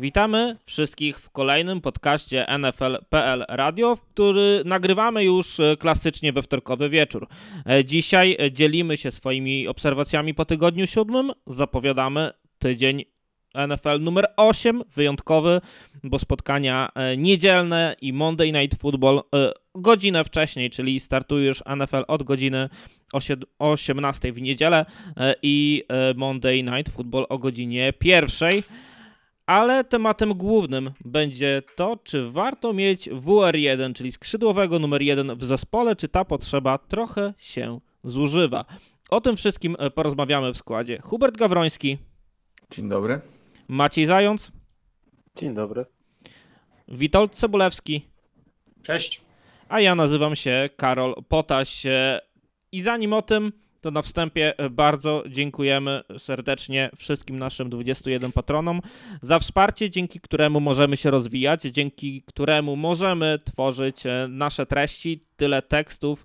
Witamy wszystkich w kolejnym podcaście NFL.pl Radio, który nagrywamy już e, klasycznie we wtorkowy wieczór. E, dzisiaj dzielimy się swoimi obserwacjami po tygodniu siódmym. Zapowiadamy tydzień NFL numer 8, wyjątkowy, bo spotkania e, niedzielne i Monday Night Football godzinę wcześniej, czyli startuje już NFL od godziny 18 w niedzielę i Monday Night Football o godzinie pierwszej ale tematem głównym będzie to, czy warto mieć WR1, czyli skrzydłowego numer 1 w zespole, czy ta potrzeba trochę się zużywa. O tym wszystkim e, porozmawiamy w składzie. Hubert Gawroński. Dzień dobry. Maciej Zając. Dzień dobry. Witold Cebulewski. Cześć. A ja nazywam się Karol Potaś. I zanim o tym, to na wstępie e, bardzo dziękujemy serdecznie wszystkim naszym 21 patronom za wsparcie, dzięki któremu możemy się rozwijać, dzięki któremu możemy tworzyć e, nasze treści, tyle tekstów,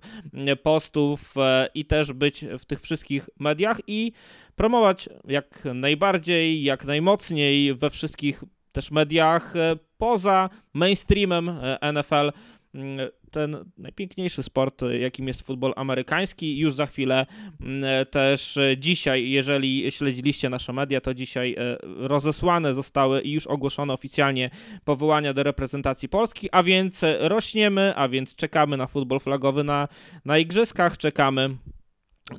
postów e, i też być w tych wszystkich mediach i promować jak najbardziej, jak najmocniej we wszystkich też mediach poza mainstreamem NFL ten najpiękniejszy sport, jakim jest futbol amerykański. Już za chwilę mm, też dzisiaj, jeżeli śledziliście nasze media, to dzisiaj e, rozesłane zostały i już ogłoszone oficjalnie powołania do reprezentacji Polski, a więc rośniemy, a więc czekamy na futbol flagowy na, na igrzyskach, czekamy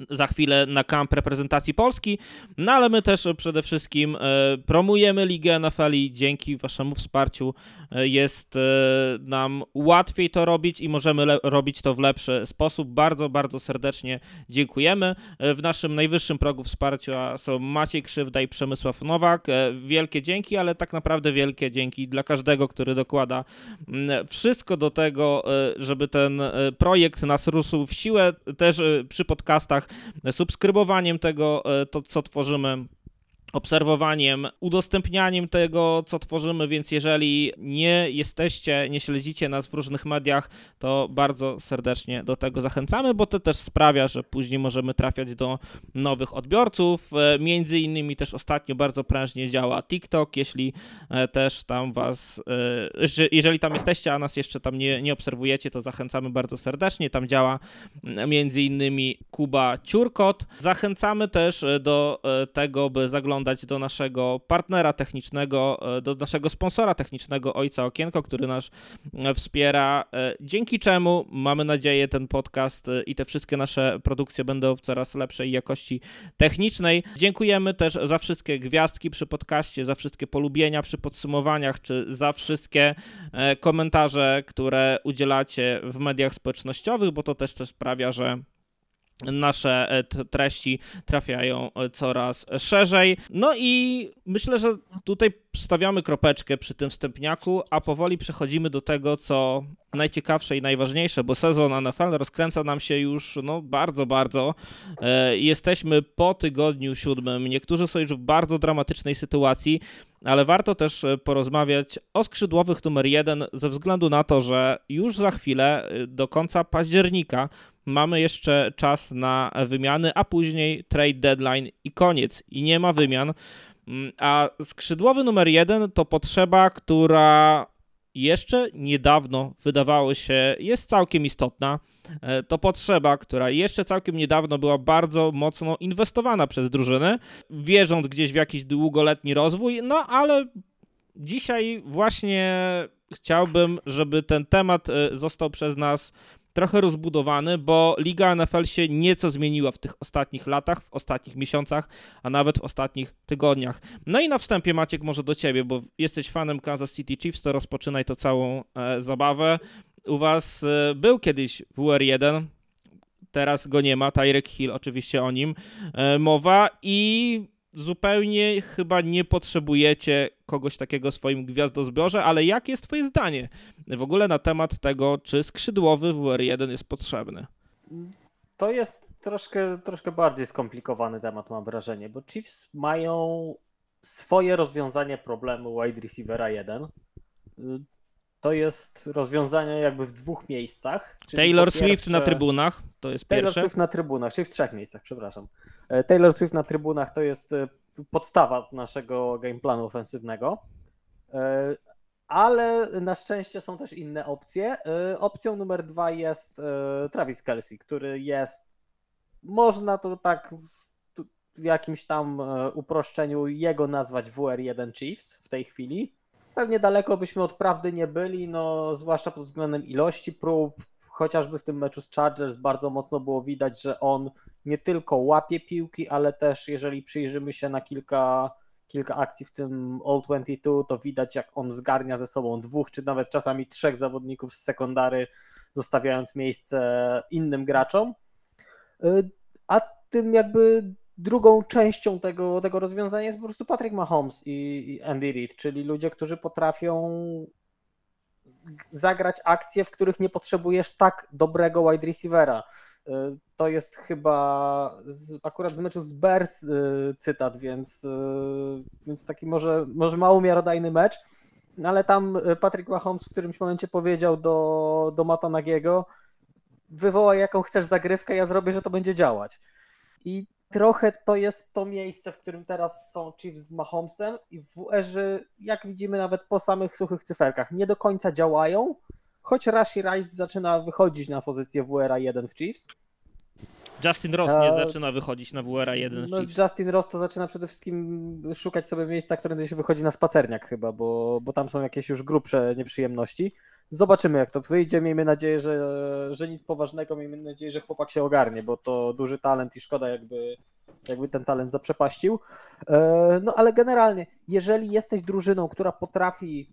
za chwilę na kamp reprezentacji Polski, no ale my też przede wszystkim e, promujemy Ligę NFL i dzięki waszemu wsparciu e, jest e, nam łatwiej to robić i możemy robić to w lepszy sposób. Bardzo, bardzo serdecznie dziękujemy. W naszym najwyższym progu wsparcia są Maciej Krzywda i Przemysław Nowak. Wielkie dzięki, ale tak naprawdę wielkie dzięki dla każdego, który dokłada wszystko do tego, żeby ten projekt nas rósł w siłę. Też przy podcastach subskrybowaniem tego, e, to co tworzymy obserwowaniem, udostępnianiem tego, co tworzymy, więc jeżeli nie jesteście, nie śledzicie nas w różnych mediach, to bardzo serdecznie do tego zachęcamy, bo to też sprawia, że później możemy trafiać do nowych odbiorców. E, między innymi też ostatnio bardzo prężnie działa TikTok, jeśli e, też tam was, e, jeżeli tam jesteście, a nas jeszcze tam nie, nie obserwujecie, to zachęcamy bardzo serdecznie. Tam działa między innymi Kuba Ciurkot. Zachęcamy też do tego, by zaglądać zaglądać do naszego partnera technicznego, e, do naszego sponsora technicznego Ojca Okienko, który nas e, wspiera, e, dzięki czemu mamy nadzieję ten podcast i te wszystkie nasze produkcje będą w coraz lepszej jakości technicznej. Dziękujemy też za wszystkie gwiazdki przy podcaście, za wszystkie polubienia przy podsumowaniach, czy za wszystkie komentarze, które udzielacie w mediach społecznościowych, bo to też to sprawia, że nasze e, treści trafiają e, coraz szerzej. No i myślę, że tutaj stawiamy kropeczkę przy tym wstępniaku, a powoli przechodzimy do tego, co najciekawsze i najważniejsze, bo sezon NFL rozkręca nam się już no, bardzo, bardzo. E, jesteśmy po tygodniu siódmym. Niektórzy są już w bardzo dramatycznej sytuacji, ale warto też porozmawiać o skrzydłowych numer jeden ze względu na to, że już za chwilę do końca października mamy jeszcze czas na wymiany, a później trade deadline i koniec. I nie ma wymian. Mm, a skrzydłowy numer jeden to potrzeba, która jeszcze niedawno wydawało się jest całkiem istotna. E, to potrzeba, która jeszcze całkiem niedawno była bardzo mocno inwestowana przez drużyny, wierząc gdzieś w jakiś długoletni rozwój, no ale dzisiaj właśnie chciałbym, żeby ten temat e, został przez nas trochę rozbudowany, bo Liga NFL się nieco zmieniła w tych ostatnich latach, w ostatnich miesiącach, a nawet w ostatnich tygodniach. No i na wstępie Maciek może do ciebie, bo jesteś fanem Kansas City Chiefs, to rozpoczynaj to całą e, zabawę. U was e, był kiedyś WR1, teraz go nie ma, Tyrek Hill oczywiście o nim e, mowa i zupełnie chyba nie potrzebujecie kogoś takiego w swoim gwiazdozbiorze, ale jakie jest twoje zdanie w ogóle na temat tego, czy skrzydłowy WR1 jest potrzebny? To jest troszkę, troszkę bardziej skomplikowany temat, mam wrażenie, bo Chiefs mają swoje rozwiązanie problemu wide receivera 1 to jest rozwiązanie jakby w dwóch miejscach. Taylor pierwsze... Swift na trybunach, to jest Taylor pierwsze. Taylor Swift na trybunach, czyli w trzech miejscach, przepraszam. E, Taylor Swift na trybunach to jest e, podstawa naszego gameplanu ofensywnego. ale na szczęście są też inne opcje. Opcją numer dwa jest Travis Kelsey, który jest, można to tak w jakimś tam uproszczeniu jego nazwać WR1 Chiefs w tej chwili. Pewnie daleko byśmy od prawdy nie byli, no zwłaszcza pod względem ilości prób, chociażby w tym meczu z Chargers bardzo mocno było widać, że on nie tylko łapie piłki, ale też jeżeli przyjrzymy się na kilka, kilka akcji w tym All-22, to widać jak on zgarnia ze sobą dwóch, czy nawet czasami trzech zawodników z sekundary, zostawiając miejsce innym graczom. Y, a tym jakby drugą częścią tego, tego rozwiązania jest po prostu Patrick Mahomes i, i Andy Reid, czyli ludzie, którzy potrafią zagrać akcje, w których nie potrzebujesz tak dobrego wide receivera. Y, to jest chyba z, akurat z meczu z Bears y, cytat, więc, y, więc taki może, może mało miarodajny mecz, no ale tam Patrick Mahomes w którymś momencie powiedział do, do Mata Nagiego wywołaj jaką chcesz zagrywkę, ja zrobię, że to będzie działać. I trochę to jest to miejsce, w którym teraz są Chiefs z Mahomesem i w WR, jak widzimy nawet po samych suchych cyferkach, nie do końca działają, choć Rashi Rice zaczyna wychodzić na pozycję WR 1 w Chiefs. Justin Ross nie zaczyna wychodzić na WR 1 w no, Chiefs. Justin Ross to zaczyna przede wszystkim szukać sobie miejsca, które się wychodzi na spacerniak chyba, bo, bo tam są jakieś już grubsze nieprzyjemności. Zobaczymy, jak to wyjdzie. Miejmy nadzieję, że, że nic poważnego. Miejmy nadzieję, że chłopak się ogarnie, bo to duży talent i szkoda, jakby, jakby ten talent zaprzepaścił. E, no ale generalnie, jeżeli jesteś drużyną, która potrafi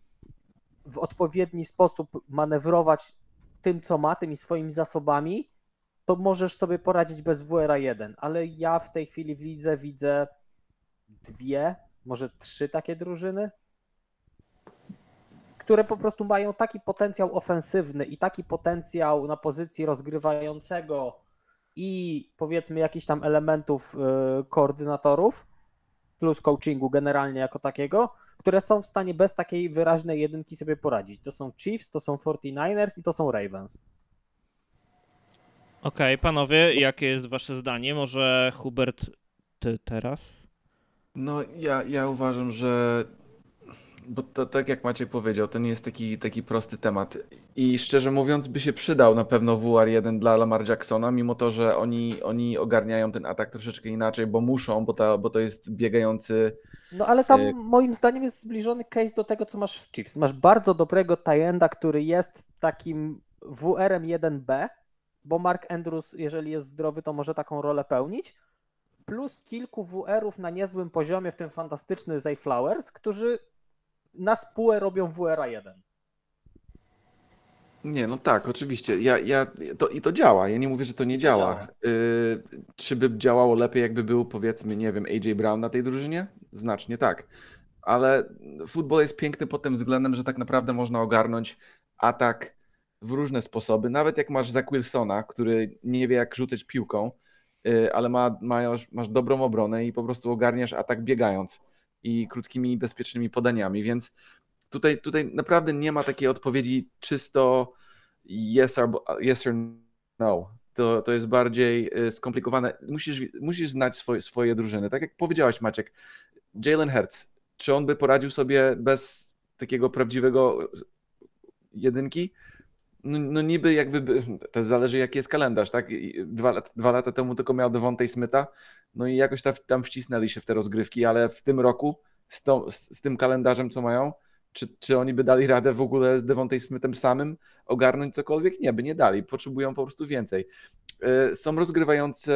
w odpowiedni sposób manewrować tym, co ma, tymi swoimi zasobami, to możesz sobie poradzić bez WRA 1. Ale ja w tej chwili w lidze widzę dwie, może trzy takie drużyny które po prostu mają taki potencjał ofensywny i taki potencjał na pozycji rozgrywającego i powiedzmy jakichś tam elementów y, koordynatorów plus coachingu generalnie jako takiego, które są w stanie bez takiej wyraźnej jedynki sobie poradzić. To są Chiefs, to są 49ers i to są Ravens. Okej, okay, panowie, jakie jest wasze zdanie? Może Hubert, ty teraz? No, ja, ja uważam, że bo to tak jak Maciek powiedział, to nie jest taki, taki prosty temat. I szczerze mówiąc, by się przydał na pewno WR1 dla Lamar Jacksona, mimo to, że oni, oni ogarniają ten atak troszeczkę inaczej, bo muszą, bo, ta, bo to jest biegający. No ale tam y moim zdaniem jest zbliżony case do tego, co masz w Chiefs. Masz bardzo dobrego tajenda, który jest takim WR-em 1B, bo Mark Andrews, jeżeli jest zdrowy, to może taką rolę pełnić. Plus kilku WR-ów na niezłym poziomie, w tym fantastyczny Zay Flowers, którzy na spółę robią WRA 1. Nie, no tak, oczywiście. Ja, ja, to, I to działa. Ja nie mówię, że to nie działa. działa. Y, czy by działało lepiej, jakby był, powiedzmy, nie wiem, AJ Brown na tej drużynie? Znacznie tak. Ale futbol jest piękny pod tym względem, że tak naprawdę można ogarnąć atak w różne sposoby. Nawet jak masz Zach Wilsona, który nie wie, jak rzucać piłką, y, ale ma, masz, masz dobrą obronę i po prostu ogarniasz atak biegając i krótkimi, bezpiecznymi podaniami, więc tutaj, tutaj naprawdę nie ma takiej odpowiedzi czysto yes or, yes or no. To, to jest bardziej y, skomplikowane. Musisz, musisz znać swoje, swoje drużyny. Tak jak powiedziałeś, Maciek, Jalen Hurts, czy on by poradził sobie bez takiego prawdziwego jedynki? No, no niby jakby, to zależy jaki jest kalendarz, tak? Dwa, dwa lata temu tylko miał Devontae Smitha, no i jakoś tam, tam wcisnęli się w te rozgrywki, ale w tym roku z, to, z, z tym kalendarzem, co mają, czy, czy oni by dali radę w ogóle z Devontae Smithem samym ogarnąć cokolwiek? Nie, by nie dali. Potrzebują po prostu więcej. E, są rozgrywające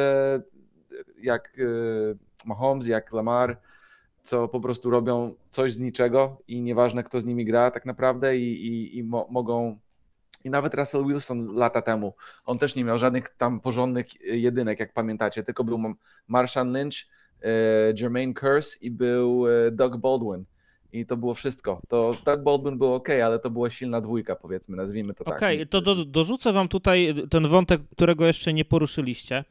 jak e, Mahomes, jak Lamar, co po prostu robią coś z niczego i nieważne kto z nimi gra tak naprawdę i, i, i mo mogą i nawet Russell Wilson lata temu, on też nie miał żadnych tam porządnych jedynek, jak pamiętacie, tylko był Marshawn Lynch, e, Jermaine Curse i był e, Doug Baldwin. I to było wszystko. To Doug Baldwin był ok, ale to była silna dwójka, powiedzmy, nazwijmy to okay, tak. Okej, to do, dorzucę wam tutaj ten wątek, którego jeszcze nie poruszyliście.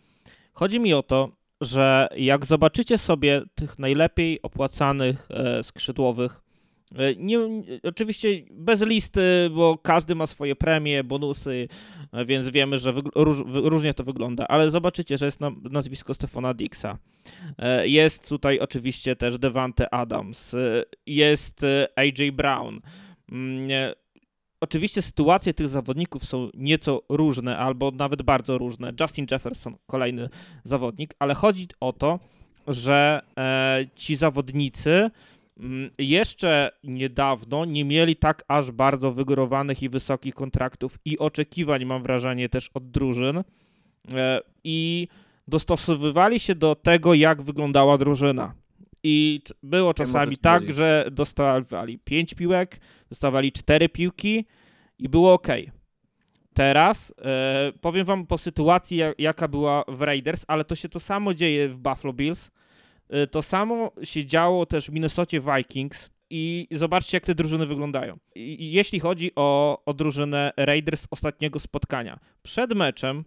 Chodzi mi o to, że jak zobaczycie sobie tych najlepiej opłacanych e, skrzydłowych nie, oczywiście bez listy, bo każdy ma swoje premie, bonusy, e, więc wiemy, że róż, różnie to wygląda, ale zobaczycie, że jest nazwisko Stefana Dixa. E, jest tutaj oczywiście też Devante Adams, jest AJ Brown. Mm, oczywiście sytuacje tych zawodników są nieco różne, albo nawet bardzo różne. Justin Jefferson, kolejny zawodnik, ale chodzi o to, że ci zawodnicy jeszcze niedawno nie mieli tak aż bardzo wygórowanych i wysokich kontraktów i oczekiwań, mam wrażenie, też od drużyn. E, I dostosowywali się do tego, jak wyglądała drużyna. I było czasami tak, że dostawali 5 piłek, dostawali 4 piłki i było ok. Teraz e, powiem wam po sytuacji, jaka była w Raiders, ale to się to samo dzieje w Buffalo Bills to samo się działo też w Minnesocie Vikings. I zobaczcie, jak te drużyny wyglądają. I jeśli chodzi o, o drużynę Raiders ostatniego spotkania. Przed meczem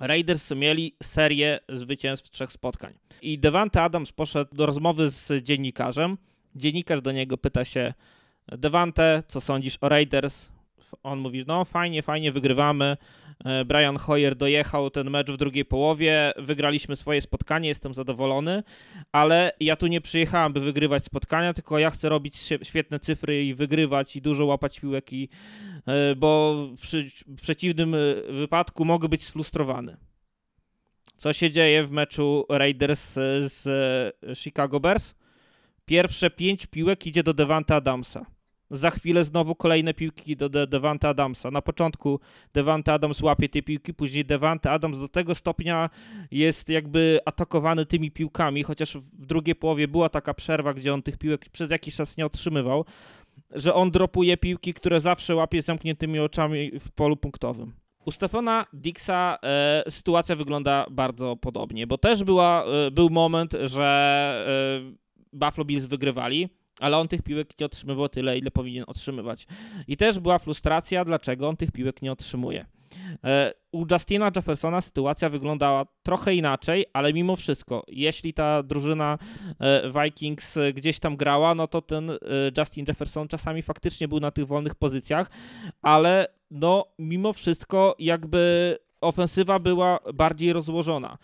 Raiders mieli serię zwycięstw trzech spotkań. I Devante Adams poszedł do rozmowy z dziennikarzem. Dziennikarz do niego pyta się: Devante, co sądzisz o Raiders? On mówi: No, fajnie, fajnie, wygrywamy. E, Brian Hoyer dojechał ten mecz w drugiej połowie, wygraliśmy swoje spotkanie, jestem zadowolony, ale ja tu nie przyjechałem, by wygrywać spotkania, tylko ja chcę robić świetne cyfry i wygrywać i dużo łapać piłek, i, e, bo przy, w przeciwnym e, wypadku mogę być sfrustrowany. Co się dzieje w meczu Raiders z Chicago Bears? Pierwsze pięć piłek idzie do Devanta Adamsa za chwilę znowu kolejne piłki do De Devante Adamsa. Na początku Devante Adams łapie te piłki, później Devante Adams do tego stopnia jest jakby atakowany tymi piłkami, chociaż w drugiej połowie była taka przerwa, gdzie on tych piłek przez jakiś czas nie otrzymywał, że on dropuje piłki, które zawsze łapie zamkniętymi oczami w polu punktowym. U Stefana Dixa e, sytuacja wygląda bardzo podobnie, bo też była, e, był moment, że e, Buffalo Bills wygrywali, ale on tych piłek nie otrzymywał tyle, ile powinien otrzymywać. I też była frustracja, dlaczego on tych piłek nie otrzymuje. E, u Justina Jeffersona sytuacja wyglądała trochę inaczej, ale mimo wszystko, jeśli ta drużyna e, Vikings gdzieś tam grała, no to ten e, Justin Jefferson czasami faktycznie był na tych wolnych pozycjach, ale no mimo wszystko jakby ofensywa była bardziej rozłożona.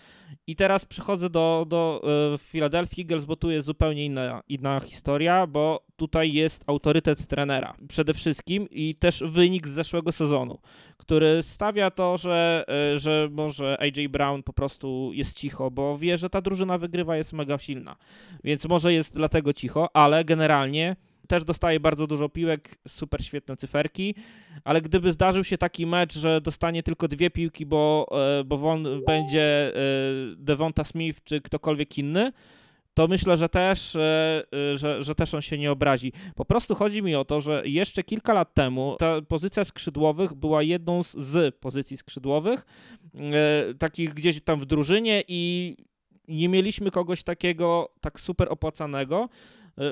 I teraz przychodzę do, do e, Philadelphia Eagles, bo tu jest zupełnie inna, inna historia, bo tutaj jest autorytet trenera przede wszystkim i też wynik z zeszłego sezonu, który stawia to, że, e, że może AJ Brown po prostu jest cicho, bo wie, że ta drużyna wygrywa jest mega silna, więc może jest dlatego cicho, ale generalnie też dostaje bardzo dużo piłek, super świetne cyferki, ale gdyby zdarzył się taki mecz, że dostanie tylko dwie piłki, bo, e, bo on będzie e, Devonta Smith czy ktokolwiek inny, to myślę, że też, e, że, że też on się nie obrazi. Po prostu chodzi mi o to, że jeszcze kilka lat temu ta pozycja skrzydłowych była jedną z, z pozycji skrzydłowych, takich gdzieś tam w drużynie i nie mieliśmy kogoś takiego tak super opłacanego,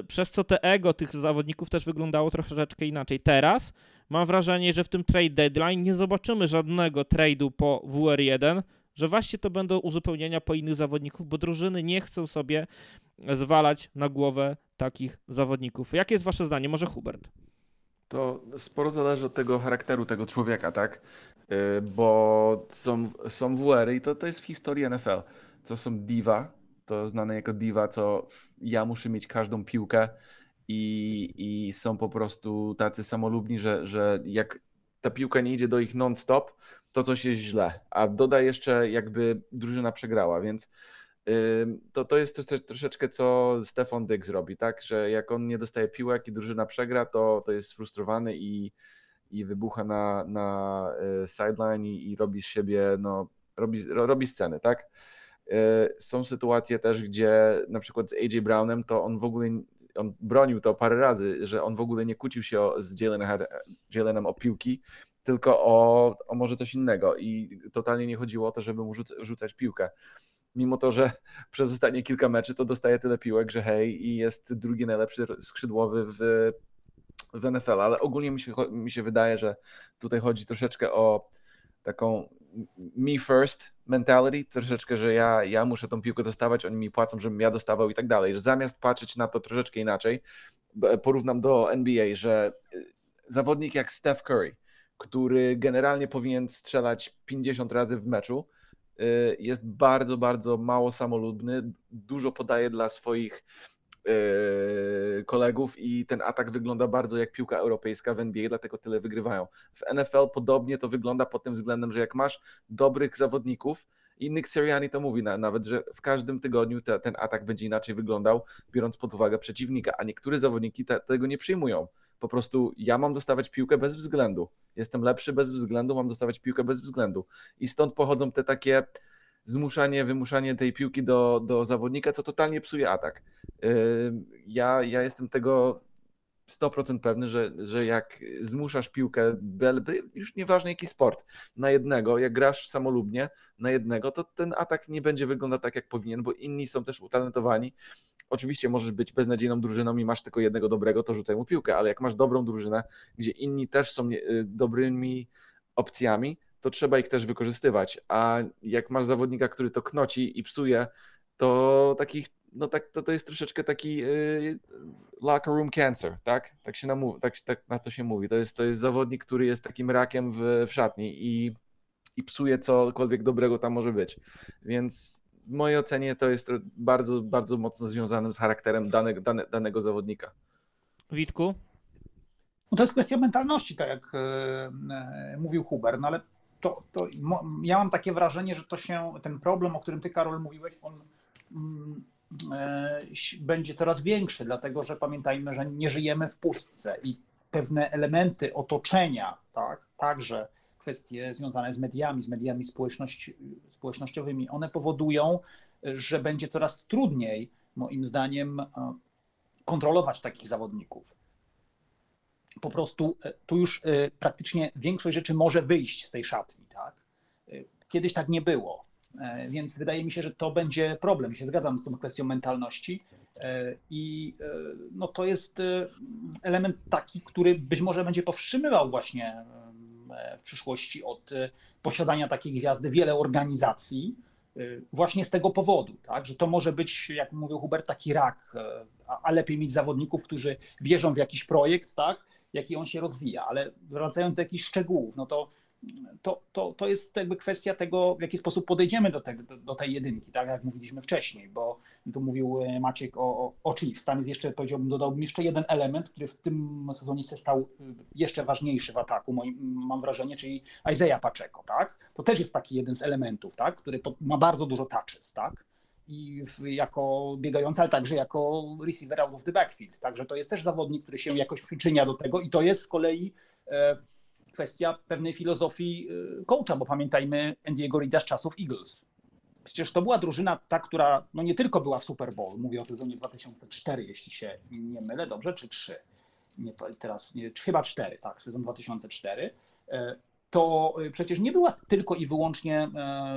przez co te ego tych zawodników też wyglądało troszeczkę inaczej. Teraz mam wrażenie, że w tym trade deadline nie zobaczymy żadnego trade'u po WR1, że właśnie to będą uzupełnienia po innych zawodników, bo drużyny nie chcą sobie zwalać na głowę takich zawodników. Jakie jest wasze zdanie? Może Hubert? To sporo zależy od tego charakteru tego człowieka, tak? E, bo są, są WR-y i to, to jest w historii NFL. Co są diva, to znane jako diva, co ja muszę mieć każdą piłkę i, i są po prostu tacy samolubni, że, że jak ta piłka nie idzie do ich non-stop, to coś jest źle. A doda jeszcze jakby drużyna przegrała, więc to, to jest troszeczkę co Stefan Diggs robi, tak? Że jak on nie dostaje piłek i drużyna przegra, to, to jest sfrustrowany i, i wybucha na, na y, sideline i, i robi z siebie, no, robi, robi sceny, tak? E, są sytuacje też, gdzie na przykład z AJ Brownem to on w ogóle on bronił to parę razy, że on w ogóle nie kłócił się z Jalenem o piłki, tylko o, o może coś innego i totalnie nie chodziło o to, żeby mu rzucać piłkę. Mimo to, że przez ostatnie kilka meczy to dostaje tyle piłek, że hej i jest drugi najlepszy skrzydłowy w, w NFL, ale ogólnie mi się, mi się wydaje, że tutaj chodzi troszeczkę o taką me first mentality, troszeczkę, że ja, ja muszę tą piłkę dostawać, oni mi płacą, żebym ja dostawał i tak dalej. Zamiast patrzeć na to troszeczkę inaczej, porównam do NBA, że y, zawodnik jak Steph Curry, który generalnie powinien strzelać 50 razy w meczu, y, jest bardzo, bardzo mało samolubny, dużo podaje dla swoich kolegów i ten atak wygląda bardzo jak piłka europejska w NBA, dlatego tyle wygrywają. W NFL podobnie to wygląda pod tym względem, że jak masz dobrych zawodników, i Nick Sirianni to mówi na, nawet, że w każdym tygodniu te, ten atak będzie inaczej wyglądał, biorąc pod uwagę przeciwnika, a niektóre zawodniki te, tego nie przyjmują. Po prostu ja mam dostawać piłkę bez względu. Jestem lepszy bez względu, mam dostawać piłkę bez względu. I stąd pochodzą te takie zmuszanie, wymuszanie tej piłki do, do zawodnika, co totalnie psuje atak. Ja, ja jestem tego 100% pewny, że, że jak zmuszasz piłkę, już nieważne jaki sport, na jednego, jak grasz samolubnie na jednego, to ten atak nie będzie wyglądał tak, jak powinien, bo inni są też utalentowani. Oczywiście możesz być beznadziejną drużyną i masz tylko jednego dobrego, to rzucaj mu piłkę, ale jak masz dobrą drużynę, gdzie inni też są y, dobrymi opcjami, to trzeba ich też wykorzystywać. A jak masz zawodnika, który to knoci i psuje, to takich, no tak, to, to jest troszeczkę taki yy, locker room cancer, tak? Tak się tak, tak na to się mówi. To jest, to jest zawodnik, który jest takim rakiem w, w szatni i, i psuje cokolwiek dobrego tam może być. Więc w mojej ocenie to jest bardzo, bardzo mocno związane z charakterem danego, dane, danego zawodnika. Witku? No to jest kwestia mentalności, tak jak e, e, mówił Huber, no ale to, to ja mam takie wrażenie, że to się, ten problem, o którym ty Karol mówiłeś, on mm, e, będzie coraz większy, dlatego że pamiętajmy, że nie żyjemy w pustce i pewne elementy otoczenia, tak, także kwestie związane z mediami, z mediami społeczność, społecznościowymi, one powodują, że będzie coraz trudniej, moim zdaniem, e, kontrolować takich zawodników po prostu e, tu już e, praktycznie większość rzeczy może wyjść z tej szatni. Tak? E, Kiedyś tak nie było, więc wydaje mi się, że to będzie problem. Ja Się zgadzam z tą kwestią mentalności i no, to jest element taki, który być może będzie powstrzymywał właśnie w przyszłości od posiadania takiej gwiazdy wiele organizacji, właśnie z tego powodu, tak? że to może być, jak mówił Hubert, taki rak, a lepiej mieć zawodników, którzy wierzą w jakiś projekt, tak? Jaki on się rozwija, ale wracając do jakichś szczegółów, no to, to, to, to jest jakby kwestia tego, w jaki sposób podejdziemy do, tego, do, do tej jedynki, tak jak mówiliśmy wcześniej, bo tu mówił e, Maciek o, o, Chiefs, tam jest jeszcze, powiedziałbym, dodałbym jeszcze jeden element, który w tym sezonie się stał y, jeszcze ważniejszy w ataku, moim, mam wrażenie, czyli Isaiah Pacheco, tak? To też jest taki jeden z elementów, tak? Który ma bardzo dużo touches, tak? I w, jako biegający, ale także jako receiver out of the backfield. Także to jest też zawodnik, który się jakoś przyczynia do tego i to jest z kolei e, kwestia pewnej filozofii e, coacha, bo pamiętajmy Andiego Rida z czasów Eagles. Przecież to była drużyna ta, która no nie tylko była w Super Bowl, mówię o sezonie 2004, jeśli się nie mylę, dobrze, czy 3? Nie, teraz, nie, chyba 4, tak, sezon 2004. To y, przecież nie była tylko i wyłącznie, e,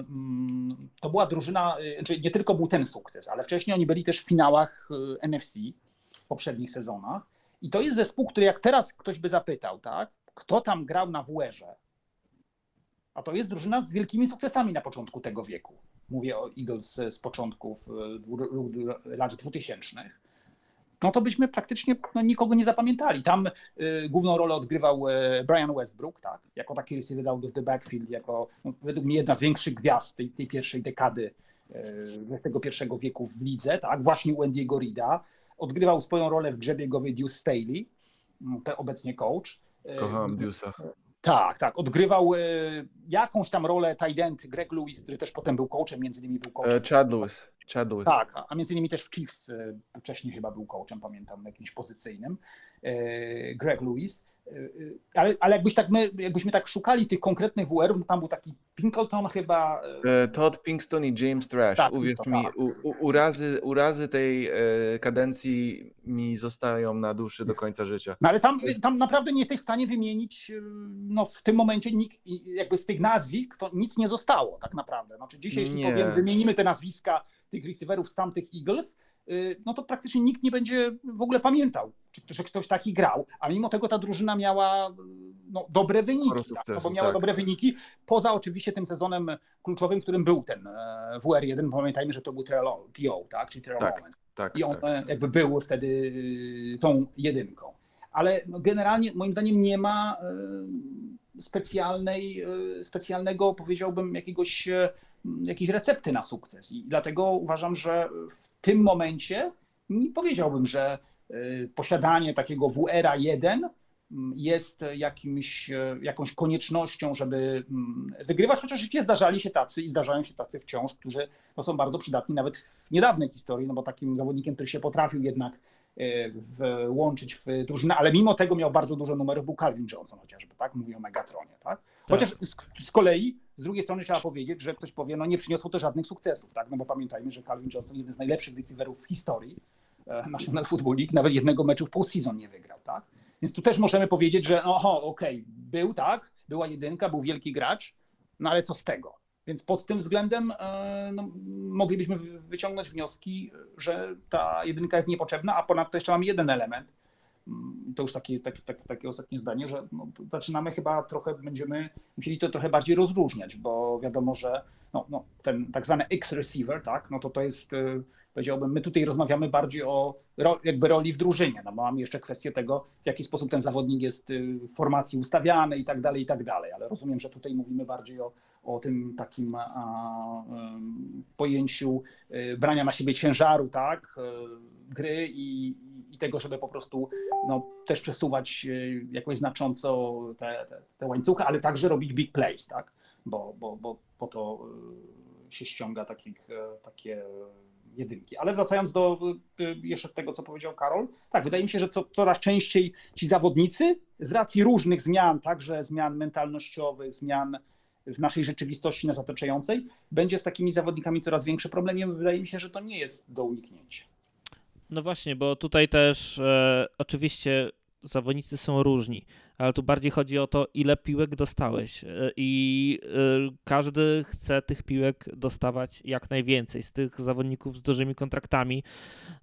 mm, to była drużyna, y, znaczy nie tylko był ten sukces, ale wcześniej oni byli też w finałach y, NFC w poprzednich sezonach. I to jest zespół, który jak teraz ktoś by zapytał, tak, kto tam grał na WR-ze, a to jest drużyna z wielkimi sukcesami na początku tego wieku. Mówię o Eagles z początków lat 2000 no to byśmy praktycznie no, nikogo nie zapamiętali. Tam y, główną rolę odgrywał y, Brian Westbrook, tak, jako taki receiver out of the backfield, jako no, według mnie jedna z większych gwiazd tej, tej pierwszej dekady y, XXI wieku w lidze, tak, właśnie u Andiego Rida. Odgrywał swoją rolę w grze biegowej Deuce Staley, mm, obecnie coach. Y, Kocham Deuce'a. tak, tak. Odgrywał y, jakąś tam rolę tight end Greg Lewis, który też potem był coachem, między innymi był coachem. E, Chad Lewis. Chad Lewis. Tak, a między innymi też w Chiefs y, wcześniej chyba był coachem, pamiętam, jakimś pozycyjnym. y, Greg Lewis. Y, Ale, ale jakbyś tak my, jakbyśmy tak szukali tych konkretnych WR-ów, no tam był taki Pinkleton chyba. E, Todd Pinkston i James Trash. Tak, Uwierz mi, tak. u, urazy, urazy tej e, kadencji mi zostają na duszy do końca życia. No ale tam, tam naprawdę nie jesteś w stanie wymienić, no w tym momencie nikt, jakby z tych nazwisk to nic nie zostało tak naprawdę. Znaczy dzisiaj, jeśli Nie. powiem, wymienimy te nazwiska tych receiverów z tamtych Eagles, y, no to praktycznie nikt nie będzie w ogóle pamiętał, czy, że ktoś taki grał, a mimo tego ta drużyna miała y, no, dobre wyniki, tak, no bo miała tak. dobre wyniki, poza oczywiście tym sezonem kluczowym, którym był ten e, WR1, pamiętajmy, że to był TLO, TO, tak, czyli Terrell Tak. Tak, i on tak. e, jakby był wtedy y, tą jedynką. Ale no, generalnie moim zdaniem nie ma e, specjalnej, specjalnego, powiedziałbym, jakiegoś, jakiejś recepty na sukces. I dlatego uważam, że w tym momencie nie powiedziałbym, że e, posiadanie takiego WR 1 jest jakimś, e, jakąś koniecznością, żeby mm, wygrywać, chociaż oczywiście zdarzali się tacy i zdarzają się tacy wciąż, którzy no, są bardzo przydatni nawet w niedawnej historii, no bo takim zawodnikiem, który się potrafił jednak e, włączyć w drużynę, ale mimo tego miał bardzo dużo numerów, był Calvin Johnson chociażby, tak? Mówię o Megatronie, tak? Chociaż z, z kolei z drugiej strony trzeba powiedzieć, że ktoś powie, no nie przyniosło to żadnych sukcesów, tak? No bo pamiętajmy, że Calvin Johnson, jeden z najlepszych receiverów w historii e, National Football League, nawet jednego meczu w postseason nie wygrał, tak? Więc tu też możemy powiedzieć, że oho, okej, był tak, była jedynka, był wielki gracz, no ale co z tego? Więc pod tym względem e, no, moglibyśmy wy- wyciągnąć wnioski, że ta jedynka jest niepotrzebna, a ponadto jeszcze mamy jeden element. To już takie, takie, takie, takie ostatnie zdanie, że no, zaczynamy chyba trochę, będziemy musieli to trochę bardziej rozróżniać, bo wiadomo, że no, no, ten tak zwany X-receiver, tak, no to to jest, e, powiedziałbym, my tutaj rozmawiamy bardziej o jakby roli w drużynie, no bo mamy jeszcze kwestię tego, w jaki sposób ten zawodnik jest y, w formacji ustawiany i tak dalej, i tak dalej, ale rozumiem, że tutaj mówimy bardziej o, o tym takim a, pojęciu y, brania na siebie ciężaru, tak, y, gry i, i tego, żeby po prostu no, też przesuwać y, jakoś znacząco te, te, te łańcuchy, ale także robić big plays, tak, bo, bo, bo po to y, się ściąga takich, e, takie jedynki. Ale wracając do y, jeszcze tego, co powiedział Karol, tak, wydaje mi się, że co, coraz częściej ci zawodnicy z racji różnych zmian, także zmian mentalnościowych, zmian w naszej rzeczywistości nas otaczającej, będzie z takimi zawodnikami coraz większy problem i wydaje mi się, że to nie jest do uniknięcia. No właśnie, bo tutaj też e, oczywiście zawodnicy są różni, ale tu bardziej chodzi o to, ile piłek dostałeś. E, I e, każdy chce tych piłek dostawać jak najwięcej z tych zawodników z dużymi kontraktami.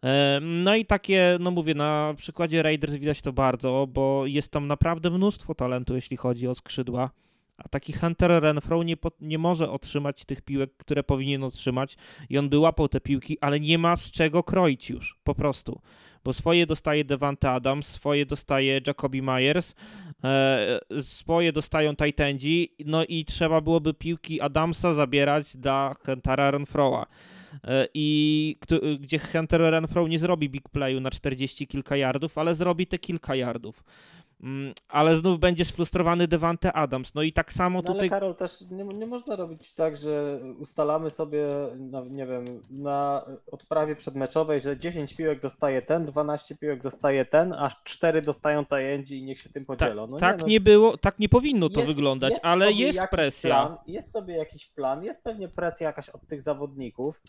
E, No i takie, no mówię, na przykładzie Raiders widać to bardzo, bo jest tam naprawdę mnóstwo talentu, jeśli chodzi o skrzydła. A taki Hunter Renfro nie, po, nie może otrzymać tych piłek, które powinien otrzymać i on by łapał te piłki, ale nie ma z czego kroić już, po prostu. Bo swoje dostaje Devante Adams, swoje dostaje Jacoby Myers, e, swoje dostają Titandzi, no i trzeba byłoby piłki Adamsa zabierać dla Huntera Renfroa. E, I gdzie Hunter Renfro nie zrobi big playu na 40 kilka yardów, ale zrobi te kilka yardów. Mm, Ale znów będzie sfrustrowany Devante Adams. No i tak samo No ale tutaj. Karol, też nie, nie można robić tak, że ustalamy sobie, no, nie wiem, na odprawie przedmeczowej, że 10 piłek dostaje ten, 12 piłek dostaje ten, aż 4 dostają tajędzi i niech się tym Tak, podzielą. No tak no, nie było, tak nie powinno to jest- wyglądać, jest ale jest presja. Plan, jest sobie jakiś plan, jest pewnie presja jakaś od tych zawodników.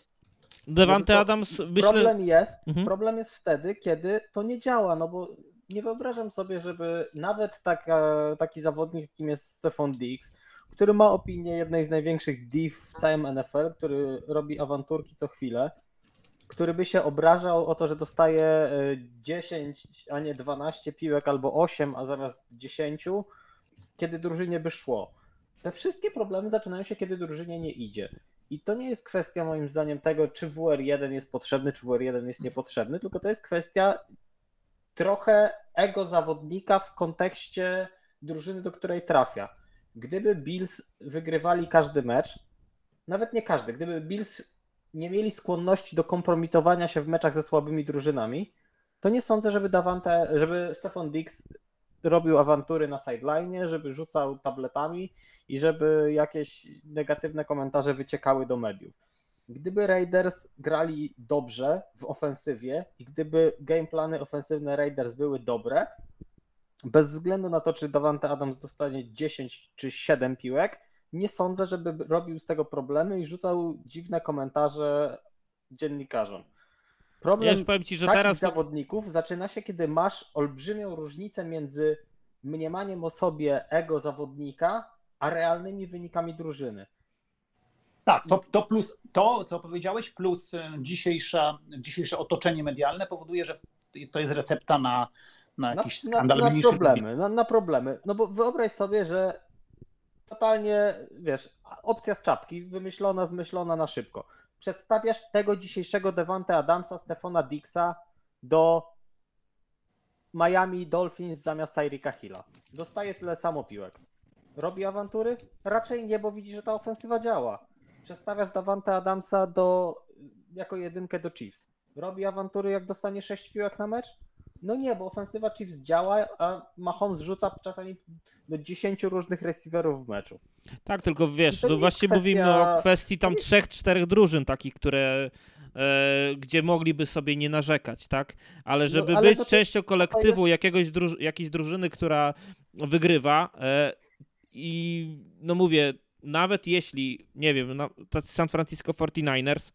Devante Adams, myślę, Problem jest, Mhm. problem jest wtedy, kiedy to nie działa, no bo nie wyobrażam sobie, żeby nawet taka, taki zawodnik, jakim jest Stefan Diggs, który ma opinię jednej z największych div w całym NFL, który robi awanturki co chwilę, który by się obrażał o to, że dostaje e, 10, a nie 12 piłek albo 8, a zamiast 10, kiedy drużynie by szło. Te wszystkie problemy zaczynają się, kiedy drużynie nie idzie. I to nie jest kwestia moim zdaniem tego, czy WR1 jest potrzebny, czy WR1 jest niepotrzebny, tylko to jest kwestia trochę ego zawodnika w kontekście drużyny, do której trafia. Gdyby Bills wygrywali każdy mecz, nawet nie każdy, gdyby Bills nie mieli skłonności do kompromitowania się w meczach ze słabymi drużynami, to nie sądzę, żeby Davante, żeby Stefan Diggs robił awantury na sideline, żeby rzucał tabletami i żeby jakieś negatywne komentarze wyciekały do mediów. Gdyby Raiders grali dobrze w ofensywie i gdyby gameplany ofensywne Raiders były dobre, bez względu na to, czy Davante Adams dostanie 10 czy 7 piłek, nie sądzę, żeby robił z tego problemy i rzucał dziwne komentarze dziennikarzom. ja Problem już powiem ci, że takich teraz zawodników zaczyna się, kiedy masz olbrzymią różnicę między mniemaniem o sobie ego zawodnika, a realnymi wynikami drużyny. Tak, to, to plus to, co powiedziałeś, plus e, dzisiejsza, dzisiejsze otoczenie medialne powoduje, że to jest recepta na, na Na, jakiś na, skandal na mniejszy. problemy, na, na problemy. No bo wyobraź sobie, że totalnie, wiesz, opcja z czapki, wymyślona, zmyślona na szybko. przedstawiasz tego dzisiejszego Devante Adamsa, Stefana Dixa do Miami Dolphins zamiast Tyrika Hilla. Dostaje tyle samo piłek. Robi awantury? Raczej nie, bo widzi, że ta ofensywa działa. Przestawiasz Davante Adamsa do, jako jedynkę do Chiefs. Robi awantury, jak dostanie 6 piłek na mecz? No nie, bo ofensywa Chiefs działa, a Mahomes rzuca czasami do 10 różnych receiverów w meczu. Tak, tylko wiesz, to to nie właśnie jest mówimy kwestia- o kwestii tam trzech, czterech drużyn takich, które e, gdzie mogliby sobie nie narzekać, tak? Ale żeby No, ale być to- częścią kolektywu jest- jakiegoś druż- jakiejś drużyny, która wygrywa e, i no mówię, nawet jeśli, nie wiem, San Francisco 49ers,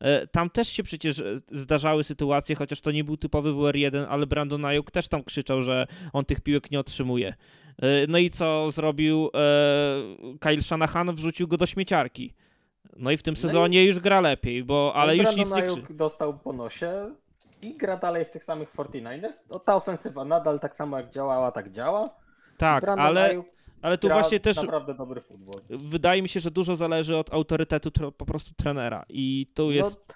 e, tam też się przecież e, zdarzały sytuacje, chociaż to nie był typowy WR1, ale Brandon Ayuk też tam krzyczał, że on tych piłek nie otrzymuje. E, No i co zrobił Kyle Shanahan? Wrzucił go do śmieciarki. No i w tym No sezonie już gra lepiej, bo ale już Brandon nic nie krzy... Ayuk dostał po nosie i gra dalej w tych samych 49ers. To ta ofensywa nadal tak samo jak działała, tak działa. Tak, Brandon ale, Ayuk ale tu gra właśnie też naprawdę dobry futbol. wydaje mi się, że dużo zależy od autorytetu po prostu trenera i tu jest... No,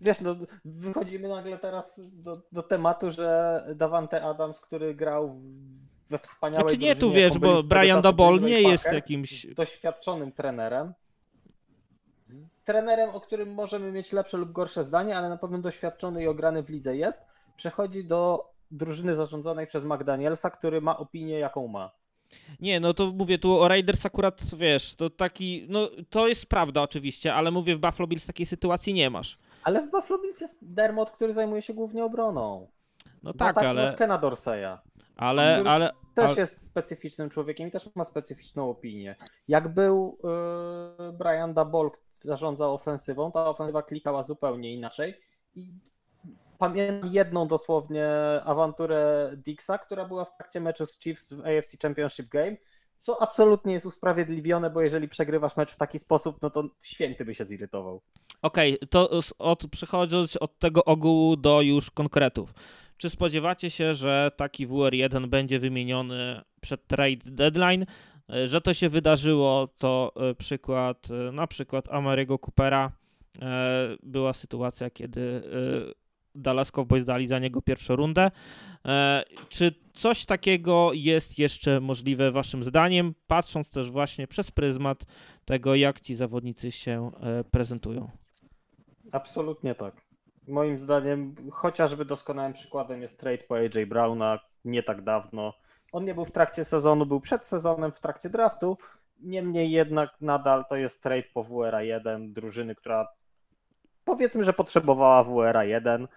wiesz, no, wychodzimy nagle teraz do, do tematu, że Davante Adams, który grał we wspaniałej Znaczy nie tu wiesz, bo Brian Dabol nie jest jakimś- doświadczonym trenerem. Trenerem, o którym możemy mieć lepsze lub gorsze zdanie, ale na pewno doświadczony i ograny w lidze jest. Przechodzi do drużyny zarządzonej przez McDanielsa, który ma opinię, jaką ma. Nie, no to mówię tu o Raiders akurat, wiesz, to taki, no to jest prawda oczywiście, ale mówię w Buffalo Bills takiej sytuacji nie masz. Ale w Buffalo Bills jest Dermot, który zajmuje się głównie obroną. No tak, taką ale, nóżkę na Dorseya. ale, który- ale, też Ale- jest specyficznym człowiekiem i też ma specyficzną opinię. Jak był yy, Brian Dabol zarządzał ofensywą, ta ofensywa klikała zupełnie inaczej i pamiętam jedną dosłownie awanturę Dixa, która była w trakcie meczu z Chiefs w AFC Championship Game, co absolutnie jest usprawiedliwione, bo jeżeli przegrywasz mecz w taki sposób, no to święty by się zirytował. Okej, to z- od, przechodząc od tego ogółu do już konkretów. Czy spodziewacie się, że taki WR1 będzie wymieniony przed trade deadline? E, Że to się wydarzyło, to e, przykład, e, na przykład Amarego Coopera. Była sytuacja, kiedy Dallas Cowboys dali za niego pierwszą rundę. E, Czy coś takiego jest jeszcze możliwe waszym zdaniem, patrząc też właśnie przez pryzmat tego, jak ci zawodnicy się e, prezentują? Absolutnie tak. Moim zdaniem, chociażby doskonałym przykładem jest trade po AJ Browna nie tak dawno. On nie był w trakcie sezonu, był przed sezonem w trakcie draftu. Niemniej jednak nadal to jest trade po WRA 1, drużyny, która powiedzmy, że potrzebowała WRA 1.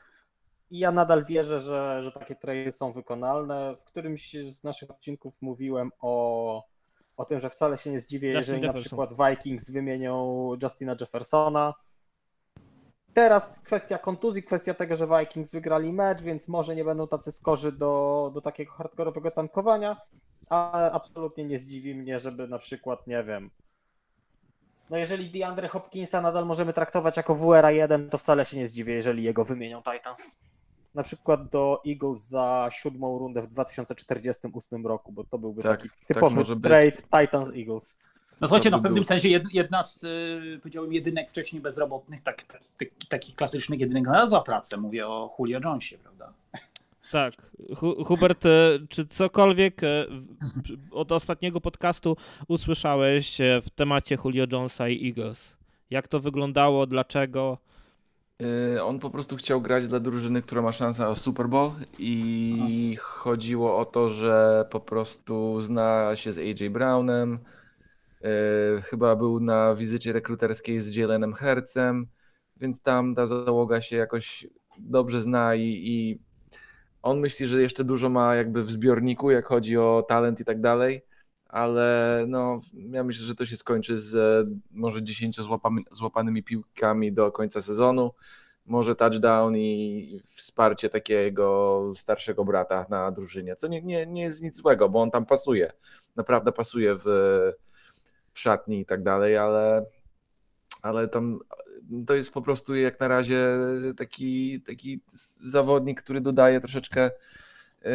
I ja nadal wierzę, że, że takie trady są wykonalne. W którymś z naszych odcinków mówiłem o, o tym, że wcale się nie zdziwię, Justin jeżeli na Jefferson. przykład Vikings wymienią Justina Jeffersona. Teraz kwestia kontuzji, kwestia tego, że Vikings wygrali mecz, więc może nie będą tacy skorzy do, do takiego hardkorowego tankowania, ale absolutnie nie zdziwi mnie, żeby na przykład, nie wiem, no jeżeli DeAndre Hopkinsa nadal możemy traktować jako WRA 1, to wcale się nie zdziwię, jeżeli jego wymienią Titans. Na przykład do Eagles za siódmą rundę w 2048 roku, bo to byłby Tak, taki tak typowy być. trade Titans-Eagles. No słuchajcie, no w pewnym sensie jed, jedna z, y, powiedziałbym, jedynek wcześniej bezrobotnych, tak, tak, tak, takich klasycznych jedynek znalazła pracę. Mówię o Julio Jonesie, prawda? Tak. Hu- Hubert, e, czy cokolwiek e, od ostatniego podcastu usłyszałeś e, w temacie Julio Jonesa i Eagles? Jak to wyglądało, dlaczego? On po prostu chciał grać dla drużyny, która ma szansę o Super Bowl i chodziło o to, że po prostu zna się z AJ Brownem. Chyba był na wizycie rekruterskiej z Jalenem Hercem, więc tam ta załoga się jakoś dobrze zna i, i on myśli, że jeszcze dużo ma jakby w zbiorniku, jak chodzi o talent i tak dalej, ale no, ja myślę, że to się skończy z e, może 10 złapami, złapanymi piłkami do końca sezonu, może touchdown i wsparcie takiego starszego brata na drużynie, co nie, nie, nie jest nic złego, bo on tam pasuje, naprawdę pasuje w, w szatni i tak dalej, ale, ale tam to jest po prostu jak na razie taki, taki zawodnik, który dodaje troszeczkę e,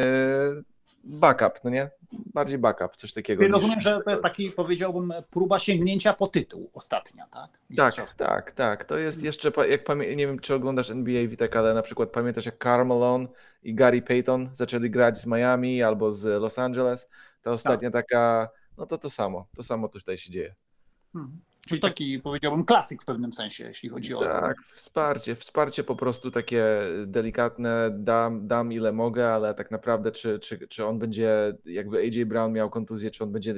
backup, no nie? Bardziej backup, coś takiego. Czyli rozumiem, że to jest taki, powiedziałbym, próba sięgnięcia po tytuł ostatnia, tak? Tak, tak, tak. To jest jeszcze, jak pamię- nie wiem, czy oglądasz NBA, Witek, ale na przykład pamiętasz, jak Karl Malone i Gary Payton zaczęli grać z Miami albo z Los Angeles. Ta ostatnia taka, no to to samo, to samo tutaj się dzieje. Hmm. Czyli to- taki, powiedziałbym, klasyk w pewnym sensie, jeśli chodzi o... Tak, wsparcie, wsparcie po prostu takie delikatne, dam, dam ile mogę, ale tak naprawdę czy, czy, czy on będzie, jakby AJ Brown miał kontuzję, czy on będzie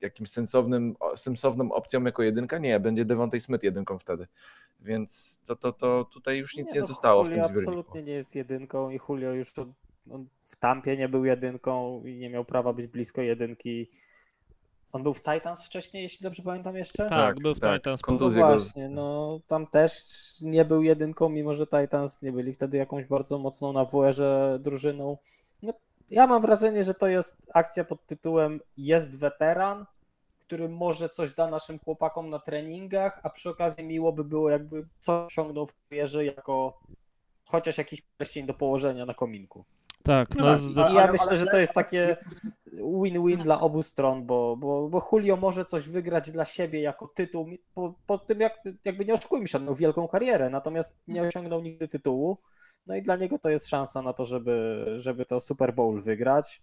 jakimś sensownym, sensowną opcją jako jedynka? Nie, będzie Devontae Smith jedynką wtedy. Więc to, to, to tutaj już nic nie, no, zostało w Julio tym zbiorniku. absolutnie nie jest jedynką i Julio już on w Tampie nie był jedynką i nie miał prawa być blisko jedynki. On był w Titans wcześniej, jeśli dobrze pamiętam jeszcze? Tak, był w tak. Titans. No Kontuzję go- właśnie, no tam też nie był jedynką, mimo że Titans nie byli wtedy jakąś bardzo mocną na WR-ze drużyną. No, ja mam wrażenie, że to jest akcja pod tytułem jest weteran, który może coś da naszym chłopakom na treningach, a przy okazji miło by było jakby coś osiągnął w karierze jako chociaż jakiś pierścień do położenia na kominku. Tak, No no, tak, ale- ja ale- myślę, że to jest takie win-win dla obu stron, bo, bo, bo Julio może coś wygrać dla siebie jako tytuł. Po, po tym, jak, jakby nie oszukujmy się, on miał wielką karierę, natomiast nie osiągnął nigdy tytułu. No i dla niego to jest szansa na to, żeby, żeby to Super Bowl wygrać.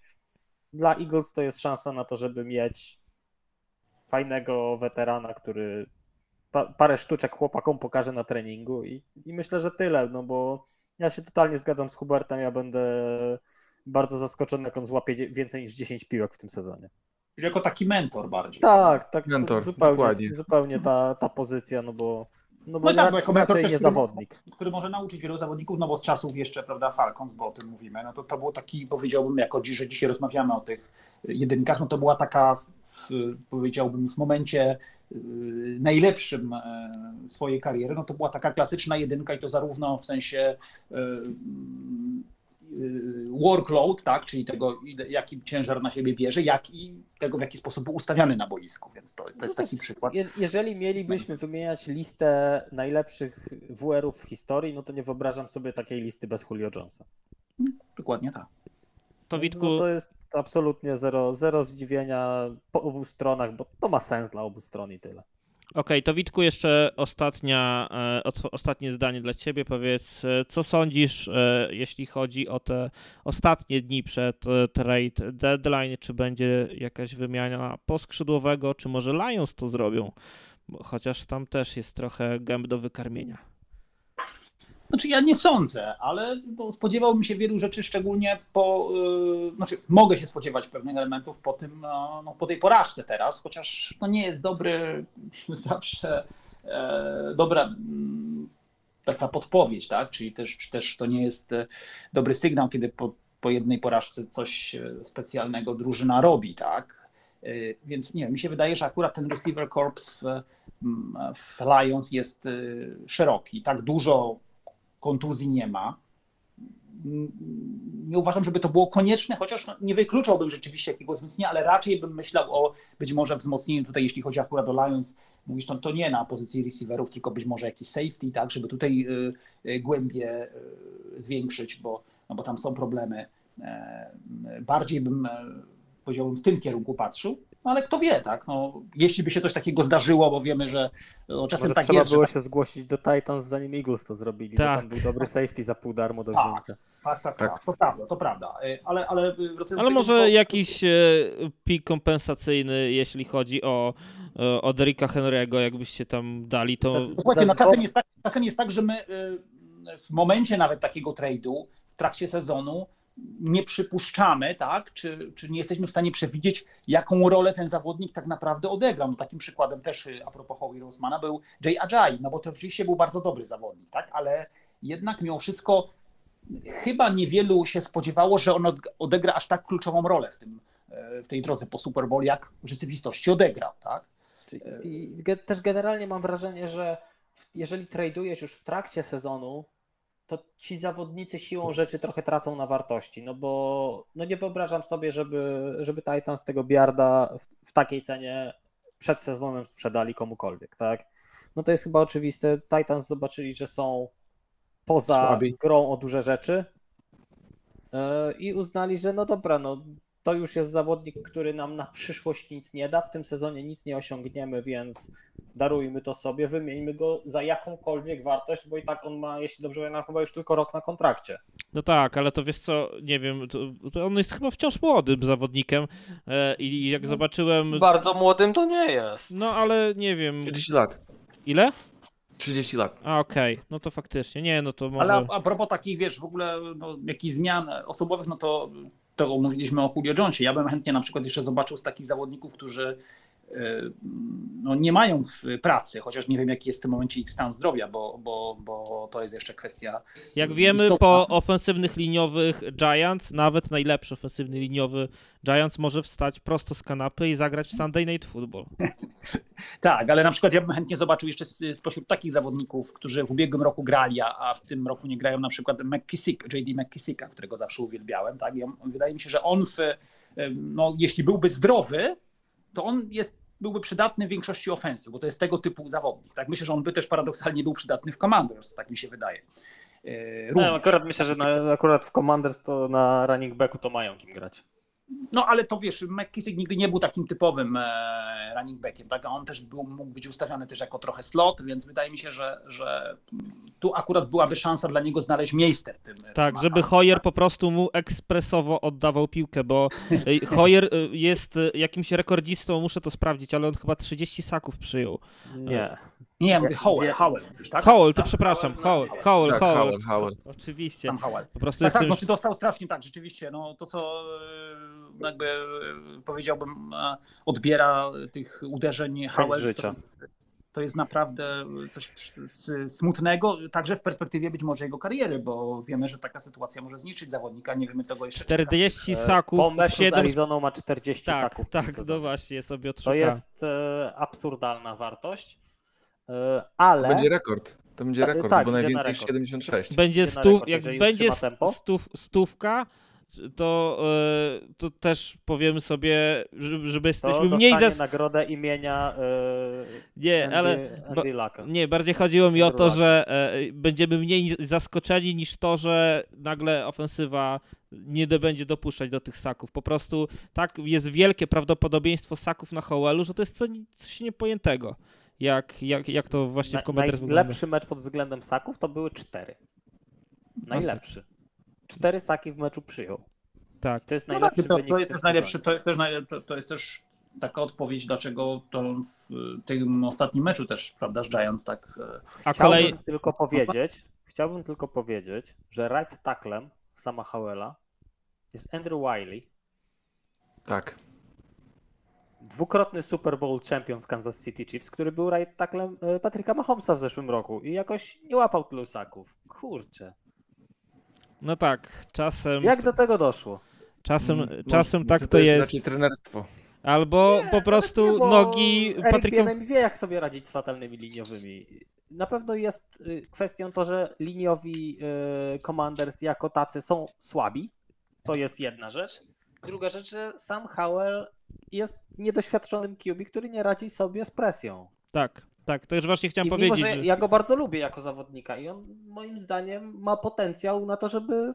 Dla Eagles to jest szansa na to, żeby mieć fajnego weterana, który pa, parę sztuczek chłopakom pokaże na treningu i, i myślę, że tyle, no bo ja się totalnie zgadzam z Hubertem, ja będę bardzo zaskoczony, jak on złapie więcej niż 10 piłek w tym sezonie. Czyli jako taki mentor bardziej. Tak, tak, Mentor, to zupełnie, dokładnie. zupełnie ta, ta pozycja, no bo, no bo No tak, jako mentor też nie który- zawodnik. który może nauczyć wielu zawodników, no bo z czasów jeszcze, prawda, Falcons, bo o tym mówimy, no to to był taki, powiedziałbym, jako dzi- że dzisiaj rozmawiamy o tych jedynkach, no to była taka, w, powiedziałbym, w momencie najlepszym e, swojej kariery, no to była taka klasyczna jedynka i to zarówno w sensie y, y, workload, tak, czyli tego, jaki ciężar na siebie bierze, jak i tego, w jaki sposób był ustawiany na boisku, więc to, to jest taki przykład. Je, jeżeli mielibyśmy wymieniać listę najlepszych WR-ów w historii, no to nie wyobrażam sobie takiej listy bez Julio Jonesa. Dokładnie tak. To Więc Witku, No to jest absolutnie zero, zero zdziwienia po obu stronach, bo to ma sens dla obu stron i tyle. Okej, to Witku jeszcze ostatnia, e, os- ostatnie zdanie dla ciebie. Powiedz, e, co sądzisz, e, jeśli chodzi o te ostatnie dni przed trade deadline? Czy będzie jakaś wymiana poskrzydłowego, czy może Lions to zrobią? Bo chociaż tam też jest trochę gęb do wykarmienia. Znaczy ja nie sądzę, ale spodziewałbym się wielu rzeczy, szczególnie po, yy, znaczy mogę się spodziewać pewnych elementów po tym, no, no, po tej porażce teraz, chociaż no, nie jest dobry zawsze e, dobra taka podpowiedź, tak? Czyli też, też to nie jest e, dobry sygnał, kiedy po, po jednej porażce coś e, specjalnego drużyna robi, tak? E, Więc nie wiem, mi się wydaje, że akurat ten receiver corps w, w Lions jest szeroki. Tak dużo kontuzji nie ma. Nie uważam, żeby to było konieczne, chociaż no, nie wykluczałbym rzeczywiście jakiegoś wzmocnienia, ale raczej bym myślał o być może wzmocnieniu tutaj, jeśli chodzi akurat o Lions, mówisz to, to nie na pozycji receiverów, tylko być może jakiś safety, tak, żeby tutaj y, y, głębie y, zwiększyć, bo, no, bo tam są problemy. E, bardziej bym, e, powiedziałbym, w tym kierunku patrzył, no, ale kto wie, tak, no, jeśli by się coś takiego zdarzyło, bo wiemy, że no, czasem Może tak trzeba jest, że było tak, się zgłosić do Titans, zanim Eagles to zrobili, Tak. bo tam był dobry safety za pół darmo do Tak. wzięcia. Tak, tak, Tak. tak, to prawda, to prawda. Y, Ale, ale do Ale może to- jakiś e, pik kompensacyjny, jeśli chodzi o, e, o Derricka Henry'ego, jakbyście tam dali, to Dokładnie, no Zadzwo- czasem, jest tak, czasem jest tak, że my w momencie nawet takiego trade'u, w trakcie sezonu, nie przypuszczamy, tak, czy, czy nie jesteśmy w stanie przewidzieć, jaką rolę ten zawodnik tak naprawdę odegrał. No, takim przykładem też y, a propos Howie Rosemana był Jay Ajay, no bo to oczywiście był bardzo dobry zawodnik, tak, ale jednak mimo wszystko chyba niewielu się spodziewało, że on od- odegra aż tak kluczową rolę w, tym, e, w tej drodze po Super Bowl, jak w rzeczywistości odegrał, tak. I też generalnie mam wrażenie, że jeżeli tradujesz już w trakcie sezonu, to ci zawodnicy siłą rzeczy trochę tracą na wartości, no bo no nie wyobrażam sobie, żeby, żeby Titans tego Biarda w, w takiej cenie przed sezonem sprzedali komukolwiek, tak? No to jest chyba oczywiste. Titans zobaczyli, że są poza Słabi. grą o duże rzeczy yy, i uznali, że no dobra, no to już jest zawodnik, który nam na przyszłość nic nie da. W tym sezonie nic nie osiągniemy, więc darujmy to sobie, wymieńmy go za jakąkolwiek wartość, bo i tak on ma, jeśli dobrze pamiętam, chyba już tylko rok na kontrakcie. No tak, ale to wiesz co, nie wiem, to, to on jest chyba wciąż młodym zawodnikiem e, i jak No, zobaczyłem, Bardzo młodym to nie jest. no ale nie wiem, 30 lat. ile? 30 lat. A okej, no to faktycznie, nie, no to może... Ale a, a propos takich, wiesz, w ogóle no, jakichś zmian osobowych, no to, to mówiliśmy o Julio Jonesie. Ja bym chętnie na przykład jeszcze zobaczył z takich zawodników, którzy no, nie mają w pracy, chociaż nie wiem jaki jest w tym momencie ich stan zdrowia, bo, bo, bo to jest jeszcze kwestia. Jak wiemy, istotna. po ofensywnych liniowych Giants, nawet najlepszy ofensywny liniowy Giants może wstać prosto z kanapy i zagrać w Sunday Night Football. Tak, ale na przykład ja bym chętnie zobaczył jeszcze spośród takich zawodników, którzy w ubiegłym roku grali, a, w tym roku nie grają, na przykład McKissick, JD McKissicka, którego zawsze uwielbiałem. Tak? I on, wydaje mi się, że on, w, no, jeśli byłby zdrowy, to on jest, byłby przydatny w większości ofensyw, bo to jest tego typu zawodnik. Tak? Myślę, że on by też paradoksalnie był przydatny w Commanders, tak mi się wydaje. E, również. No, akurat myślę, że na, akurat w Commanders to na running backu to mają kim grać. No ale to wiesz, McKissick nigdy nie był takim typowym e, running backiem, tak? A on też był, mógł być ustawiany też jako trochę slot, więc wydaje mi się, że, że tu akurat byłaby szansa dla niego znaleźć miejsce w tym. Tak, żeby Hoyer tak? po prostu mu ekspresowo oddawał piłkę, bo y, Hoyer y, jest jakimś rekordzistą, muszę to sprawdzić, ale on chyba 30 saków przyjął. Nie. Nie, mówię Howell, Howell, tak? Howell, to Sam przepraszam, Howell, Howell, Tak, Howell. Howell, Howell. Oczywiście. Sam Howell. Po prostu Tak, jestem... tak, znaczy dostał strasznie tak, rzeczywiście, no to co e, jakby e, powiedziałbym e, odbiera tych uderzeń Howell, życia. to jest, to jest naprawdę coś s- smutnego, także w perspektywie być może jego kariery, bo wiemy, że taka sytuacja może zniszczyć zawodnika, nie wiemy co go jeszcze czeka. 40 E, saków, Po meczu z 7... Arizoną ma 40 Tak, saków. w tym tak, sezonie. no właśnie, sobie To odszukałem. jest e, absurdalna wartość, e, ale Będzie rekord. To będzie Tak, rekord, tak, bo najwięcej rekord. 76. Będzie stów, rekord, jak będzie stów, stówka, to, e, to też powiemy sobie, że- żeby to jesteśmy mniej dostanie zas... nagrodę imienia e, Nie, Andy, ale Andy Lucka. nie, bardziej chodziło mi o to, że e, będziemy mniej zaskoczeni niż to, że nagle ofensywa nie do, będzie dopuszczać do tych saków. Po prostu tak jest wielkie prawdopodobieństwo saków na Howellu, że to jest co, coś niepojętego. Jak, jak, jak to właśnie w komentarzach wygląda. Najlepszy mecz pod względem saków to były cztery. Najlepszy. Cztery saki w meczu przyjął. Tak. To jest No tak, najlepszy to, wynik. to w jest też najlepszy, to jest też, naj- to, to jest też taka odpowiedź, dlaczego to w tym ostatnim meczu też, prawda, z Giants tak e, A Chciałbym kolej... tylko powiedzieć, chciałbym tylko powiedzieć, że right tacklem sama Howella jest Andrew Wiley, Tak. Dwukrotny Super Bowl champion z Kansas City Chiefs, który był right tacklem e, Patryka Mahomesa w zeszłym roku i jakoś nie łapał tylu saków. Kurczę. No tak, czasem, Jak do tego doszło? czasem, Mm, czasem może- tak to jest. jest. raczej trenerstwo. Albo po Nawet prostu nie, nogi Eric Patryka... Bienem wie, jak sobie radzić z fatalnymi liniowymi. Na pewno jest y, kwestią to, że liniowi y, Commanders jako tacy są słabi. To jest jedna rzecz. Druga rzecz, że sam Howell jest niedoświadczonym QB, który nie radzi sobie z presją. Tak, tak, to już właśnie chciałem I mimo, powiedzieć, że że... ja go bardzo lubię jako zawodnika i on moim zdaniem ma potencjał na to, żeby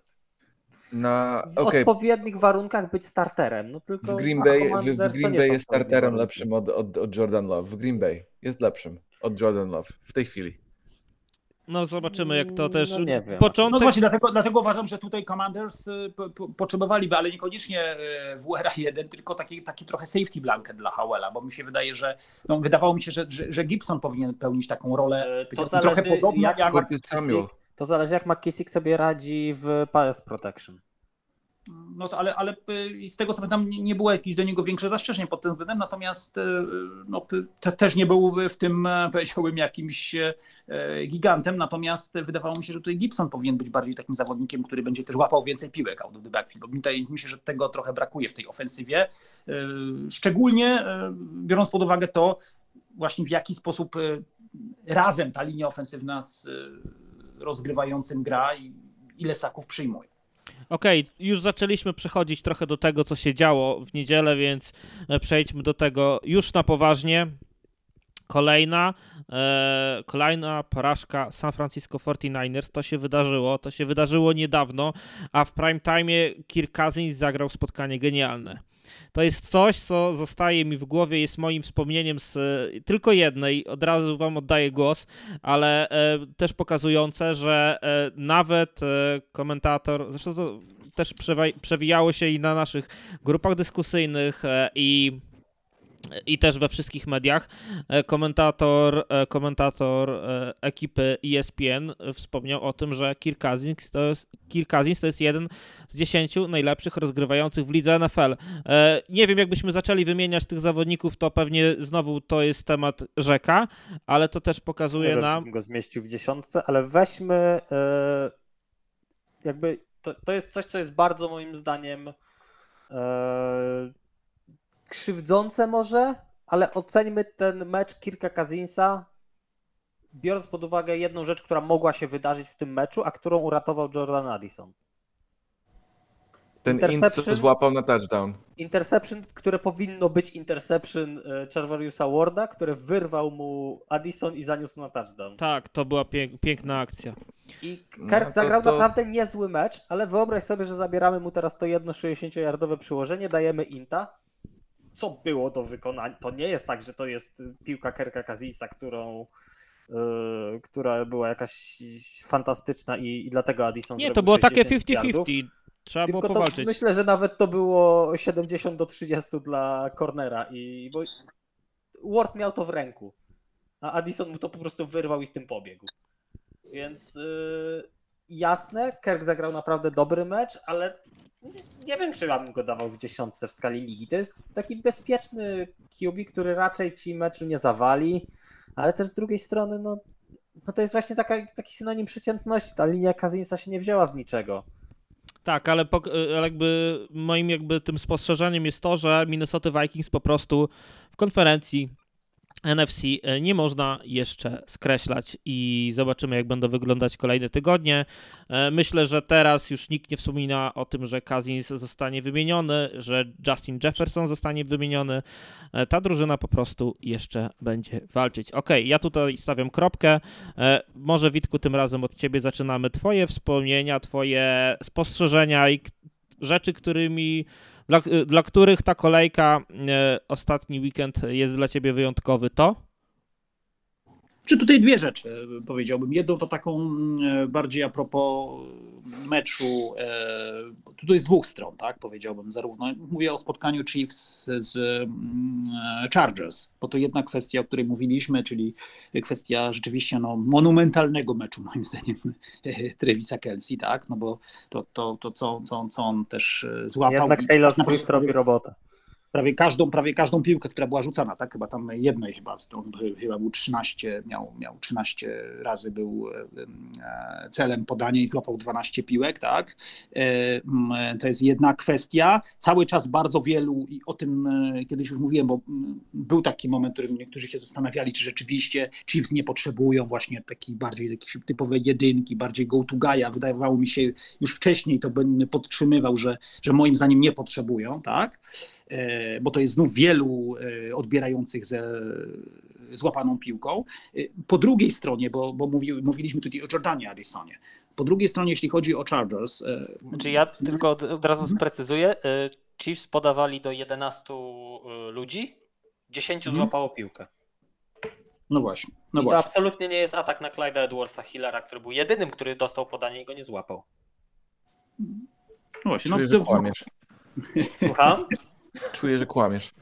Na, w odpowiednich warunkach być starterem. No tylko w Green Bay, w, w Green Bay jest starterem warunki. lepszym od, od, od Jordan Love. W Green Bay jest lepszym od Jordan Love w tej chwili. No zobaczymy jak to też... No nie wiem. No Początek... właśnie, dlatego, dlatego uważam, że tutaj Commanders y, po, po, potrzebowaliby, ale niekoniecznie y, WRA1, tylko taki, taki trochę safety blanket dla Howella, bo mi się wydaje, że no, wydawało mi się, że, że, że Gibson powinien pełnić taką rolę E, to zależy, trochę podobną jak jak. To zależy jak McKissick sobie radzi w pass protection. No ale, ale y, z tego co pamiętam, nie było jakichś do niego większych zastrzeżeń pod tym względem, natomiast y, no, te, też nie był w tym, e, powiedziałbym, jakimś e, gigantem, natomiast wydawało mi się, że tutaj Gibson powinien być bardziej takim zawodnikiem, który będzie też łapał więcej piłek out of the backfield, bo mi tutaj myślę, że tego trochę brakuje w tej ofensywie, szczególnie biorąc pod uwagę to właśnie w jaki sposób razem ta linia ofensywna z rozgrywającym gra i ile saków przyjmuje. Okej, już zaczęliśmy przechodzić trochę do tego, co się działo w niedzielę, więc e, przejdźmy do tego już na poważnie. Kolejna, e, kolejna porażka San Francisco 49ers. To się wydarzyło, to się wydarzyło niedawno, a w prime time Kirk Cousins zagrał spotkanie genialne. To jest coś, co zostaje mi w głowie, jest moim wspomnieniem z e, tylko jednej, od razu wam oddaję głos, ale e, też pokazujące, że e, nawet e, komentator, zresztą to też przewijało się i na naszych grupach dyskusyjnych i i też we wszystkich mediach. E, Komentator, e, komentator e, ekipy ESPN wspomniał o tym, że Kirk Cousins to jest, Kirk Cousins to jest jeden z dziesięciu najlepszych rozgrywających w lidze NFL. Nie wiem, jakbyśmy zaczęli wymieniać tych zawodników, to pewnie znowu to jest temat rzeka, ale to też Nie pokazuje wiem, nam... bym go zmieścił w dziesiątce, ale weźmy jakby to, to jest coś, co jest bardzo moim zdaniem krzywdzące może, ale oceńmy ten mecz Kirka Kazinsa biorąc pod uwagę jedną rzecz, która mogła się wydarzyć w tym meczu, a którą uratował Jordan Addison. Ten Interception? int złapał na touchdown. Interception, które powinno być interception e, Charvariusa Warda, które wyrwał mu Addison i zaniósł na touchdown. Tak, to była pięk- piękna akcja. I No Kirk to- zagrał to- naprawdę niezły mecz, ale wyobraź sobie, że zabieramy mu teraz to jedno 60-yardowe przyłożenie, dajemy Inta. Co było do wykonania? To nie jest tak, że to jest piłka Kerka Kazisa, którą yy, która była jakaś fantastyczna i, i dlatego Addison Nie, to było takie 60 yardów. 50-50. Trzeba było Tylko to powalczyć. myślę, że nawet to było 70 do 30 dla cornera i bo Ward miał to w ręku, a Addison mu to po prostu wyrwał i z tym pobiegł. Więc yy, jasne, Kirk zagrał naprawdę dobry mecz, ale nie, wiem, czy bym go dawał w dziesiątce w skali ligi. To jest taki bezpieczny QB, który raczej ci meczu nie zawali, ale też z drugiej strony, no, no to jest właśnie taka, taki synonim przeciętności. Ta linia Kazinsa się nie wzięła z niczego. Tak, ale, pok- ale jakby moim jakby tym spostrzeżeniem jest to, że Minnesota Vikings po prostu w konferencji NFC e, nie można jeszcze skreślać i zobaczymy, jak będą wyglądać kolejne tygodnie. E, Myślę, że teraz już nikt nie wspomina o tym, że Cousins zostanie wymieniony, że Justin Jefferson zostanie wymieniony. E, Ta drużyna po prostu jeszcze będzie walczyć. Ok, ja tutaj stawiam kropkę. Może Witku, tym razem od ciebie zaczynamy. Twoje wspomnienia, twoje spostrzeżenia i rzeczy, którymi dla, dla których ta kolejka e, ostatni weekend jest dla ciebie wyjątkowy, to? Czy tutaj dwie rzeczy powiedziałbym. Jedną to taką e, bardziej a propos meczu. e, Tutaj z dwóch stron, tak powiedziałbym. Zarówno mówię o spotkaniu Chiefs z mm, e, Chargers, bo to jedna kwestia, o której mówiliśmy, czyli kwestia rzeczywiście no, monumentalnego meczu, moim zdaniem, Trevisa Kelsey, tak? No bo to, to, to co, co, co on też złapał. Jednak Taylor Swift robi robotę. Prawie każdą, prawie każdą piłkę, która była rzucana, tak? Chyba tam jednej chyba, stąd chyba był 13, miał, miał 13 razy był e, celem podania i złapał 12 piłek, tak? To jest jedna kwestia. Cały czas bardzo wielu, i o tym e, kiedyś już mówiłem, bo był taki moment, w którym niektórzy się zastanawiali, czy rzeczywiście Chiefs nie potrzebują właśnie takiej bardziej jakiejś typowej jedynki, bardziej go to guy'a. Wydawało mi się już wcześniej, to będę podtrzymywał, że, że moim zdaniem nie potrzebują, tak? E, bo to jest znów wielu e, odbierających ze złapaną piłką. E, Po drugiej stronie, bo, bo mówi, mówiliśmy tutaj o Jordanie Addisonie, po drugiej stronie, jeśli chodzi o Chargers, Znaczy ja tylko od, od razu sprecyzuję. y, Chiefs podawali do 11 y, ludzi, 10 Mhm. złapało piłkę. no właśnie, no I to właśnie. absolutnie nie jest atak na Clyda Edwardsa Hillera, który był jedynym, który dostał podanie i go nie złapał. No właśnie, no, że to- kłamiesz. Słucham? Czuję, że kłamiesz.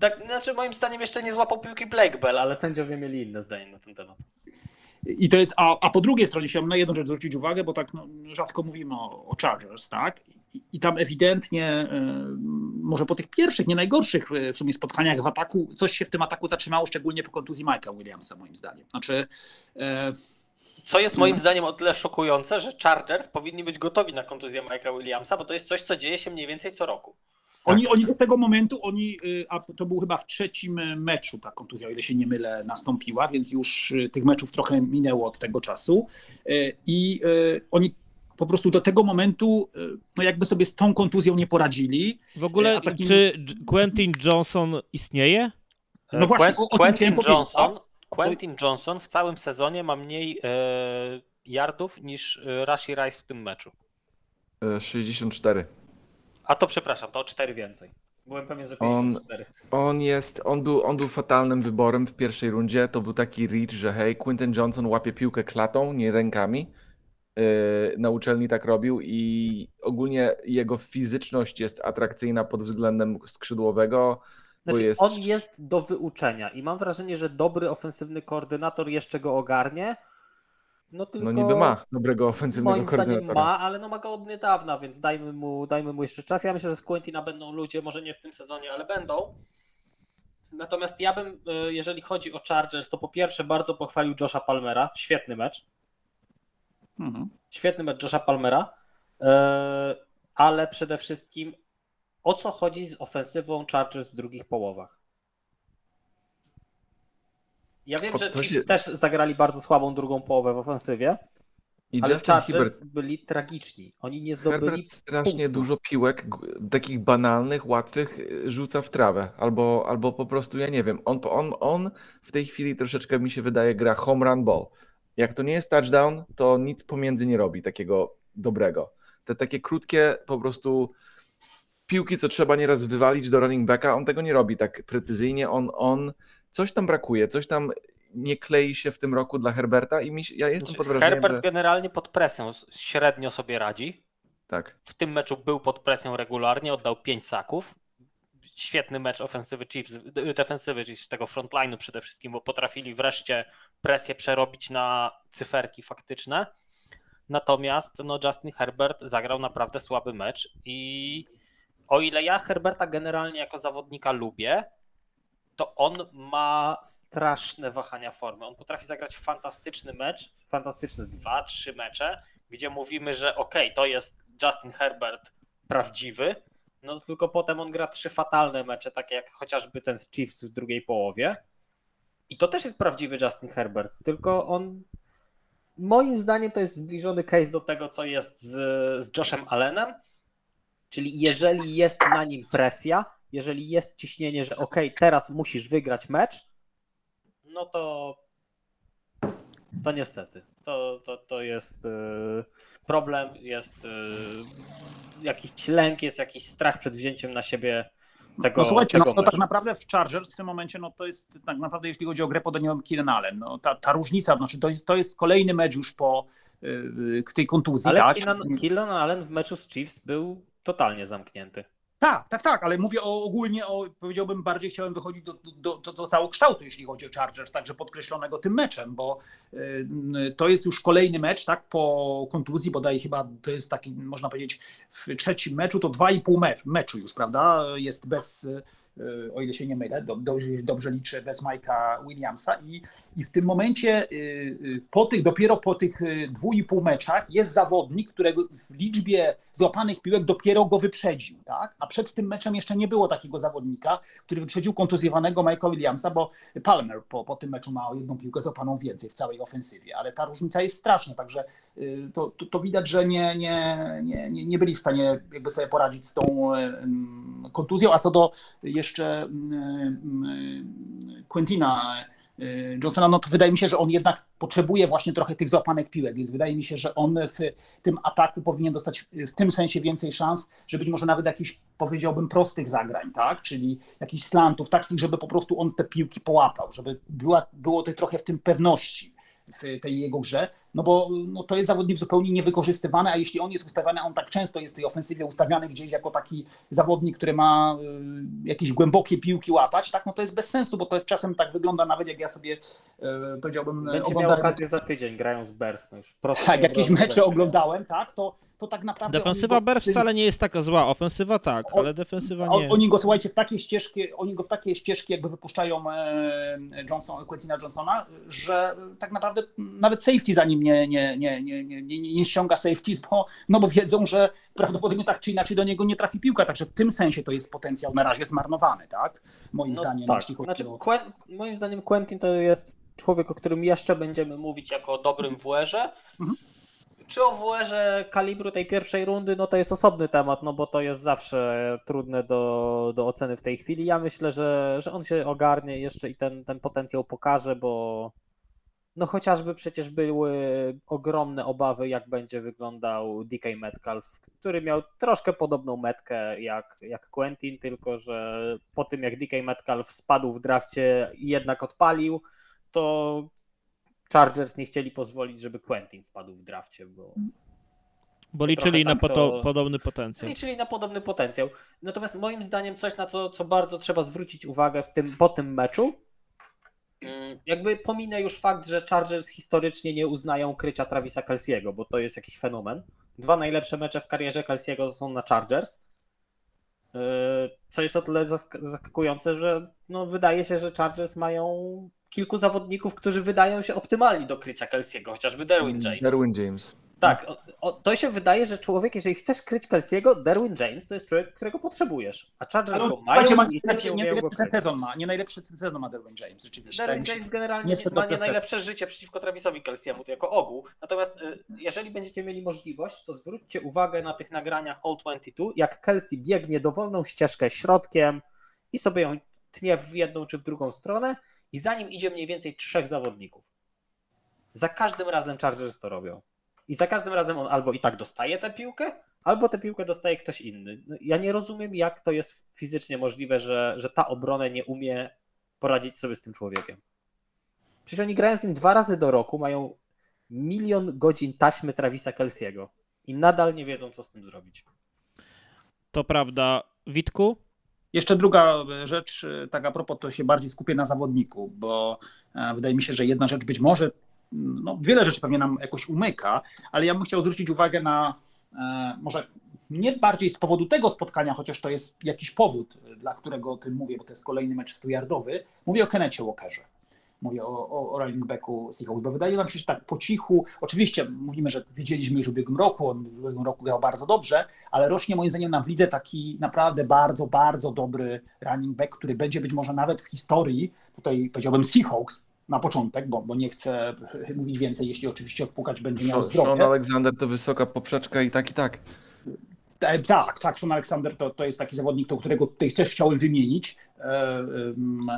Tak, znaczy moim zdaniem jeszcze nie złapał piłki Blake Bell, ale sędziowie mieli inne zdanie na ten temat. I to jest, a, a po drugiej stronie chciałbym na jedną rzecz zwrócić uwagę, bo tak no, rzadko mówimy o, o Chargers, tak? I, I tam ewidentnie, e, może po tych pierwszych, nie najgorszych e, w sumie spotkaniach w ataku, coś się w tym ataku zatrzymało, szczególnie po kontuzji Mike'a Williamsa, moim zdaniem. Znaczy, e, Co jest moim zdaniem o tyle szokujące, że Chargers powinni być gotowi na kontuzję Mike'a Williamsa, bo to jest coś, co dzieje się mniej więcej co roku. Oni, oni do tego momentu, oni, y, a to był chyba w trzecim y, meczu ta kontuzja, o ile się nie mylę, nastąpiła, więc już y, tych meczów trochę minęło od tego czasu. I oni po prostu do tego momentu, no jakby sobie z tą kontuzją nie poradzili. W ogóle, takim- czy Quentin Johnson istnieje? No właśnie, Quen- o- Quentin Johnson, Quentin Johnson w całym sezonie ma mniej e, yardów niż e, Rashi Rice w tym meczu. E, 64. A to przepraszam, to o 4 więcej. Byłem pewien, że On- 54. On jest, on był, on był fatalnym wyborem w pierwszej rundzie. To był taki reach, że hej, Quinton Johnson łapie piłkę klatą, nie rękami. Yy, na uczelni tak robił i ogólnie jego fizyczność jest atrakcyjna pod względem skrzydłowego. bo Znaczy, jest... on jest do wyuczenia i mam wrażenie, że dobry ofensywny koordynator jeszcze go ogarnie. No tylko No niby ma dobrego ofensywnego moim zdaniem koordynatora. ma, ale no ma go od niedawna, więc dajmy mu, dajmy mu jeszcze czas. Ja myślę, że z Quentina będą ludzie, może nie w tym sezonie, ale będą. Natomiast ja bym, e, jeżeli chodzi o Chargers, to po pierwsze bardzo pochwalił Josha Palmera. Świetny mecz. Mhm. Świetny mecz Josha Palmera. E, Ale przede wszystkim o co chodzi z ofensywą Chargers w drugich połowach? Ja wiem, że Chiefs też zagrali bardzo słabą drugą połowę w ofensywie, I ale Justin Herbert, byli tragiczni. Oni nie zdobyli Herbert strasznie punktu. dużo piłek, takich banalnych, łatwych, rzuca w trawę. Albo, albo po prostu, ja nie wiem, on, on, on w tej chwili troszeczkę mi się wydaje gra home run ball. Jak to nie jest touchdown, to nic pomiędzy nie robi takiego dobrego. Te takie krótkie po prostu piłki, co trzeba nieraz wywalić do running backa, on tego nie robi tak precyzyjnie. On, on coś tam brakuje, coś tam nie klei się w tym roku dla Herberta i mi ja jestem pod wrażeniem, Herbert że generalnie pod presją średnio sobie radzi. tak. W tym meczu był pod presją regularnie, oddał 5 saków. Świetny mecz ofensywy Chiefs, d- defensywy Chiefs, tego frontline'u przede wszystkim, bo potrafili wreszcie presję przerobić na cyferki faktyczne. Natomiast no, Justin Herbert zagrał naprawdę słaby mecz i o ile ja Herberta generalnie jako zawodnika lubię, to on ma straszne wahania formy. On potrafi zagrać fantastyczny mecz, fantastyczne dwa, trzy mecze, gdzie mówimy, że okej, to jest Justin Herbert prawdziwy, no tylko potem on gra trzy fatalne mecze, takie jak chociażby ten z Chiefs w drugiej połowie. I to też jest prawdziwy Justin Herbert, tylko on moim zdaniem to jest zbliżony case do tego, co jest z, z Joshem Allenem, czyli jeżeli jest na nim presja, jeżeli jest ciśnienie, że okej, teraz musisz wygrać mecz, no to to niestety. To, to, to jest e, problem, jest e, jakiś lęk, jest jakiś strach przed wzięciem na siebie tego, No słuchajcie, no tego meczu. tak naprawdę w Chargers w tym momencie, no to jest tak naprawdę, jeśli chodzi o grę podanioną Keenan Allen, no ta, ta różnica, znaczy to jest, to jest kolejny mecz już po y, tej kontuzji, Ale tak? Keenan Allen w meczu z Chiefs był totalnie zamknięty. Tak, tak, tak, ale mówię o, ogólnie o, powiedziałbym, bardziej chciałem wychodzić do, do, do, do całokształtu, jeśli chodzi o Chargers, także podkreślonego tym meczem, bo y, to jest już kolejny mecz, tak, po kontuzji, bodaj chyba to jest taki, można powiedzieć, w trzecim meczu to dwa i pół mecz, meczu już, prawda, jest bez, o ile się nie mylę, do, dobrze, dobrze liczę, bez Mike'a Williamsa i, i w tym momencie y, y, po tych, dopiero po tych y, dwu i pół meczach jest zawodnik, którego w liczbie złapanych piłek dopiero go wyprzedził, tak? A przed tym meczem jeszcze nie było takiego zawodnika, który wyprzedził kontuzjowanego Mike'a Williamsa, bo Palmer po, po tym meczu ma jedną piłkę złapaną więcej w całej ofensywie, ale ta różnica jest straszna, także y, to, to, to widać, że nie, nie, nie, nie byli w stanie jakby sobie poradzić z tą y, mm, kontuzją, a co do jeszcze mm, mm, Quentina y, Johnsona, no to wydaje mi się, że on jednak potrzebuje właśnie trochę tych złapanek piłek, więc wydaje mi się, że on w tym ataku powinien dostać w tym sensie więcej szans, że być może nawet jakichś, powiedziałbym, prostych zagrań, tak? Czyli jakichś slantów, takich, żeby po prostu on te piłki połapał, żeby była, było to trochę w tym pewności w tej jego grze, no bo no, to jest zawodnik zupełnie niewykorzystywany, a jeśli on jest ustawiany, a on tak często jest w tej ofensywie ustawiany gdzieś jako taki zawodnik, który ma y, jakieś głębokie piłki łapać, tak, no to jest bez sensu, bo to czasem tak wygląda nawet jak ja sobie y, powiedziałbym Będzie miał oglądałem- okazję za tydzień, grają z Bears. No już prosto tak, jakieś mecze oglądałem, tak, to, to tak naprawdę... Defensywa tym- wcale nie jest taka zła, ofensywa tak, O- ale defensywa nie. Oni go, słuchajcie, w takie ścieżki, oni go w takie ścieżki jakby wypuszczają e, Johnson, Quentina Johnsona, że tak naprawdę nawet safety za nim nie, nie, nie, nie, nie, nie, nie ściąga safety, bo, no bo wiedzą, że prawdopodobnie tak czy inaczej do niego nie trafi piłka, także w tym sensie to jest potencjał na razie zmarnowany, tak? Moim No zdaniem, tak. Znaczy, o... Quen- moim zdaniem Quentin to jest człowiek, o którym jeszcze będziemy mówić jako o dobrym WR-ze. Mhm. Czy o WR-ze kalibru tej pierwszej rundy, no to jest osobny temat, no bo to jest zawsze trudne do, do oceny w tej chwili. Ja myślę, że, że on się ogarnie jeszcze i ten, ten potencjał pokaże, bo no chociażby przecież były ogromne obawy, jak będzie wyglądał DK Metcalf, który miał troszkę podobną metkę jak, jak Quentin, tylko że po tym jak DK Metcalf spadł w drafcie i jednak odpalił, to Chargers nie chcieli pozwolić, żeby Quentin spadł w drafcie, bo Bo liczyli na tak to- podobny potencjał. liczyli na podobny potencjał. Natomiast moim zdaniem coś, na co, co bardzo trzeba zwrócić uwagę w tym, po tym meczu, mm, jakby pominę już fakt, że Chargers historycznie nie uznają krycia Travisa Kelsey'ego, bo to jest jakiś fenomen. Dwa najlepsze mecze w karierze Kelsey'ego są na Chargers. Yy, Co jest o tyle zask- zaskakujące, że no, wydaje się, że Chargers mają kilku zawodników, którzy wydają się optymalni do krycia Kelsey'ego, chociażby Derwin James. Derwin James. Tak, o, o, to się wydaje, że człowiek, jeżeli chcesz kryć Kelsey'ego, Derwin James to jest człowiek, którego potrzebujesz. A Chargers Ale go mają ma nie, nie go najlepszy sezon ma, nie najlepszy sezon ma Derwin James, rzeczywiście. Derwin Tak James generalnie nie nie, ma nie najlepsze życie przeciwko Travisowi Kelsey'emu, to jako ogół. Natomiast y, jeżeli będziecie mieli możliwość, to zwróćcie uwagę na tych nagraniach All 22, jak Kelsey biegnie dowolną ścieżkę środkiem i sobie ją tnie w jedną czy w drugą stronę i za nim idzie mniej więcej trzech zawodników. Za każdym razem Chargers to robią. I za każdym razem on albo i tak dostaje tę piłkę, albo tę piłkę dostaje ktoś inny. No, Ja nie rozumiem, jak to jest fizycznie możliwe, że, że ta obrona nie umie poradzić sobie z tym człowiekiem. Przecież oni grają z nim dwa razy do roku, mają milion godzin taśmy Travisa Kelsey'ego i nadal nie wiedzą, co z tym zrobić. To prawda. Witku? Jeszcze druga rzecz, e, tak a propos, to się bardziej skupię na zawodniku, bo e, wydaje mi się, że jedna rzecz być może, mm, no wiele rzeczy pewnie nam jakoś umyka, ale ja bym chciał zwrócić uwagę na e, może nie bardziej z powodu tego spotkania, chociaż to jest jakiś powód, e, dla którego o tym mówię, bo to jest kolejny mecz 100-yardowy, mówię o Kennecie Walkerze. Mówię o, o, o running backu Seahawks, bo wydaje nam się, że tak po cichu, oczywiście mówimy, że wiedzieliśmy już w ubiegłym roku, on w ubiegłym roku grał bardzo dobrze, ale rośnie moim zdaniem nam w lidze taki naprawdę bardzo, bardzo dobry running back, który będzie być może nawet w historii, tutaj powiedziałbym Seahawks na początek, bo, bo nie chcę mówić więcej, jeśli oczywiście odpukać będzie miał Sean, Sean zdrowie. Alexander to wysoka poprzeczka i tak i tak. E, Tak, tak, Sean Alexander to, to jest taki zawodnik, do którego tutaj też chciałem wymienić,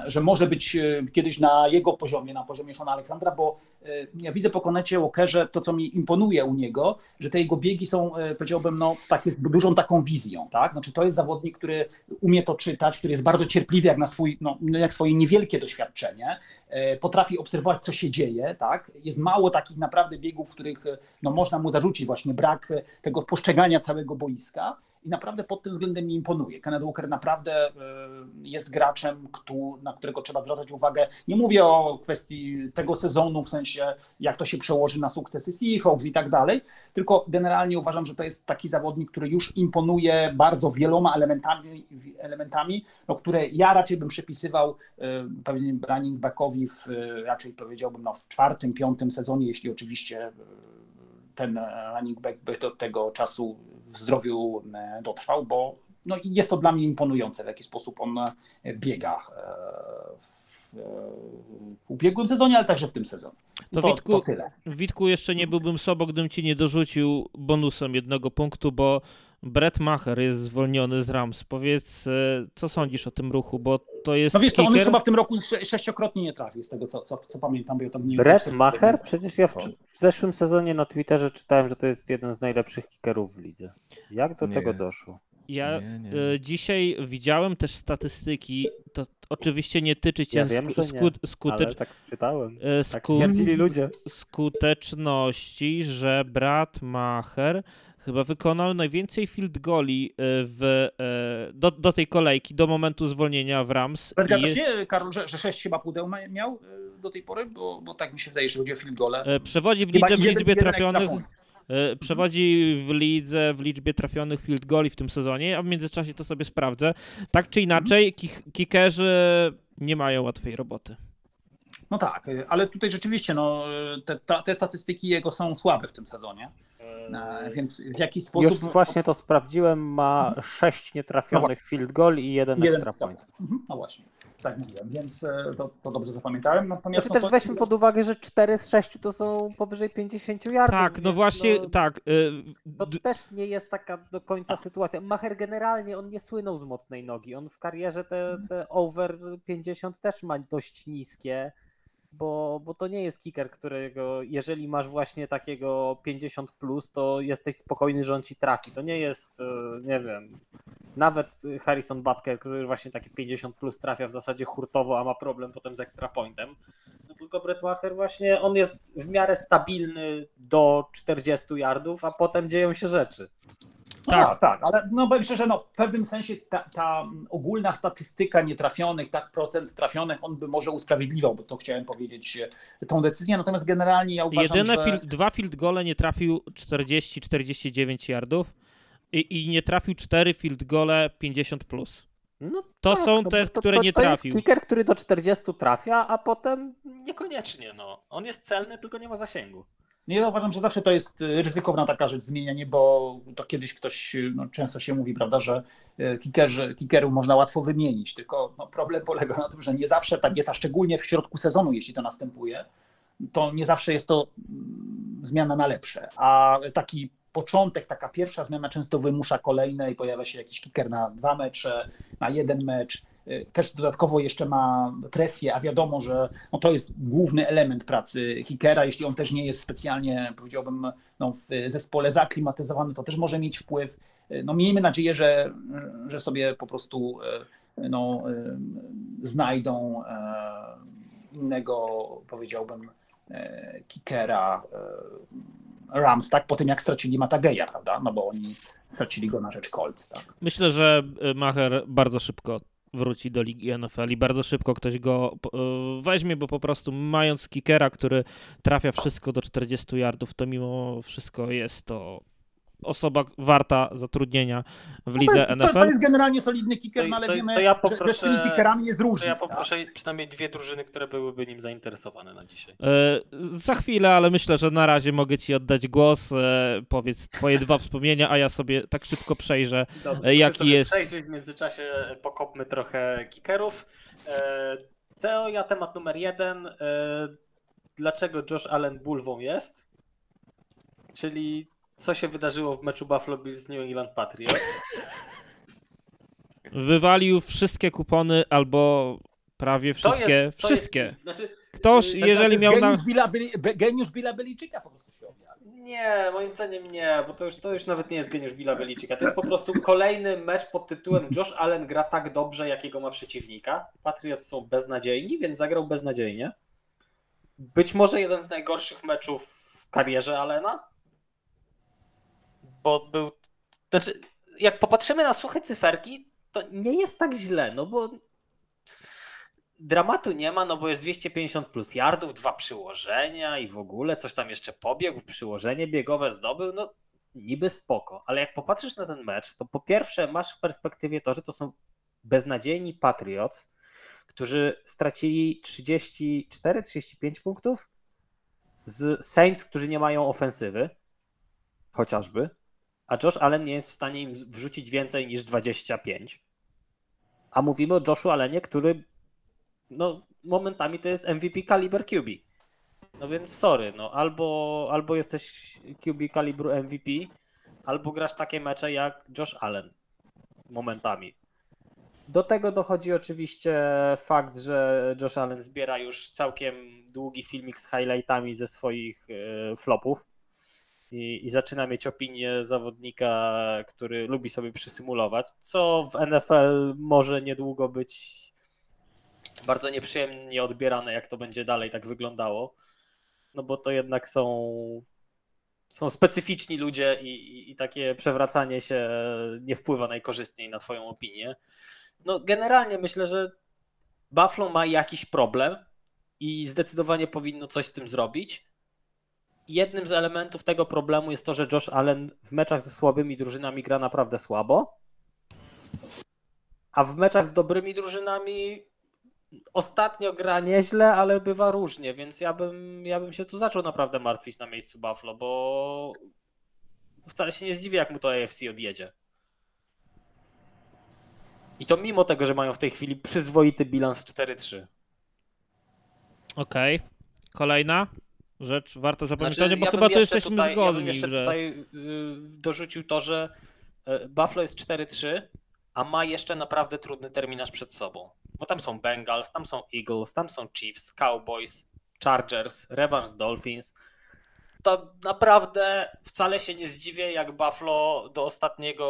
że może być e, kiedyś na jego poziomie, na poziomie Seana Alexandra, bo e, ja widzę po Konecie Walkerze to, co mi imponuje u niego, że te jego biegi są, e, powiedziałbym, no, takie z dużą taką wizją, tak? Znaczy to jest zawodnik, który umie to czytać, który jest bardzo cierpliwy jak na swój, no, jak swoje niewielkie doświadczenie, e, potrafi obserwować, co się dzieje, tak? Jest mało takich naprawdę biegów, w których e, no, można mu zarzucić właśnie brak e, tego postrzegania całego boiska i naprawdę pod tym względem mi imponuje. Kenneth Walker naprawdę e, jest graczem, na którego trzeba zwracać uwagę. Nie mówię o kwestii tego sezonu, w sensie jak to się przełoży na sukcesy Seahawks i tak dalej, tylko generalnie uważam, że to jest taki zawodnik, który już imponuje bardzo wieloma elementami, elementami no, które ja raczej bym przypisywał e, pewnie running backowi w, e, raczej powiedziałbym no, w czwartym, piątym sezonie, jeśli oczywiście ten running back by do tego czasu w zdrowiu e, dotrwał, bo no, jest to dla mnie imponujące, w jaki sposób on e, biega e, w, ubiegłym sezonie, ale także w tym sezonie. To To, Witku- to tyle. Witku, jeszcze nie byłbym sobą, gdybym ci nie dorzucił bonusem jednego punktu, bo Brett Maher jest zwolniony z Rams. Powiedz, e, co sądzisz o tym ruchu, bo to jest No wiesz co, on już chyba w tym roku sze- sześciokrotnie nie trafił, z tego co, co, co pamiętam, bo ja mniej więcej Brett Maher? Przecież ja w, w zeszłym sezonie na Twitterze czytałem, że to jest jeden z najlepszych kickerów w lidze. Jak do Nie. tego doszło? Ja Nie, nie. e, dzisiaj widziałem też statystyki, to oczywiście nie tyczy się Ja wiem, sku- że nie, sku- skutecz- Ale tak czytałem. e, Tak ludzie. skuteczności, że brat Maher chyba wykonał najwięcej field goli e, w, e, do, do tej kolejki, do momentu zwolnienia w Rams. Zgadza I, się, Karol, że, że sześć chyba pudeł miał y, do tej pory, bo, bo tak mi się wydaje, że chodzi o field gole. e, Przewodzi w lidze w liczbie trafionych. e, Przewodzi w lidze w liczbie trafionych field goli w tym sezonie, a w międzyczasie to sobie sprawdzę. Tak czy inaczej, kik- kickerzy nie mają łatwej roboty. No tak, ale tutaj rzeczywiście no, te, ta, te statystyki jego są słabe w tym sezonie, e, więc w jakiś sposób... Już właśnie to sprawdziłem, ma sześć nietrafionych field goal i jeden Jeden extra point. Mhm, No właśnie. Tak mówiłem, więc e, to, to dobrze zapamiętałem. Natomiast Znaczy no też to- weźmy pod uwagę, że 4 z 6 to są powyżej 50 yardów. Tak, no właśnie, no, tak. y, To też nie jest taka do końca sytuacja. Macher generalnie on nie słynął z mocnej nogi. On w karierze te, te over 50 też ma dość niskie, bo, bo to nie jest kicker, którego jeżeli masz właśnie takiego 50 plus, to jesteś spokojny, że on ci trafi. To nie jest, e, nie wiem, nawet Harrison Butker, który właśnie takie 50 plus trafia w zasadzie hurtowo, a ma problem potem z extra pointem. No tylko Brett Macher właśnie, on jest w miarę stabilny do 40 yardów, a potem dzieją się rzeczy. No Tak. tak, tak, ale no powiem szczerze, no, w pewnym sensie ta, ta ogólna statystyka nietrafionych, tak, procent trafionych, on by może usprawiedliwiał, bo to chciałem powiedzieć, e, tą decyzję, natomiast generalnie ja uważam, Jedyne że... field, dwa field gole nie trafił 40-49 yardów i, i nie trafił 4 field gole 50 plus. No To tak, są no te, to, które to, nie to trafił. jest kicker, który do 40 trafia, a potem Niekoniecznie, no. On jest celny, tylko nie ma zasięgu. Nie, ja uważam, że zawsze to jest e, ryzykowna taka rzecz, zmienianie, bo to kiedyś ktoś, e, no, często się mówi, prawda, że kickerzy, kickerów można łatwo wymienić, tylko no, problem polega na tym, że nie zawsze tak jest, a szczególnie w środku sezonu, jeśli to następuje, to nie zawsze jest to mm, zmiana na lepsze, a taki początek, taka pierwsza zmiana często wymusza kolejne i pojawia się jakiś kicker na dwa mecze, na jeden mecz, też dodatkowo jeszcze ma presję, a wiadomo, że no to jest główny element pracy kickera, jeśli on też nie jest specjalnie, powiedziałbym, no w zespole zaklimatyzowany, to też może mieć wpływ. E, No miejmy nadzieję, że, że sobie po prostu e, no, znajdą innego, powiedziałbym, kickera Rams, tak, po tym jak stracili Matageja, prawda, no bo oni stracili go na rzecz Colts, tak. Myślę, że y, Macher bardzo szybko wróci do ligi NFL i bardzo szybko ktoś go y, weźmie, bo po prostu mając kickera, który trafia wszystko do 40 yardów, to mimo wszystko jest to osoba warta zatrudnienia w No lidze to, jest, to, NFL. to jest generalnie solidny kicker, To- no ale to- wiemy, to ja że- że z poproszę- tymi kickerami jest To różnie. ja tak? poproszę przynajmniej dwie drużyny, które byłyby nim zainteresowane na dzisiaj. E, Za chwilę, ale myślę, że na razie mogę Ci oddać głos. E, Powiedz Twoje dwa wspomnienia, a ja sobie tak szybko przejrzę. Dobrze, E, jaki to sobie jest- Przejść w międzyczasie pokopmy trochę kickerów. E, Teoria, temat numer jeden. Dlaczego Josh Allen bulwą jest? Czyli co się wydarzyło w meczu Buffalo Bills z New England Patriots? Wywalił wszystkie kupony albo prawie To wszystkie. jest- to wszystkie. Jest, znaczy, Ktoś, to jeżeli miał na... geniusz Billa, Belli- Be- geniusz Billa Beliczyka po prostu się objawił. Nie, moim zdaniem nie, bo to już, to już nawet nie jest geniusz Billa Beliczyka. To jest po prostu kolejny mecz pod tytułem Josh Allen gra tak dobrze, jakiego ma przeciwnika. Patriots są beznadziejni, więc zagrał beznadziejnie. Być może jeden z najgorszych meczów w karierze Allena. Bo był. Znaczy, jak popatrzymy na suche cyferki, to nie jest tak źle, no bo dramatu nie ma, no bo jest 250 plus yardów, dwa przyłożenia i w ogóle coś tam jeszcze pobiegł, przyłożenie biegowe zdobył, no niby spoko, ale jak popatrzysz na ten mecz, to po pierwsze masz w perspektywie to, że to są beznadziejni Patriots, którzy stracili 34-35 punktów z Saints, którzy nie mają ofensywy, chociażby, a Josh Allen nie jest w stanie im wrzucić więcej niż 25. A mówimy o Joshu Allenie, który no momentami to jest MVP kaliber QB. No więc sorry, no albo, albo jesteś QB kalibru MVP, albo grasz takie mecze jak Josh Allen momentami. Do tego dochodzi oczywiście fakt, że Josh Allen zbiera już całkiem długi filmik z highlightami ze swoich e, flopów i, i zaczyna mieć opinię zawodnika, który lubi sobie przysymulować, co w NFL może niedługo być bardzo nieprzyjemnie odbierane, jak to będzie dalej tak wyglądało. No bo to jednak są, są specyficzni ludzie i, i, i takie przewracanie się nie wpływa najkorzystniej na Twoją opinię. No generalnie myślę, że Buffalo ma jakiś problem i zdecydowanie powinno coś z tym zrobić. Jednym z elementów tego problemu jest to, że Josh Allen w meczach ze słabymi drużynami gra naprawdę słabo, a w meczach z dobrymi drużynami ostatnio gra nieźle, ale bywa różnie, więc ja bym, ja bym się tu zaczął naprawdę martwić na miejscu Buffalo, bo wcale się nie zdziwię, jak mu to AFC odjedzie. I to mimo tego, że mają w tej chwili przyzwoity bilans 4-3. Okej. Kolejna rzecz warta zapamiętania, Znaczy, bo ja chyba jeszcze jesteśmy tutaj, Ja bym zgodni, jeszcze że... tutaj y, dorzucił to, że y, Buffalo jest 4-3, a ma jeszcze naprawdę trudny terminarz przed sobą. Bo tam są Bengals, tam są Eagles, tam są Chiefs, Cowboys, Chargers, rewanż z Dolphins. To naprawdę wcale się nie zdziwię, jak Buffalo do ostatniego,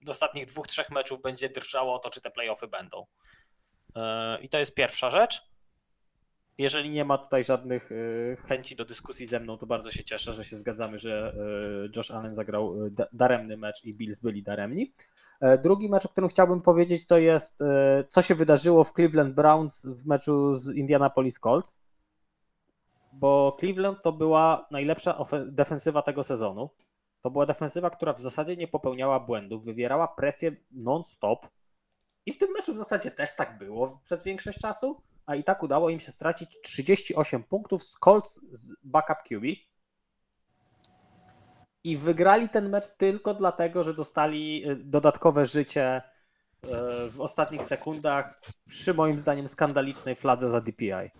do ostatnich dwóch, trzech meczów będzie drżało o to, czy te playoffy będą. Y, I to jest pierwsza rzecz. Jeżeli nie ma tutaj żadnych y, chęci do dyskusji ze mną, to bardzo się cieszę, że się zgadzamy, że y, Josh Allen zagrał y, da- daremny mecz i Bills byli daremni. E, Drugi mecz, o którym chciałbym powiedzieć, to jest e, co się wydarzyło w Cleveland Browns w meczu z Indianapolis Colts. Bo Cleveland to była najlepsza defensywa tego sezonu. To była defensywa, która w zasadzie nie popełniała błędów, wywierała presję non-stop. I w tym meczu w zasadzie też tak było przez większość czasu a i tak udało im się stracić 38 punktów z Colts z backup QB. I wygrali ten mecz tylko dlatego, że dostali y, dodatkowe życie y, w ostatnich sekundach przy moim zdaniem skandalicznej fladze za DPI.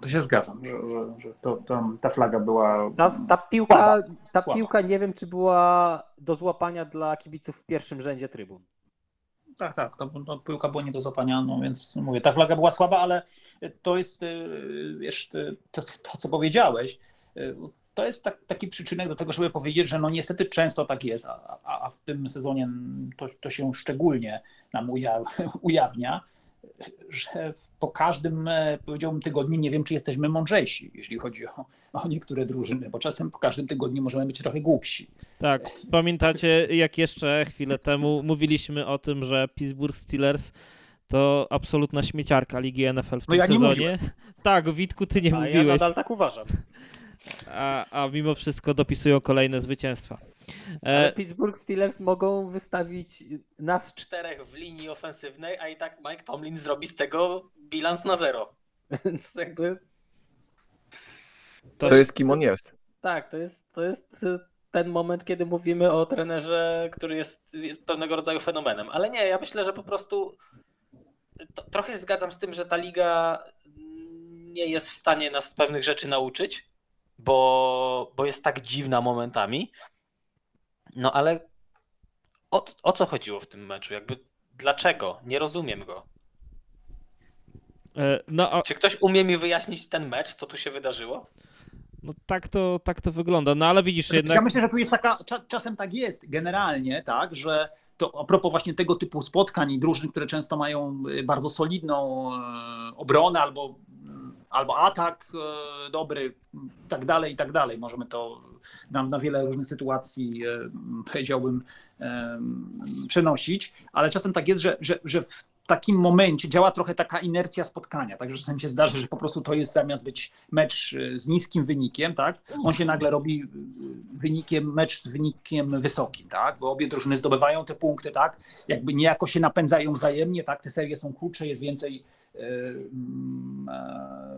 To się zgadzam, że, że, że to, tam ta flaga była. Ta, ta, piłka, Słaba, ta słaba. piłka nie wiem, czy była do złapania dla kibiców w pierwszym rzędzie trybun. Tak, tak, to, to piłka była nie do złapania, no więc mówię, ta flaga była słaba, ale to jest, y, wiesz, y, to, to co powiedziałeś, y, to jest tak, taki przyczynek do tego, żeby powiedzieć, że no niestety często tak jest, a, a, a w tym sezonie to, to się szczególnie nam uja, ujawnia, że po każdym, e, powiedziałbym, tygodniu nie wiem, czy jesteśmy mądrzejsi, jeśli chodzi o, o niektóre drużyny, bo czasem po każdym tygodniu możemy być trochę głupsi. Tak, pamiętacie jak jeszcze chwilę temu mówiliśmy o tym, że Pittsburgh Steelers to absolutna śmieciarka ligi NFL w No tym ja nie sezonie. Tak, Witku, ty nie A ja mówiłeś, nadal tak uważam. A, a mimo wszystko dopisują kolejne zwycięstwa. Ale E, Pittsburgh Steelers mogą wystawić nas Czterech w linii ofensywnej, a i tak Mike Tomlin zrobi z tego bilans na zero. Więc jakby To jest kim on jest. Tak, to jest, to jest ten moment, kiedy mówimy o trenerze, który jest pewnego rodzaju fenomenem. Ale nie, ja myślę, że po prostu to, trochę się zgadzam z tym, że ta liga nie jest w stanie nas pewnych rzeczy nauczyć, bo, bo jest tak dziwna momentami. No ale o, o co chodziło w tym meczu? Jakby dlaczego? Nie rozumiem go. e, no, a, Czy ktoś umie mi wyjaśnić ten mecz, co tu się wydarzyło? no tak, to, tak to wygląda, no ale widzisz Znaczy, jednak... Ja myślę, że tu jest taka, cza, czasem tak jest generalnie, tak, że to a propos właśnie tego typu spotkań i drużyn, które często mają y, bardzo solidną e, obronę albo, albo atak e, dobry, tak dalej, i tak dalej. Możemy to na, na wiele różnych sytuacji, e, powiedziałbym, e, przenosić, ale czasem tak jest, że, że, że w takim momencie działa trochę taka inercja spotkania, także czasem się zdarza, że po prostu to jest zamiast być mecz z niskim wynikiem, tak, on się nagle robi wynikiem, mecz z wynikiem wysokim, tak, bo obie drużyny zdobywają te punkty, tak, jakby niejako się napędzają wzajemnie, tak, te serie są krótsze, jest więcej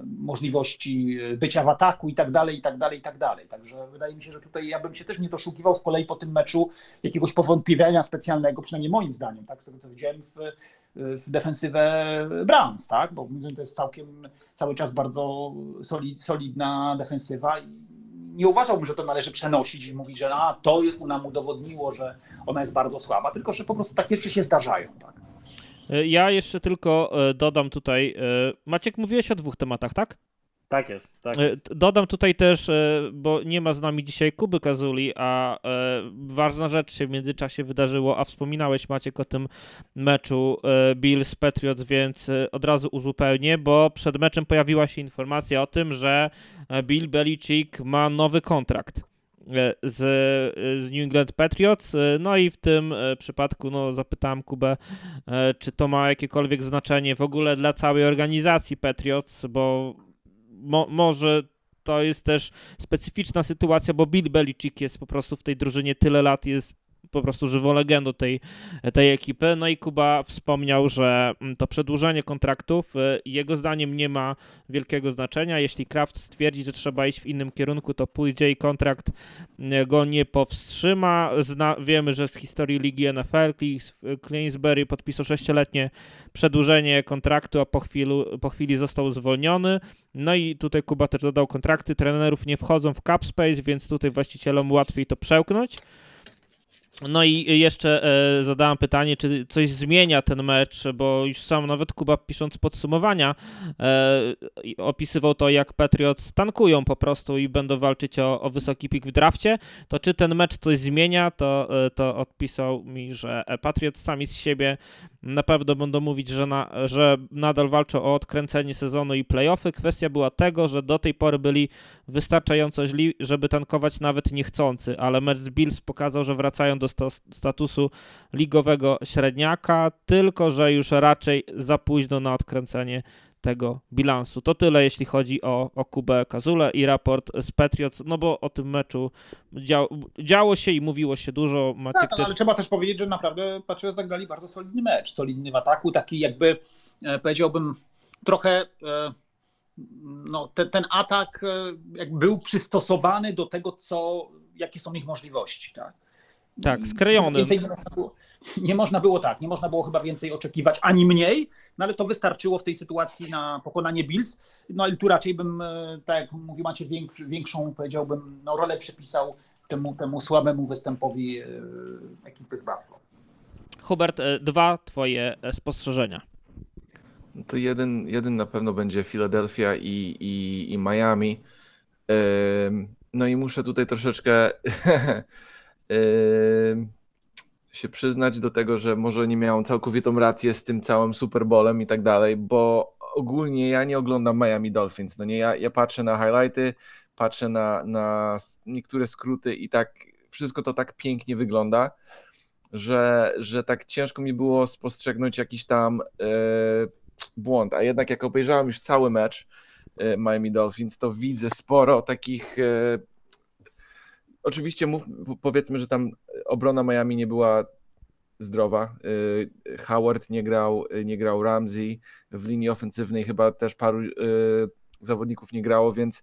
możliwości bycia w ataku i tak dalej, i tak dalej, i tak dalej. Także wydaje mi się, że tutaj ja bym się też nie doszukiwał z kolei po tym meczu jakiegoś powątpliwiania specjalnego, przynajmniej moim zdaniem, tak, z tego co widziałem w, w defensywę Browns, tak, bo to jest całkiem cały czas bardzo solid, solidna defensywa i nie uważałbym, że to należy przenosić i mówić, że a, to nam udowodniło, że ona jest bardzo słaba, tylko że po prostu takie rzeczy się zdarzają. Tak? E, Ja jeszcze tylko e, dodam tutaj, e, Maciek, mówiłeś o dwóch tematach, tak? Tak jest, tak jest. Dodam tutaj też, bo nie ma z nami dzisiaj Kuby Kazuli, a ważna rzecz się w międzyczasie wydarzyło, a wspominałeś Maciek o tym meczu Bills Patriots, więc od razu uzupełnię, bo przed meczem pojawiła się informacja o tym, że Bill Belichick ma nowy kontrakt z, z New England Patriots. e, No i w tym e, przypadku no, zapytałem Kubę, e, czy to ma jakiekolwiek znaczenie w ogóle dla całej organizacji Patriots, bo mo, może to jest też specyficzna sytuacja, bo Bill Belichick jest po prostu w tej drużynie tyle lat, jest po prostu żywą legendą tej, tej ekipy. No i Kuba wspomniał, że mm, to przedłużenie kontraktów y, jego zdaniem nie ma wielkiego znaczenia. Jeśli Kraft stwierdzi, że trzeba iść w innym kierunku, to pójdzie i kontrakt y, go nie powstrzyma. Zna, wiemy, że z historii ligi NFL Clinsbury podpisał sześcioletnie przedłużenie kontraktu, a po chwili, po chwili został zwolniony. No i tutaj Kuba też dodał kontrakty trenerów nie wchodzą w cap space, więc tutaj właścicielom łatwiej to przełknąć. No i jeszcze e, zadałem pytanie, czy coś zmienia ten mecz, bo już sam nawet Kuba pisząc podsumowania e, opisywał to, jak Patriots tankują po prostu i będą walczyć o, o wysoki pik w drafcie, to czy ten mecz coś zmienia, to, e, to odpisał mi, że Patriots sami z siebie na pewno będą mówić, że, na, że nadal walczą o odkręcenie sezonu i playoffy. Kwestia była tego, że do tej pory byli wystarczająco źli, żeby tankować nawet niechcący, ale mecz Bills pokazał, że wracają do statusu ligowego średniaka, tylko że już raczej za późno na odkręcenie tego bilansu. To tyle, jeśli chodzi o, o Kubę Kazulę i raport z Patriots, no bo o tym meczu dział, działo się i mówiło się dużo. Maciek tak, też... ale trzeba też powiedzieć, że naprawdę Patriots zagrali bardzo solidny mecz, solidny w ataku, taki jakby e, powiedziałbym trochę e, no, ten, ten atak e, był przystosowany do tego, co, jakie są ich możliwości. Tak? Tak, sklejonym. Nie, można było, nie można było tak, nie można było chyba więcej oczekiwać, ani mniej, no ale to wystarczyło w tej sytuacji na pokonanie Bills. No ale tu raczej bym, e, tak jak mówił Macie, większą, powiedziałbym, no, rolę przypisał temu, temu słabemu występowi e, ekipy z Buffalo. Hubert, e, dwa twoje spostrzeżenia. No to jeden, jeden na pewno będzie Philadelphia i, i, i Miami. No i muszę tutaj troszeczkę się przyznać do tego, że może nie miałem całkowitą rację z tym całym Super Bowlem i tak dalej, bo ogólnie ja nie oglądam Miami Dolphins. No nie, ja, ja patrzę na highlighty, patrzę na, na niektóre skróty i tak wszystko to tak pięknie wygląda, że, że tak ciężko mi było spostrzegnąć jakiś tam e, błąd. A jednak jak obejrzałem już cały mecz e, Miami Dolphins, to widzę sporo takich e, Oczywiście mów, powiedzmy, że tam obrona Miami nie była zdrowa. Y, Howard nie grał, nie grał Ramsey, w linii ofensywnej chyba też paru zawodników nie grało, więc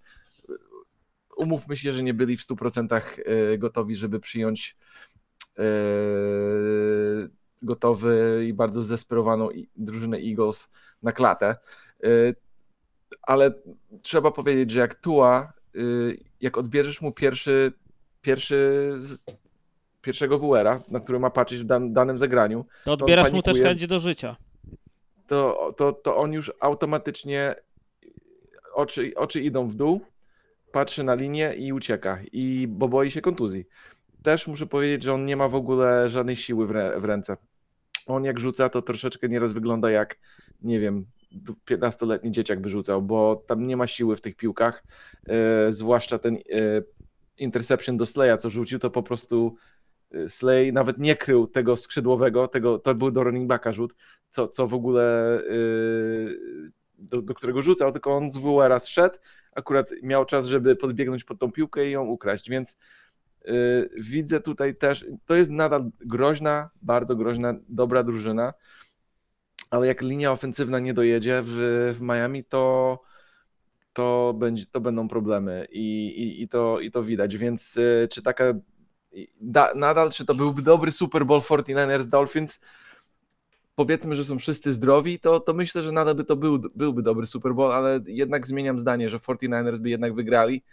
umówmy się, że nie byli w 100% y, gotowi, żeby przyjąć gotowy i bardzo zdesperowaną drużynę Eagles na klatę. Ale trzeba powiedzieć, że jak Tua, jak odbierzesz mu pierwszy pierwszy, pierwszego WR-a, na który ma patrzeć w dan, danym zagraniu. To odbierasz to mu też chęć do życia. To, to, to on już automatycznie oczy, oczy idą w dół, patrzy na linię i ucieka, i, bo boi się kontuzji. Też muszę powiedzieć, że on nie ma w ogóle żadnej siły w, w ręce. On jak rzuca, to troszeczkę nieraz wygląda jak, nie wiem, 15-letni dzieciak by rzucał, bo tam nie ma siły w tych piłkach, yy, zwłaszcza ten yy, interception do Slaya, co rzucił, to po prostu y, Slay nawet nie krył tego skrzydłowego, tego, to był do running backa rzut, co, co w ogóle yy, do, do, którego rzucał, tylko on z WR zszedł, akurat miał czas, żeby podbiegnąć pod tą piłkę i ją ukraść, więc yy, widzę tutaj też, to jest nadal groźna, bardzo groźna, dobra drużyna, ale jak linia ofensywna nie dojedzie w, w Miami, to to, będzie, to będą problemy i, i, i, to, i to widać. Więc y, czy taka da, nadal, czy to byłby dobry Super Bowl 49ers Dolphins? Powiedzmy, że są wszyscy zdrowi, to, to myślę, że nadal by to był, byłby dobry Super Bowl, ale jednak zmieniam zdanie, że 49ers by jednak wygrali,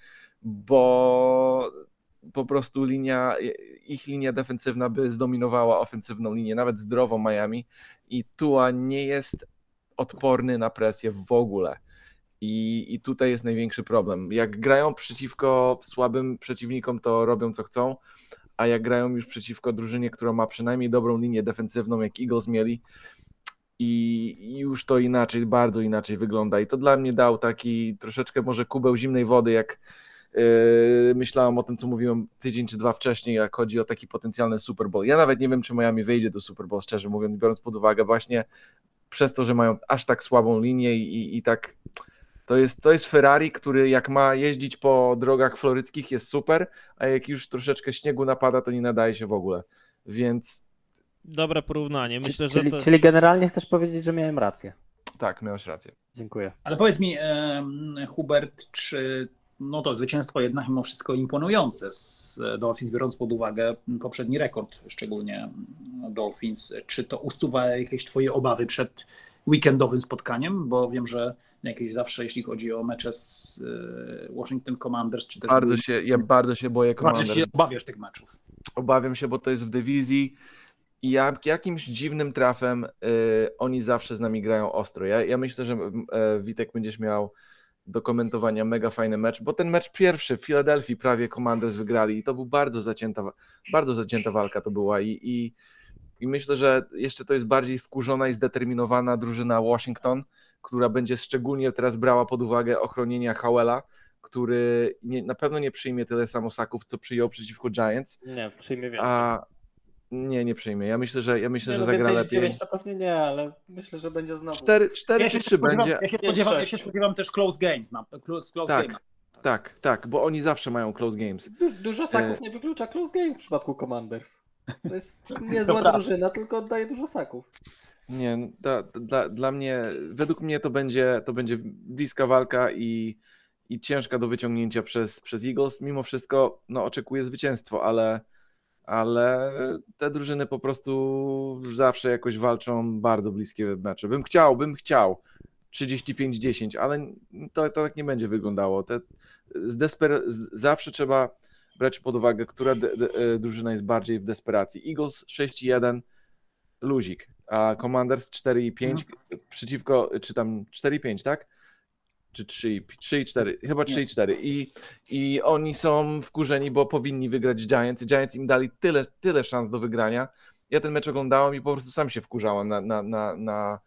bo po prostu linia, ich linia defensywna by zdominowała ofensywną linię, nawet zdrową Miami i Tua nie jest odporny na presję w ogóle. I, I tutaj jest największy problem. Jak grają przeciwko słabym przeciwnikom, to robią co chcą, a jak grają już przeciwko drużynie, która ma przynajmniej dobrą linię defensywną, jak Eagles mieli, i już to inaczej, bardzo inaczej wygląda. I to dla mnie dał taki troszeczkę może kubeł zimnej wody, jak yy, myślałem o tym, co mówiłem tydzień czy dwa wcześniej, jak chodzi o taki potencjalny Super Bowl. Ja nawet nie wiem, czy Miami wyjdzie do Super Bowl, szczerze mówiąc, biorąc pod uwagę właśnie przez to, że mają aż tak słabą linię i, i tak to jest, to jest Ferrari, który jak ma jeździć po drogach floryckich jest super, a jak już troszeczkę śniegu napada, to nie nadaje się w ogóle Więc Dobre porównanie. Myślę, że czyli, to... czyli generalnie chcesz powiedzieć, że miałem rację. tak, miałeś rację. Dziękuję. Ale powiedz mi, Hubert, czy no to zwycięstwo jednak mimo wszystko imponujące z Dolphins, biorąc pod uwagę poprzedni rekord, szczególnie Dolphins. Czy to usuwa jakieś twoje obawy przed weekendowym spotkaniem? Bo wiem, że jakieś zawsze, jeśli chodzi o mecze z e, Washington Commanders, czy też Bardzo się, ja bardzo się boję bardzo Commanders. się obawiasz tych meczów. Obawiam się, bo to jest w dywizji i jak, jakimś dziwnym trafem y, oni zawsze z nami grają ostro. Ja, ja myślę, że e, Witek będziesz miał do komentowania mega fajny mecz, bo ten mecz pierwszy w Filadelfii prawie Commanders wygrali i to był bardzo zacięta, bardzo zacięta walka to była i, i, i myślę, że jeszcze to jest bardziej wkurzona i zdeterminowana drużyna Washington, która będzie szczególnie teraz brała pod uwagę ochronienia Howella, który nie, na pewno nie przyjmie tyle samo saków, co przyjął przeciwko Giants, Nie, przyjmie więcej. a nie, nie przyjmie. Ja myślę, że ja myślę, nie, że no zagra lepiej. 9 to pewnie nie, ale myślę, że będzie znowu. 4, 4 Ja czy się, 3 spodziewam, będzie. ja, się spodziewam, ja się spodziewam też close games. Na, close, close Tak. game. Tak, tak, bo oni zawsze mają close games. Du dużo saków E. nie wyklucza close game w przypadku Commanders. To jest niezła drużyna, tylko oddaje dużo saków. Nie, no, da, dla, dla mnie, według mnie to będzie, to będzie bliska walka i, i ciężka do wyciągnięcia przez, przez Eagles. Mimo wszystko, no, oczekuję zwycięstwo, ale, ale te drużyny po prostu zawsze jakoś walczą bardzo bliskie mecze. Bym chciał, bym chciał 35-10, ale to, to tak nie będzie wyglądało. Te, z desper, z, zawsze trzeba brać pod uwagę, która de, de, drużyna jest bardziej w desperacji. Eagles 6-1, luzik, a Commanders 4-5 przeciwko, czy tam 4-5, tak? Czy 3 i 3 i 4, chyba 3 i 4. I, I oni są wkurzeni, bo powinni wygrać Giants. Giants im dali tyle, tyle szans do wygrania. Ja ten mecz oglądałem i po prostu sam się wkurzałem na, na, na, na,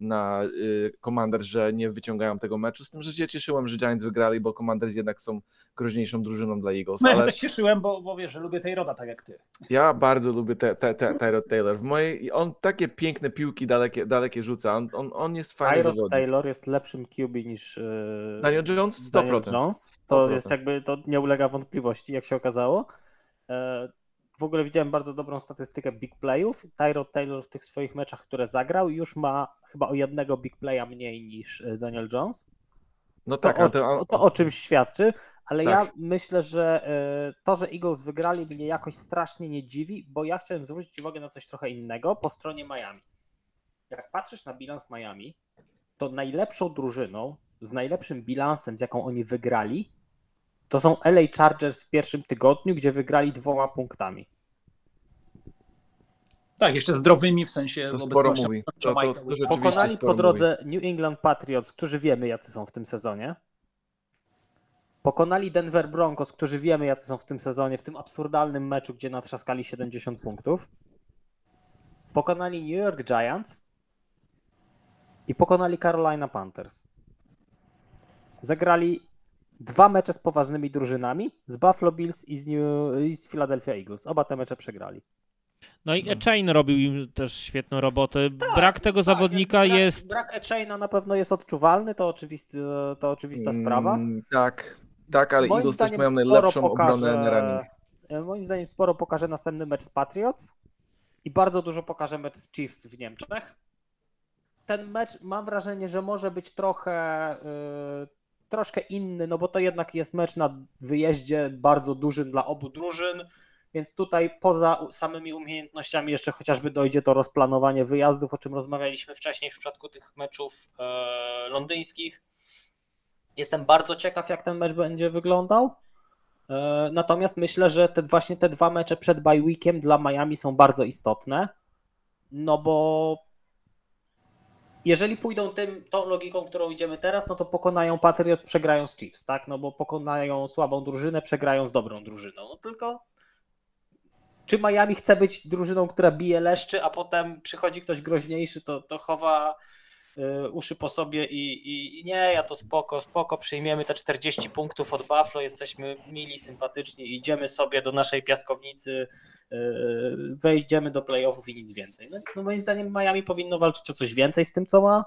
na y, Commanders, że nie wyciągają tego meczu. Z tym, że się cieszyłem, że Giants wygrali, bo Commanders jednak są groźniejszą drużyną dla Eagles. No ja się też cieszyłem, bo, bo wiesz, że lubię tej roda tak jak ty. ja bardzo lubię te, te, te, Tyrod Taylor. W mojej, on takie piękne piłki dalekie, dalekie rzuca. On, on, on jest fajny Tyrod zawodnik. Taylor jest lepszym QB niż yy, Daniel Jones? 100%. Daniel Jones. To 100%. jest jakby, to nie ulega wątpliwości, jak się okazało. W ogóle widziałem bardzo dobrą statystykę big playów. Tyrod Taylor w tych swoich meczach, które zagrał, już ma chyba o jednego big playa mniej niż e, Daniel Jones. No To, tak, o, ale to, to o czymś świadczy, ale Tak. ja myślę, że e, to, że Eagles wygrali mnie jakoś strasznie nie dziwi, bo ja chciałem zwrócić uwagę na coś trochę innego po stronie Miami. Jak patrzysz na bilans Miami, to najlepszą drużyną, z najlepszym bilansem, z jaką oni wygrali, to są LA Chargers w pierwszym tygodniu, gdzie wygrali dwoma punktami. Tak, jeszcze zdrowymi w sensie to sporo mówi. To, to, to Pokonali sporo po drodze New England Patriots, którzy wiemy, jacy są w tym sezonie. Pokonali Denver Broncos, którzy wiemy, jacy są w tym sezonie, w tym absurdalnym meczu, gdzie natrzaskali 70 punktów. Pokonali New York Giants i pokonali Carolina Panthers. Zagrali dwa mecze z poważnymi drużynami, z Buffalo Bills i z, New, i z Philadelphia Eagles. Oba te mecze przegrali. No i Chain robił im też świetną robotę. Tak, Brak tego zawodnika brak, jest. Brak Echaina na pewno jest odczuwalny, to, oczywisty, to oczywista sprawa. Mm, tak, tak, ale Moim Eagles też mają sporo najlepszą pokaże- obronę na e, Moim zdaniem sporo pokaże następny mecz z Patriots i bardzo dużo pokaże mecz z Chiefs w Niemczech. Ten mecz mam wrażenie, że może być trochę y, troszkę inny, no bo to jednak jest mecz na wyjeździe bardzo dużym dla obu drużyn, więc tutaj poza samymi umiejętnościami jeszcze chociażby dojdzie to rozplanowanie wyjazdów, o czym rozmawialiśmy wcześniej w przypadku tych meczów e, londyńskich. Jestem bardzo ciekaw, jak ten mecz będzie wyglądał. E, Natomiast myślę, że te, właśnie te dwa mecze przed bye weekiem dla Miami są bardzo istotne. No bo jeżeli pójdą tym, tą logiką, którą idziemy teraz, no to pokonają Patriots, przegrają z Chiefs, tak? No bo pokonają słabą drużynę, przegrają z dobrą drużyną. No tylko czy Miami chce być drużyną, która bije leszczy, a potem przychodzi ktoś groźniejszy, to, to chowa uszy po sobie i, i, i nie, ja to spoko, spoko, przyjmiemy te 40 punktów od Buffalo, jesteśmy mili, sympatyczni, idziemy sobie do naszej piaskownicy, y, wejdziemy do playoffów i nic więcej. No, no moim zdaniem Miami powinno walczyć o coś więcej z tym, co ma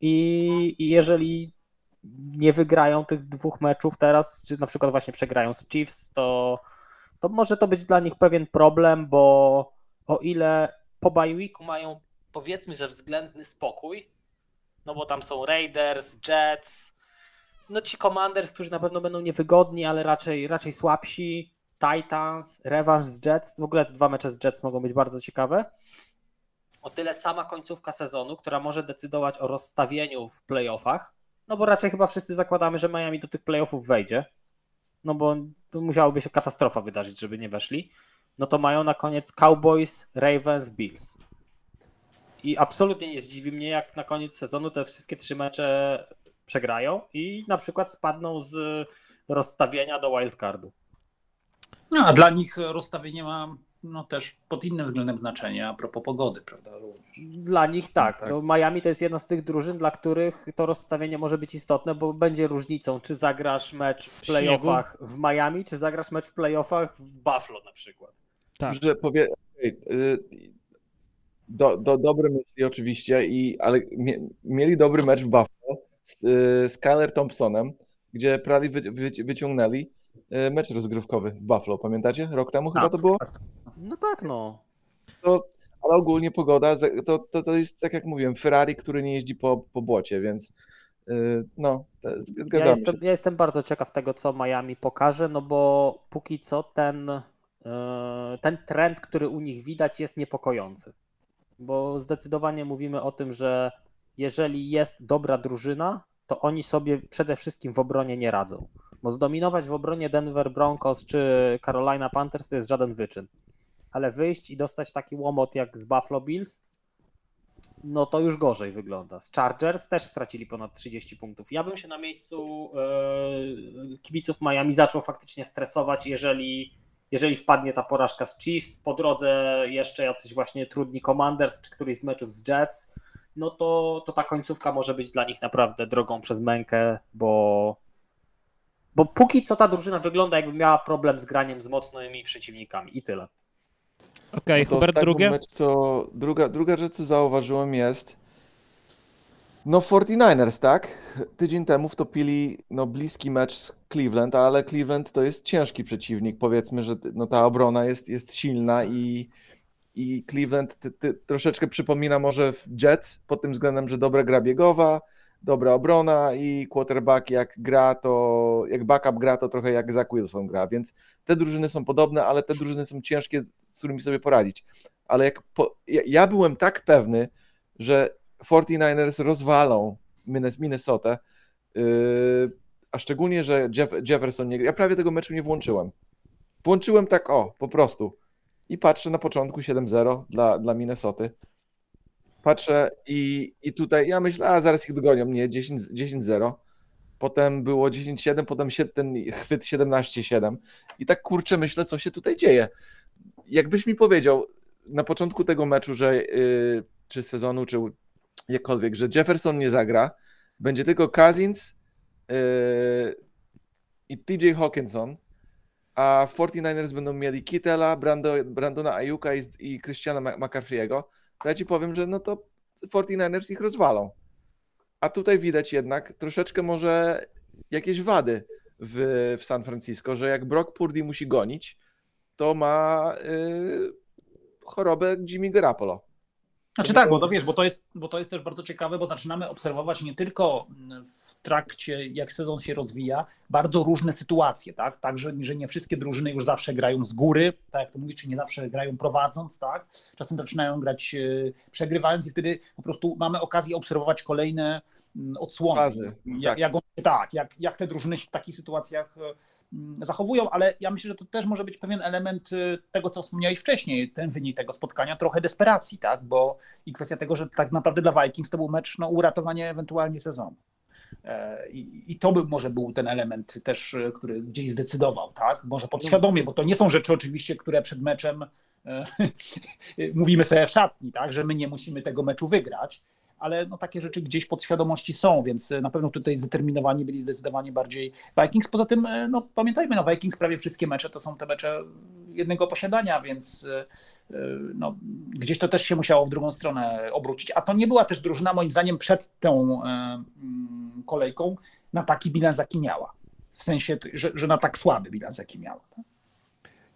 i, i jeżeli nie wygrają tych dwóch meczów teraz, czy na przykład właśnie przegrają z Chiefs, to, to może to być dla nich pewien problem, bo o ile po bye weeku mają powiedzmy, że względny spokój, no bo tam są Raiders, Jets, no ci Commanders, którzy na pewno będą niewygodni, ale raczej, raczej słabsi, Titans, rewanż z Jets, w ogóle dwa mecze z Jets mogą być bardzo ciekawe. O tyle sama końcówka sezonu, która może decydować o rozstawieniu w playoffach, no bo raczej chyba wszyscy zakładamy, że Miami do tych playoffów wejdzie, no bo to musiałoby się katastrofa wydarzyć, żeby nie weszli, no to mają na koniec Cowboys, Ravens, Bills. I absolutnie nie zdziwi mnie, jak na koniec sezonu te wszystkie trzy mecze przegrają i na przykład spadną z rozstawienia do wildcardu. No, a dla nich rozstawienie ma no, też pod innym względem znaczenie, a propos pogody, prawda? Również. Dla nich tak. Tak. No, Miami to jest jedna z tych drużyn, dla których to rozstawienie może być istotne, bo będzie różnicą, czy zagrasz mecz w playoffach w Miami, czy zagrasz mecz w playoffach w Buffalo na przykład. Tak. Że powie... y, do, do, dobre myśli oczywiście, i, ale mie, mieli dobry mecz w Buffalo z y, Skyler Thompsonem, gdzie prawie wy, wy, wyciągnęli y, mecz rozgrywkowy w Buffalo. Pamiętacie? Rok temu chyba Tak, to było? No tak, no. To, ale ogólnie pogoda, to, to, to jest tak jak mówiłem, Ferrari, który nie jeździ po, po błocie, więc y, no, to, z- Ja jestem, się. ja jestem bardzo ciekaw tego, co Miami pokaże, no bo póki co ten, e, ten trend, który u nich widać, jest niepokojący. Bo zdecydowanie mówimy o tym, że jeżeli jest dobra drużyna, to oni sobie przede wszystkim w obronie nie radzą. Bo zdominować w obronie Denver Broncos czy Carolina Panthers to jest żaden wyczyn. Ale wyjść i dostać taki łomot jak z Buffalo Bills, no to już gorzej wygląda. Z Chargers też stracili ponad 30 punktów. Ja bym się na miejscu e, kibiców Miami zaczął faktycznie stresować, jeżeli, jeżeli wpadnie ta porażka z Chiefs, po drodze jeszcze jacyś właśnie trudni Commanders, czy któryś z meczów z Jets, no to, to ta końcówka może być dla nich naprawdę drogą przez mękę, bo, bo póki co ta drużyna wygląda jakby miała problem z graniem z mocnymi przeciwnikami i tyle. Okej, No to Hubert, drugie? Mecz, co, druga, druga rzecz, co zauważyłem jest, no 49ers, tak? Tydzień temu wtopili no, bliski mecz z Cleveland, ale Cleveland to jest ciężki przeciwnik. Powiedzmy, że no, ta obrona jest, jest silna i, i Cleveland ty, ty, troszeczkę przypomina może Jets pod tym względem, że dobra gra biegowa, dobra obrona i quarterback jak gra to, jak backup gra to trochę jak Zach Wilson gra, więc te drużyny są podobne, ale te drużyny są ciężkie, z którymi sobie poradzić. Ale jak po, ja, ja byłem tak pewny, że 49ers rozwalą Minnes- Minnesotę, yy, a szczególnie, że Jeff, Jefferson nie gra. Ja prawie tego meczu nie włączyłem. Włączyłem tak o, po prostu. I patrzę na początku 7-0 dla, dla Minnesoty. Patrzę i, i tutaj ja myślę, a zaraz ich dogonią, nie, 10 10-0. Potem było 10-7, potem ten chwyt 17-7. I tak kurczę, myślę, co się tutaj dzieje. Jakbyś mi powiedział na początku tego meczu, że yy, czy sezonu, czy jakkolwiek, że Jefferson nie zagra, będzie tylko Cousins yy, i TJ Hawkinson, a 49ers będą mieli Kittela, Brando, Brandona Ayuka i, i Christiana McCaffrey'ego, to ja ci powiem, że no to 49ers ich rozwalą. A tutaj widać jednak troszeczkę może jakieś wady w, w San Francisco, że jak Brock Purdy musi gonić, to ma yy, chorobę Jimmy Garoppolo. Znaczy tak, bo to wiesz, bo to, jest, bo to jest też bardzo ciekawe, bo zaczynamy obserwować nie tylko w trakcie, jak sezon się rozwija, bardzo różne sytuacje, tak? Także, że nie wszystkie drużyny już zawsze grają z góry, tak jak to mówisz, czy nie zawsze grają prowadząc, tak? Czasem zaczynają grać e, przegrywając i wtedy po prostu mamy okazję obserwować kolejne mm, odsłony. Fazy, Jak, tak. jak, on- tak, jak, jak te drużyny się w takich sytuacjach e, mm, zachowują, ale ja myślę, że to też może być pewien element y, tego, co wspomniałeś wcześniej, ten wynik tego spotkania, trochę desperacji, tak? Bo i kwestia tego, że tak naprawdę dla Vikings to był mecz no, uratowanie ewentualnie sezonu. E, I, I to by może był ten element też, y, który gdzieś zdecydował, tak? Może podświadomie, bo to nie są rzeczy oczywiście, które przed meczem e, mówimy sobie w szatni, tak? Że my nie musimy tego meczu wygrać, ale no, takie rzeczy gdzieś podświadomości są, więc e, na pewno tutaj zdeterminowani byli zdecydowanie bardziej Vikings. Poza tym, e, no, pamiętajmy, no, Vikings prawie wszystkie mecze to są te mecze jednego posiadania, więc e, no, gdzieś to też się musiało w drugą stronę obrócić. A to nie była też drużyna, moim zdaniem, przed tą mm, kolejką na taki bilans, jaki miała. W sensie, że, że na tak słaby bilans, jaki miała. Tak?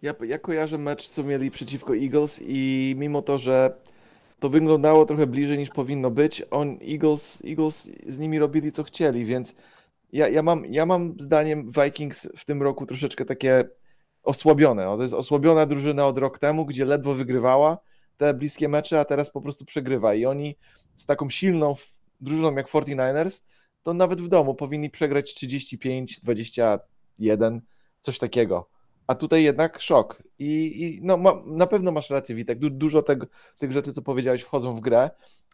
Ja, ja kojarzę mecz, co mieli przeciwko Eagles i mimo to, że to wyglądało trochę bliżej niż powinno być, on, Eagles, Eagles z nimi robili co chcieli, więc ja, ja, mam, ja mam zdaniem Vikings w tym roku troszeczkę takie osłabione. To jest osłabiona drużyna od rok temu, gdzie ledwo wygrywała te bliskie mecze, a teraz po prostu przegrywa. I oni z taką silną drużyną jak 49ers, to nawet w domu powinni przegrać 35, 21, coś takiego. A tutaj jednak szok. I, i no, ma, na pewno masz rację, Witek. Du, dużo tego, tych rzeczy, co powiedziałeś, wchodzą w grę.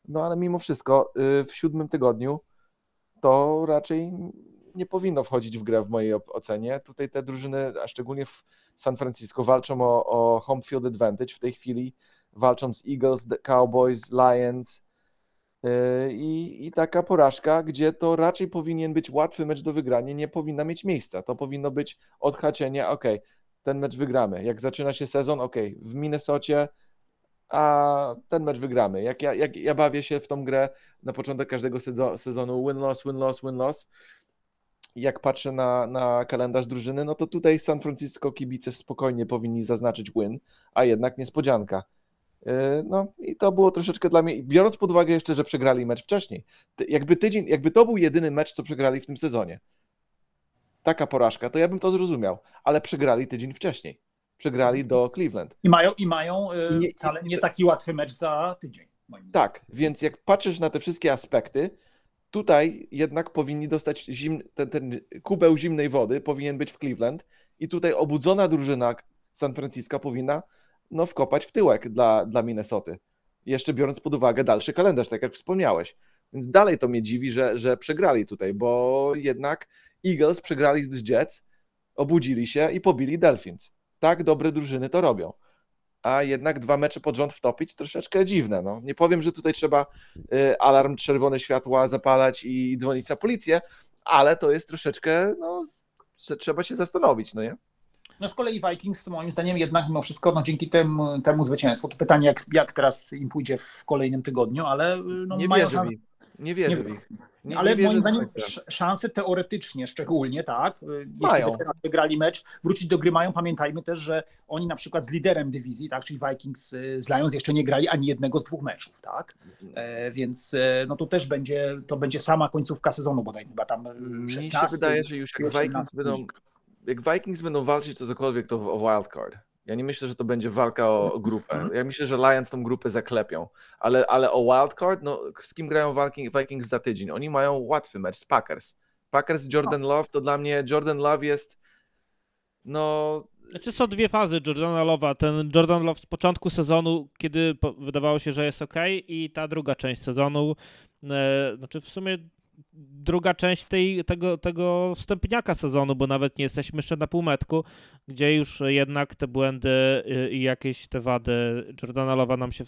No ale mimo wszystko, y, w siódmym tygodniu to raczej nie powinno wchodzić w grę w mojej ocenie. Tutaj te drużyny, a szczególnie w San Francisco, walczą o, o home field advantage. W tej chwili walczą z Eagles, Cowboys, Lions. Yy, I, I taka porażka, gdzie to raczej powinien być łatwy mecz do wygrania, nie powinna mieć miejsca. To powinno być odhaczenie, ok, ten mecz wygramy. Jak zaczyna się sezon, ok, w Minnesocie, a ten mecz wygramy. Jak ja, jak ja bawię się w tą grę na początek każdego sezo- sezonu, win-loss, win-loss, win-loss, jak patrzę na, na kalendarz drużyny, no to tutaj San Francisco kibice spokojnie powinni zaznaczyć win, a jednak niespodzianka. Yy, No i to było troszeczkę dla mnie, biorąc pod uwagę jeszcze, że przegrali mecz wcześniej. Jakby tydzień, jakby to był jedyny mecz, co przegrali w tym sezonie. Taka porażka, to ja bym to zrozumiał, ale przegrali tydzień wcześniej. Przegrali do Cleveland. I mają, i mają e, Nie- wcale nie taki łatwy mecz za tydzień. Tak, więc jak patrzysz na te wszystkie aspekty, tutaj jednak powinni dostać zim, ten, ten kubeł zimnej wody, powinien być w Cleveland i tutaj obudzona drużyna San Francisco powinna no, wkopać w tyłek dla, dla Minnesoty. Jeszcze biorąc pod uwagę dalszy kalendarz, tak jak wspomniałeś. Więc dalej to mnie dziwi, że, że przegrali tutaj, bo jednak Eagles przegrali z Jets, obudzili się i pobili Dolphins. Tak dobre drużyny to robią a jednak dwa mecze pod rząd wtopić troszeczkę dziwne. No. Nie powiem, że tutaj trzeba y, alarm czerwone światła zapalać i dzwonić na policję, ale to jest troszeczkę, no, trzeba się zastanowić, no nie? No z kolei Vikings moim zdaniem jednak mimo wszystko no, dzięki temu, temu zwycięstwu, to pytanie jak, jak teraz im pójdzie w kolejnym tygodniu, ale no, Nie mają szansę, nich. Nie wierzę nie- w nich. Nie, ale nie moim zdaniem szanse teoretycznie szczególnie, tak, jeśli Mają. teraz wygrali mecz, wrócić do gry mają, pamiętajmy też, że oni na przykład z liderem dywizji, tak, czyli Vikings y, z Lions jeszcze nie grali ani jednego z dwóch meczów, tak, e, więc e, no to też będzie, to będzie sama końcówka sezonu bodaj, chyba tam e, Mi się 16. wydaje, że już jak 18 Vikings będą, jak Vikings będą walczyć o cokolwiek, to o wildcard. Ja nie myślę, że to będzie walka o, grupę. Ja myślę, że Lions tą grupę zaklepią. Ale, ale o wildcard, no z kim grają Viking- Vikings za tydzień? Oni mają łatwy mecz z Packers. Packers Jordan Love, to dla mnie Jordan Love jest no Znaczy są dwie fazy Jordana Love'a. Ten Jordan Love z początku sezonu, kiedy wydawało się, że jest ok, i ta druga część sezonu, e, znaczy w sumie druga część tej, tego, tego wstępniaka sezonu, bo nawet nie jesteśmy jeszcze na półmetku, gdzie już jednak te błędy y, i jakieś te wady Jordana Love'a nam się y,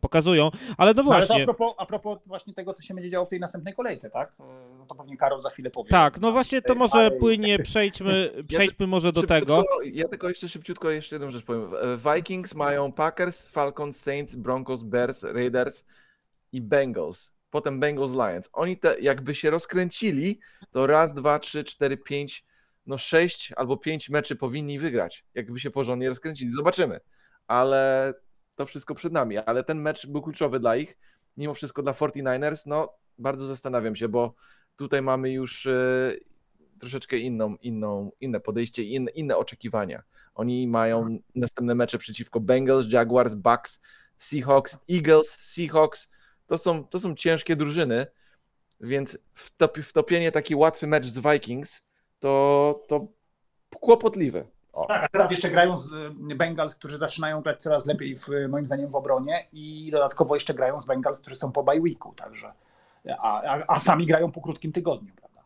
pokazują. Ale no No, ale to właśnie. a propos, a propos właśnie tego, co się będzie działo w tej następnej kolejce, tak? No to pewnie Karol za chwilę powie. Tak, no właśnie to może Ale- płynnie przejdźmy, przejdźmy może do tego. Ja tylko jeszcze szybciutko jeszcze jedną rzecz powiem. Vikings mają Packers, Falcons, Saints, Broncos, Bears, Raiders i Bengals. Potem Bengals, Lions. Oni te jakby się rozkręcili, to raz, dwa, trzy, cztery, pięć, no sześć albo pięć meczy powinni wygrać. Jakby się porządnie rozkręcili. Zobaczymy. Ale to wszystko przed nami. Ale ten mecz był kluczowy dla ich. Mimo wszystko dla 49ers, no bardzo zastanawiam się, bo tutaj mamy już e, troszeczkę inną, inną, inne podejście i inne, inne oczekiwania. Oni mają następne mecze przeciwko Bengals, Jaguars, Bucks, Seahawks, Eagles, Seahawks. To są, to są ciężkie drużyny, więc wtop, wtopienie taki łatwy mecz z Vikings to, to kłopotliwe. O. Tak, a teraz jeszcze grają z y, Bengals, którzy zaczynają grać coraz lepiej w, moim zdaniem w obronie i dodatkowo jeszcze grają z Bengals, którzy są po bye weeku, także a, a, a sami grają po krótkim tygodniu, prawda?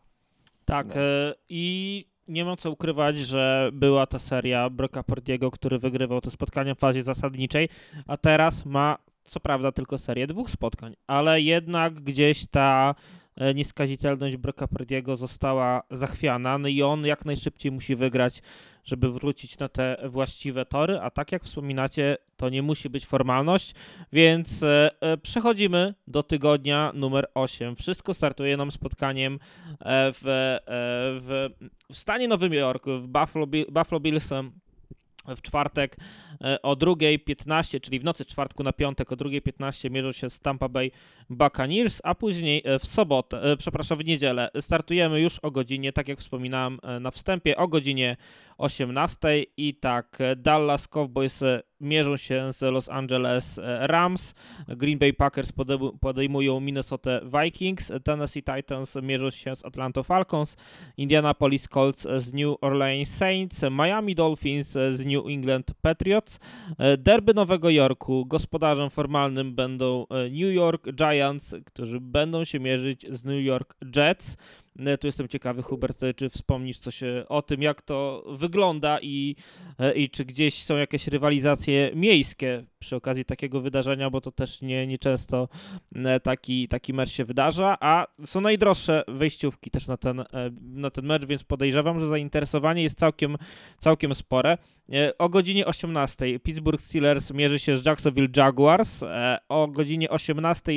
Tak, No. e, i nie mam co ukrywać, że była ta seria Broka Pordiego, który wygrywał te spotkania w fazie zasadniczej, a teraz ma co prawda tylko serię dwóch spotkań, ale jednak gdzieś ta e, nieskazitelność Broka Pordiego została zachwiana. No i on jak najszybciej musi wygrać, żeby wrócić na te właściwe tory, a tak jak wspominacie, to nie musi być formalność, więc e, e, przechodzimy do tygodnia numer 8. Wszystko startuje nam spotkaniem w, w, w stanie Nowym Jorku, w Buffalo, Buffalo Bills em, w czwartek o 2.15, czyli w nocy czwartku na piątek o 2.15 mierzą się z Tampa Bay Buccaneers, a później e, w sobotę, e, przepraszam, w niedzielę startujemy już o godzinie, tak jak wspominałem na wstępie, o godzinie 18 i tak Dallas Cowboys mierzą się z Los Angeles Rams, Green Bay Packers podejmują Minnesota Vikings, Tennessee Titans mierzą się z Atlanta Falcons, Indianapolis Colts z New Orleans Saints, Miami Dolphins z New England Patriots. E, derby Nowego Jorku. Gospodarzem formalnym będą e, New York Giants, którzy będą się mierzyć z New York Jets. E, tu jestem ciekawy, Hubert, czy wspomnisz coś o tym, jak to wygląda i, i czy gdzieś są jakieś rywalizacje miejskie przy okazji takiego wydarzenia, bo to też nie, nie często taki, taki mecz się wydarza, a są najdroższe wejściówki też na ten, na ten mecz, więc podejrzewam, że zainteresowanie jest całkiem, całkiem spore. E, o godzinie 18 Pittsburgh Steelers mierzy się z Jacksonville Jaguars. E, o godzinie 18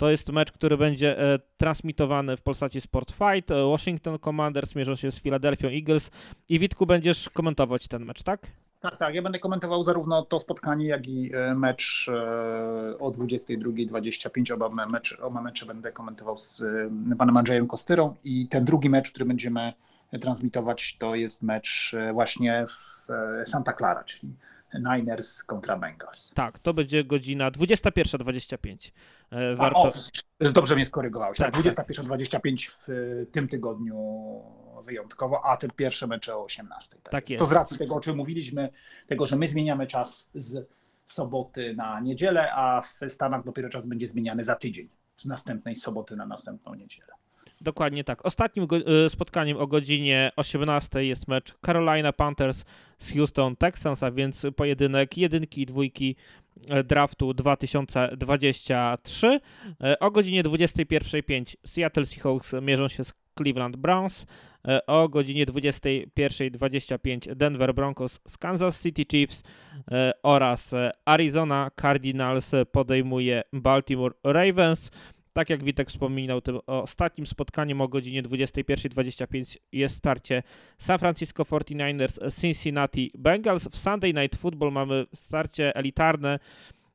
to jest mecz, który będzie e, transmitowany w Polsacie Sport Fight. Washington Commanders mierzą się z Philadelphia Eagles. I Witku, będziesz komentować ten mecz, tak? Tak, tak. Ja będę komentował zarówno to spotkanie, jak i mecz o 22.25. Oba, mecz, oba mecze będę komentował z panem Andrzejem Kostyrą i ten drugi mecz, który będziemy transmitować, to jest mecz właśnie w E, Santa Clara, czyli Niners kontra Bengals. Tak, to będzie godzina 21.25. E, warto... O, dobrze mnie skorygowałeś. Tak, 21.25 w tym tygodniu wyjątkowo, a te pierwsze mecze o 18. Tak, tak jest. To z racji tego, o czym mówiliśmy, tego, że my zmieniamy czas z soboty na niedzielę, a w Stanach dopiero czas będzie zmieniany za tydzień, z następnej soboty na następną niedzielę. Dokładnie tak. Ostatnim e, spotkaniem o godzinie 18 jest mecz Carolina Panthers z Houston Texans, a więc pojedynek jedynki i dwójki e, draftu 2023. E, o godzinie 21.05 Seattle Seahawks mierzą się z Cleveland Browns. O godzinie 21.25 Denver Broncos z Kansas City Chiefs oraz Arizona Cardinals podejmuje Baltimore Ravens. Tak jak Witek wspominał, tym ostatnim spotkaniem o godzinie 21.25 jest starcie San Francisco 49ers Cincinnati Bengals. W Sunday Night Football mamy starcie elitarne.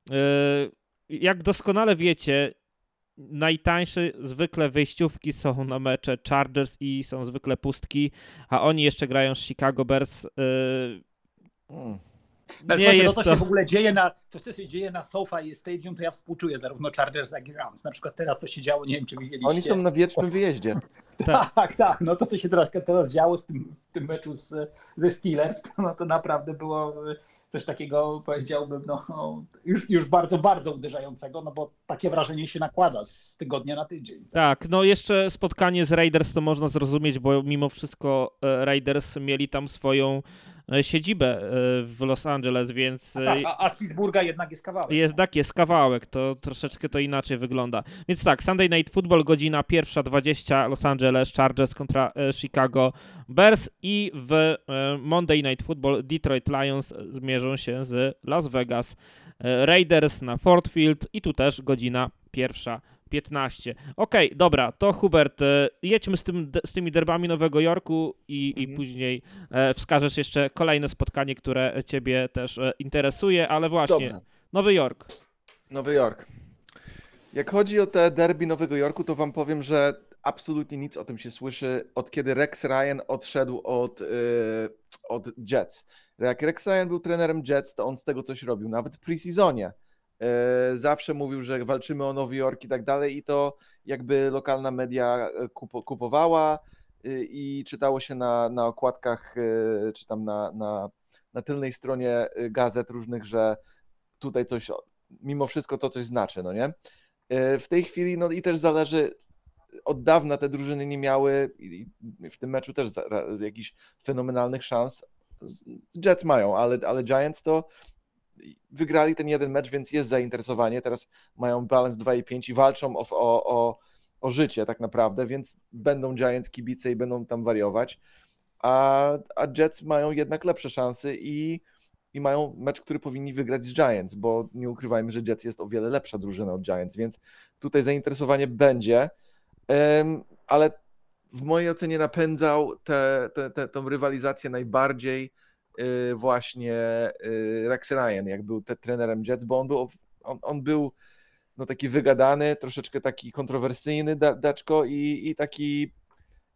Yy, jak doskonale wiecie, najtańsze zwykle wyjściówki są na mecze Chargers i są zwykle pustki, a oni jeszcze grają z Chicago Bears. Yy, hmm. No, nie jest to, co to... się w ogóle dzieje na, to, co się dzieje na SoFi Stadium, to ja współczuję zarówno Chargers, jak i Rams. Na przykład teraz to się działo, nie wiem, czy widzieliście. Oni są na wiecznym wyjeździe. tak, tak, tak. No to, co się troszkę teraz działo z tym, w tym meczu z, ze Steelers, no to naprawdę było coś takiego, powiedziałbym, no, już, już bardzo, bardzo uderzającego, no bo takie wrażenie się nakłada z tygodnia na tydzień. Tak, tak no jeszcze spotkanie z Raiders to można zrozumieć, bo mimo wszystko e, Raiders mieli tam swoją E, siedzibę e, w Los Angeles, więc... A, a, a z Pittsburgha jednak jest kawałek. Jest, tak, jest kawałek, to troszeczkę to inaczej wygląda. Więc tak, Sunday Night Football, godzina pierwsza 20, Los Angeles Chargers kontra e, Chicago Bears i w Monday Night Football Detroit Lions zmierzą się z Las Vegas Raiders na Ford Field i tu też godzina pierwsza 15. Okej, okay, dobra, to Hubert, e, jedźmy z, tym, z tymi derbami Nowego Jorku i, mhm. i później e, wskażesz jeszcze kolejne spotkanie, które ciebie też e, interesuje, ale właśnie, Dobrze. Nowy Jork. Nowy Jork. Jak chodzi o te derby Nowego Jorku, to wam powiem, że absolutnie nic o tym się słyszy, od kiedy Rex Ryan odszedł od, yy, od Jets. Jak Rex Ryan był trenerem Jets, to on z tego coś robił, nawet w preseasonie. E, zawsze mówił, że walczymy o Nowy Jork i tak dalej i to jakby lokalna media e, kupowała e, i czytało się na, na okładkach czy tam na, na, na tylnej stronie gazet różnych, że tutaj coś, mimo wszystko to coś znaczy, no nie? W tej chwili, no i też zależy, od dawna te drużyny nie miały w tym meczu też jakichś fenomenalnych szans. Jets mają, ale, ale Giants to wygrali ten jeden mecz, więc jest zainteresowanie. Teraz mają balans 2,5 i walczą o, o, o, o życie tak naprawdę, więc będą Giants kibice i będą tam wariować. A, a Jets mają jednak lepsze szanse i, i mają mecz, który powinni wygrać z Giants, bo nie ukrywajmy, że Jets jest o wiele lepsza drużyna od Giants, więc tutaj zainteresowanie będzie, ale w mojej ocenie napędzał tę rywalizację najbardziej właśnie y, Rex Ryan, jak był te, trenerem Jets, bo on był, on, on był no, taki wygadany, troszeczkę taki kontrowersyjny da, daczko i, i taki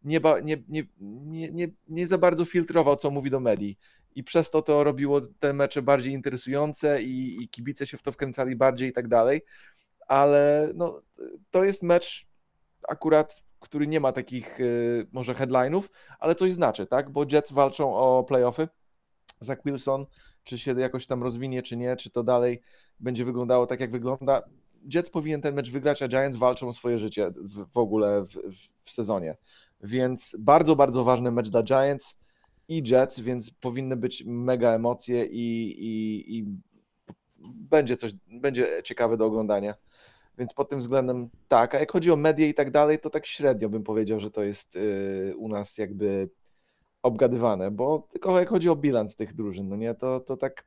nie, ba, nie, nie, nie, nie, za bardzo filtrował, co mówi do medii. I przez to to robiło te mecze bardziej interesujące i, i kibice się w to wkręcali bardziej i tak dalej. Ale no, to jest mecz akurat, który nie ma takich y, może headline'ów, ale coś znaczy, tak? Bo Jets walczą o playoffy. Zach Wilson, czy się jakoś tam rozwinie, czy nie, czy to dalej będzie wyglądało tak, jak wygląda. Jets powinien ten mecz wygrać, a Giants walczą o swoje życie w, w ogóle w, w, sezonie. Więc bardzo, bardzo ważny mecz dla Giants i Jets, więc powinny być mega emocje i, i, i będzie coś, będzie ciekawe do oglądania. Więc pod tym względem tak. A jak chodzi o media i tak dalej, to tak średnio bym powiedział, że to jest yy, u nas jakby obgadywane, bo tylko jak chodzi o bilans tych drużyn, no nie, to, to tak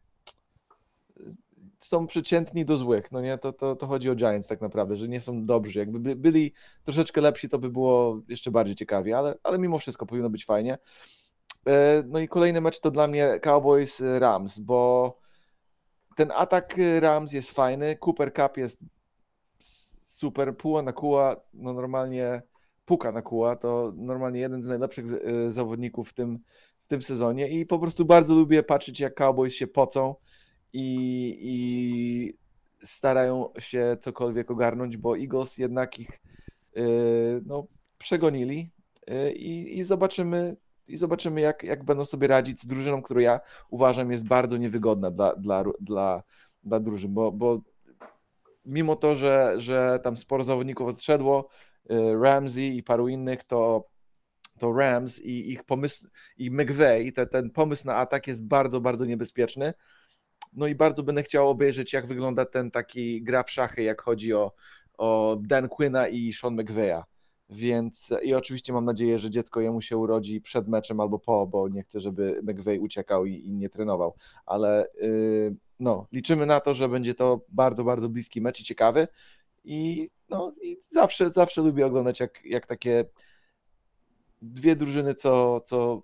są przeciętni do złych, no nie, to, to, to chodzi o Giants tak naprawdę, że nie są dobrzy. Jakby by, byli troszeczkę lepsi, to by było jeszcze bardziej ciekawie, ale, ale mimo wszystko powinno być fajnie. E, no i kolejny mecz to dla mnie Cowboys Rams, bo ten atak Rams jest fajny, Cooper Cup jest super, Puła na Kuła, no normalnie puka na Kuła, to normalnie jeden z najlepszych e, zawodników w tym, w tym sezonie i po prostu bardzo lubię patrzeć jak Cowboys się pocą i, i starają się cokolwiek ogarnąć, bo Eagles jednak ich e, no, przegonili i, i zobaczymy, i zobaczymy, jak, jak będą sobie radzić z drużyną, którą ja uważam jest bardzo niewygodna dla, dla, dla, dla drużyn, bo, bo mimo to, że, że tam sporo zawodników odszedło, y, Ramsey i paru innych, to, to Rams i ich pomysł, i McVay, te, ten pomysł na atak jest bardzo, bardzo niebezpieczny. No i bardzo będę chciał obejrzeć, jak wygląda ten taki gra w szachy, jak chodzi o, o Dan Quinna i Sean McVeya. Więc i oczywiście mam nadzieję, że dziecko jemu się urodzi przed meczem albo po, bo nie chcę, żeby McVeigh uciekał i, i nie trenował. Ale yy, no, liczymy na to, że będzie to bardzo, bardzo bliski mecz i ciekawy. I, no, i zawsze, zawsze lubię oglądać, jak, jak takie dwie drużyny, co, co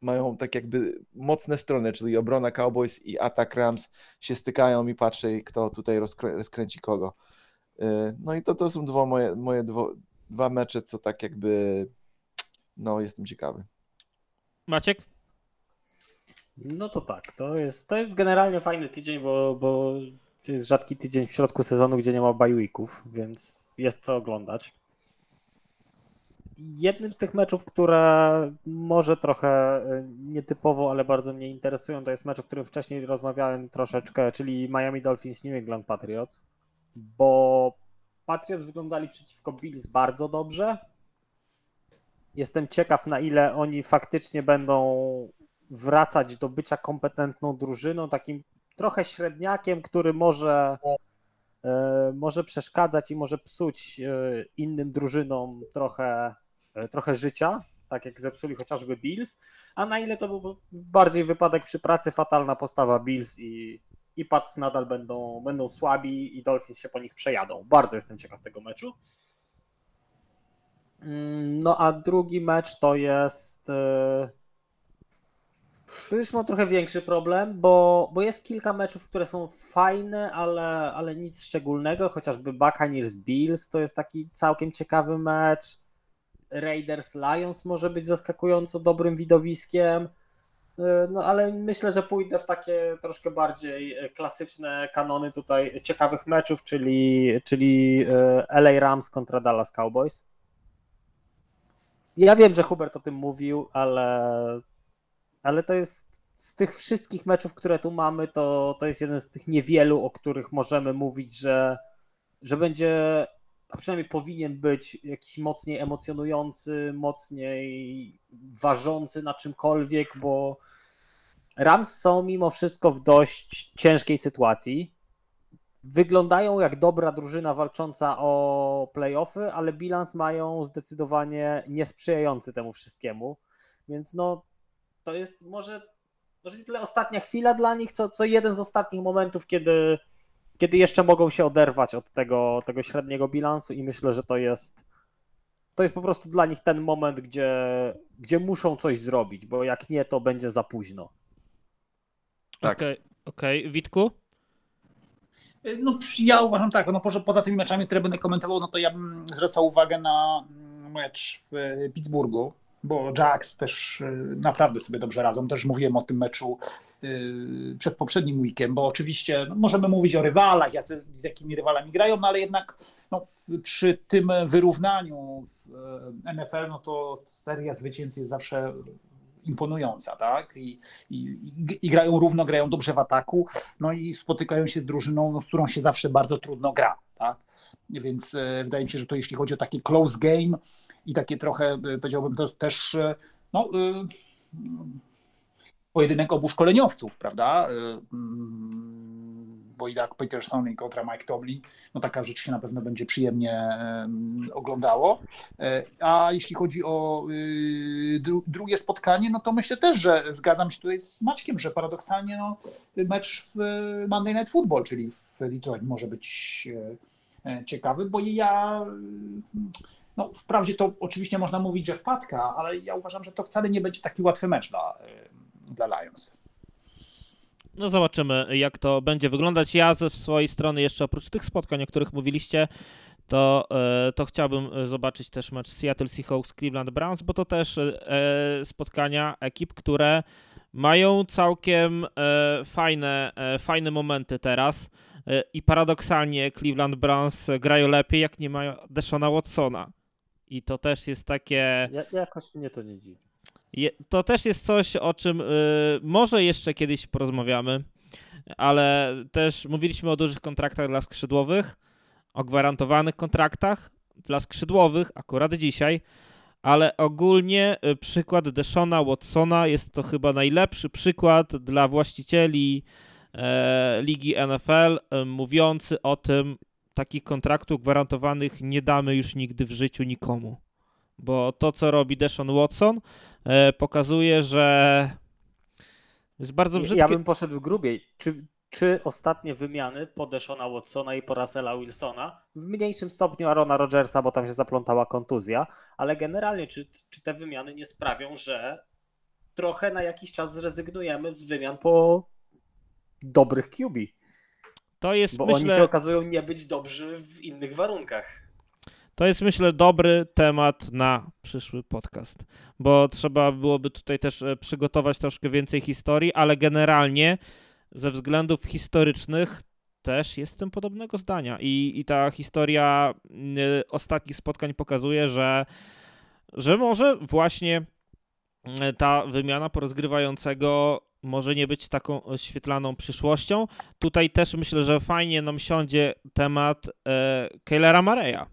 mają tak jakby mocne strony, czyli obrona Cowboys i atak Rams się stykają i patrzę, kto tutaj rozkrę rozkręci kogo. Yy, no i to, to są dwa moje, moje dwo, dwa mecze, co tak jakby, no jestem ciekawy. Maciek? No to tak, to jest, to jest generalnie fajny tydzień, bo, bo to jest rzadki tydzień w środku sezonu, gdzie nie ma bajwików, więc jest co oglądać. Jednym z tych meczów, które może trochę e, nietypowo, ale bardzo mnie interesują, to jest mecz, o którym wcześniej rozmawiałem troszeczkę, czyli Miami Dolphins New England Patriots, bo Patriots wyglądali przeciwko Bills bardzo dobrze. Jestem ciekaw, na ile oni faktycznie będą wracać do bycia kompetentną drużyną, takim trochę średniakiem, który może, e, może przeszkadzać i może psuć e, innym drużynom trochę, e, trochę życia, tak jak zepsuli chociażby Bills, a na ile to był bardziej wypadek przy pracy, fatalna postawa Bills i, i Pats nadal będą, będą słabi i Dolphins się po nich przejadą. Bardzo jestem ciekaw tego meczu. Mm, no a drugi mecz to jest. Tu już mam trochę większy problem, bo, bo jest kilka meczów, które są fajne, ale, ale nic szczególnego, chociażby Buccaneers Bills to jest taki całkiem ciekawy mecz. Raiders Lions może być zaskakująco dobrym widowiskiem. No ale myślę, że pójdę w takie troszkę bardziej klasyczne kanony tutaj ciekawych meczów, czyli, czyli e, LA Rams kontra Dallas Cowboys. Ja wiem, że Hubert o tym mówił, ale ale to jest z tych wszystkich meczów, które tu mamy, to, to jest jeden z tych niewielu, o których możemy mówić, że, że będzie, a przynajmniej powinien być jakiś mocniej emocjonujący, mocniej ważący na czymkolwiek, bo Rams są mimo wszystko w dość ciężkiej sytuacji. Wyglądają jak dobra drużyna walcząca o playoffy, ale bilans mają zdecydowanie niesprzyjający temu wszystkiemu. Więc no, to jest może, może nie tyle ostatnia chwila dla nich, co, co jeden z ostatnich momentów, kiedy, kiedy jeszcze mogą się oderwać od tego, tego średniego bilansu i myślę, że to jest to jest po prostu dla nich ten moment, gdzie, gdzie muszą coś zrobić, bo jak nie, to będzie za późno. Tak. Okej, okej. Witku? No, ja uważam tak, no poza, poza tymi meczami, które będę komentował, no to ja bym zwracał uwagę na mm, mecz w Pittsburghu, bo Jacks też e, naprawdę sobie dobrze radzą. Też mówiłem o tym meczu e, przed poprzednim weekiem, bo oczywiście no, możemy mówić o rywalach, jacy, z jakimi rywalami grają, no ale jednak no, przy tym wyrównaniu w NFL, no to seria zwycięstw jest zawsze imponująca, tak? I, i, I, grają równo, grają dobrze w ataku, no i spotykają się z drużyną, no, z którą się zawsze bardzo trudno gra, tak? Więc e, wydaje mi się, że to jeśli chodzi o taki close game i takie trochę, e, powiedziałbym, to też e, no, e, pojedynek obu szkoleniowców, prawda? Mm, bo i tak Peterson i kontra Mike Tomlin, no taka rzecz się na pewno będzie przyjemnie oglądało. A jeśli chodzi o y, drugie spotkanie, no to myślę też, że zgadzam się tutaj z Maćkiem, że paradoksalnie no, mecz w Monday Night Football, czyli w Detroit może być ciekawy, bo ja no, wprawdzie to oczywiście można mówić, że wpadka, ale ja uważam, że to wcale nie będzie taki łatwy mecz dla, dla Lions. No zobaczymy, jak to będzie wyglądać. Ja ze swojej strony jeszcze oprócz tych spotkań, o których mówiliście, to, e, to chciałbym zobaczyć też mecz Seattle Seahawks Cleveland Browns, bo to też spotkania ekip, które mają całkiem fajne, fajne momenty teraz i paradoksalnie Cleveland Browns grają lepiej, jak nie mają Deshona Watsona. I to też jest takie... Ja, jakoś mnie to nie dziwi. To też jest coś, o czym y, może jeszcze kiedyś porozmawiamy, ale też mówiliśmy o dużych kontraktach dla skrzydłowych, o gwarantowanych kontraktach dla skrzydłowych, akurat dzisiaj, ale ogólnie y, przykład Deshona Watsona jest to chyba najlepszy przykład dla właścicieli e, ligi NFL, mówiący o tym, takich kontraktów gwarantowanych nie damy już nigdy w życiu nikomu. Bo to, co robi Deshaun Watson, E, pokazuje, że jest bardzo brzydkie. Ja bym poszedł grubiej. Czy, czy ostatnie wymiany po Deshona Watsona i po Russella Wilsona, w mniejszym stopniu Arona Rodgersa, bo tam się zaplątała kontuzja, ale generalnie czy, czy te wymiany nie sprawią, że trochę na jakiś czas zrezygnujemy z wymian po dobrych QB? To jest, bo myślę... oni się okazują nie być dobrzy w innych warunkach. To jest, myślę, dobry temat na przyszły podcast, bo trzeba byłoby tutaj też e, przygotować troszkę więcej historii, ale generalnie ze względów historycznych też jestem podobnego zdania. I, i ta historia y, ostatnich spotkań pokazuje, że, że może właśnie ta wymiana porozgrywającego może nie być taką oświetlaną przyszłością. Tutaj też myślę, że fajnie nam siądzie temat e, Keylera Mareya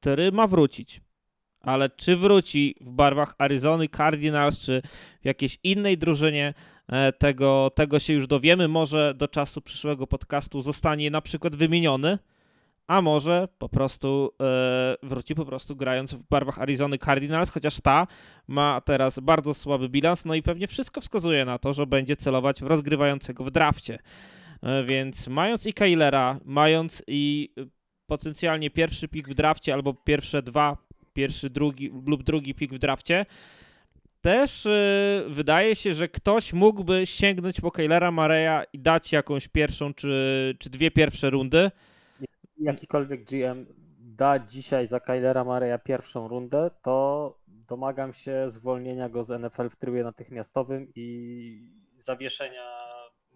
który ma wrócić. Ale czy wróci w barwach Arizony Cardinals, czy w jakiejś innej drużynie, e, tego, tego się już dowiemy. Może do czasu przyszłego podcastu zostanie na przykład wymieniony, a może po prostu e, wróci po prostu grając w barwach Arizony Cardinals, chociaż ta ma teraz bardzo słaby bilans, no i pewnie wszystko wskazuje na to, że będzie celować w rozgrywającego w drafcie. E, więc mając i Kailera, mając i potencjalnie pierwszy pik w drafcie albo pierwsze dwa, pierwszy, drugi lub drugi pik w drafcie, też wydaje się, że ktoś mógłby sięgnąć po Kaylera Mareya i dać jakąś pierwszą czy, czy dwie pierwsze rundy. Jakikolwiek GM da dzisiaj za Kaylera Mareya pierwszą rundę, to domagam się zwolnienia go z NFL w trybie natychmiastowym i zawieszenia.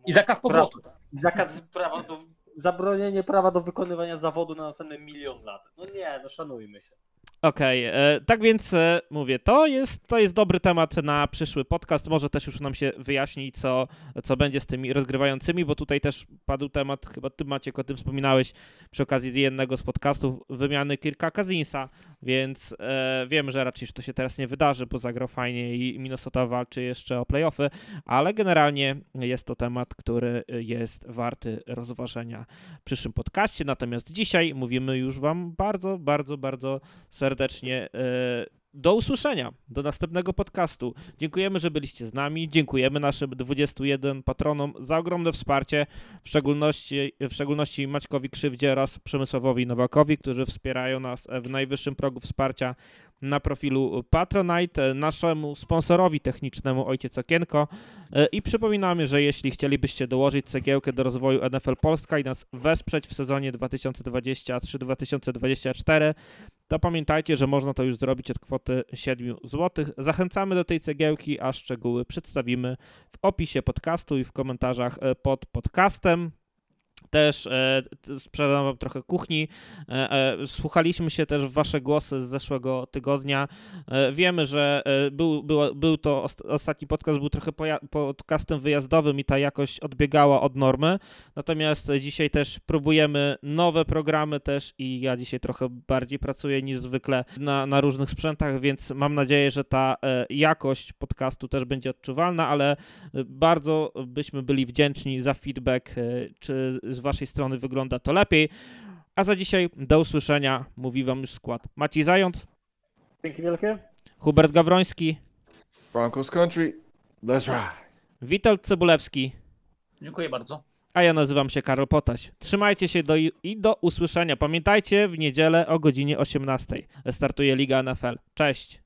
I zakaz powrotu. Zakaz prawa do zabronienie prawa do wykonywania zawodu na następny milion lat. No nie, no szanujmy się. Okej, okay, e, tak więc e, mówię, to jest, to jest dobry temat na przyszły podcast. Może też już nam się wyjaśni, co, co będzie z tymi rozgrywającymi, bo tutaj też padł temat, chyba ty Maciek o tym wspominałeś przy okazji jednego z podcastów, wymiany Kirka Kazinsa, więc e, wiem, że raczej to się teraz nie wydarzy, bo zagrał fajnie i Minnesota walczy jeszcze o playoffy, ale generalnie jest to temat, który jest warty rozważenia w przyszłym podcaście. Natomiast dzisiaj mówimy już wam bardzo, bardzo, bardzo serdecznie serdecznie e, do usłyszenia, do następnego podcastu. Dziękujemy, że byliście z nami. Dziękujemy naszym 21 patronom za ogromne wsparcie, w szczególności, w szczególności Maćkowi Krzywdzie oraz Przemysławowi Nowakowi, którzy wspierają nas w najwyższym progu wsparcia na profilu Patronite, naszemu sponsorowi technicznemu Ojciec Okienko i przypominamy, że jeśli chcielibyście dołożyć cegiełkę do rozwoju NFL Polska i nas wesprzeć w sezonie 2023-2024, to pamiętajcie, że można to już zrobić od kwoty 7 zł. Zachęcamy do tej cegiełki, a szczegóły przedstawimy w opisie podcastu i w komentarzach e, pod podcastem też e, sprzedam wam trochę kuchni. E, e, słuchaliśmy się też w wasze głosy z zeszłego tygodnia. E, wiemy, że był, był, był to ost- ostatni podcast, był trochę podcastem wyjazdowym i ta jakość odbiegała od normy. Natomiast dzisiaj też próbujemy nowe programy też i ja dzisiaj trochę bardziej pracuję niż zwykle na, na różnych sprzętach, więc mam nadzieję, że ta jakość podcastu też będzie odczuwalna, ale bardzo byśmy byli wdzięczni za feedback, czy Waszej strony wygląda to lepiej. A za dzisiaj do usłyszenia, mówi Wam już skład Maciej Zając, Dzięki wielkie. Hubert Gawroński, Broncos Country, let's ride. Witold Cebulewski, Dziękuję bardzo. a ja nazywam się Karol Potaś. Trzymajcie się do, i do usłyszenia. Pamiętajcie, w niedzielę o godzinie 18 startuje Liga NFL. Cześć!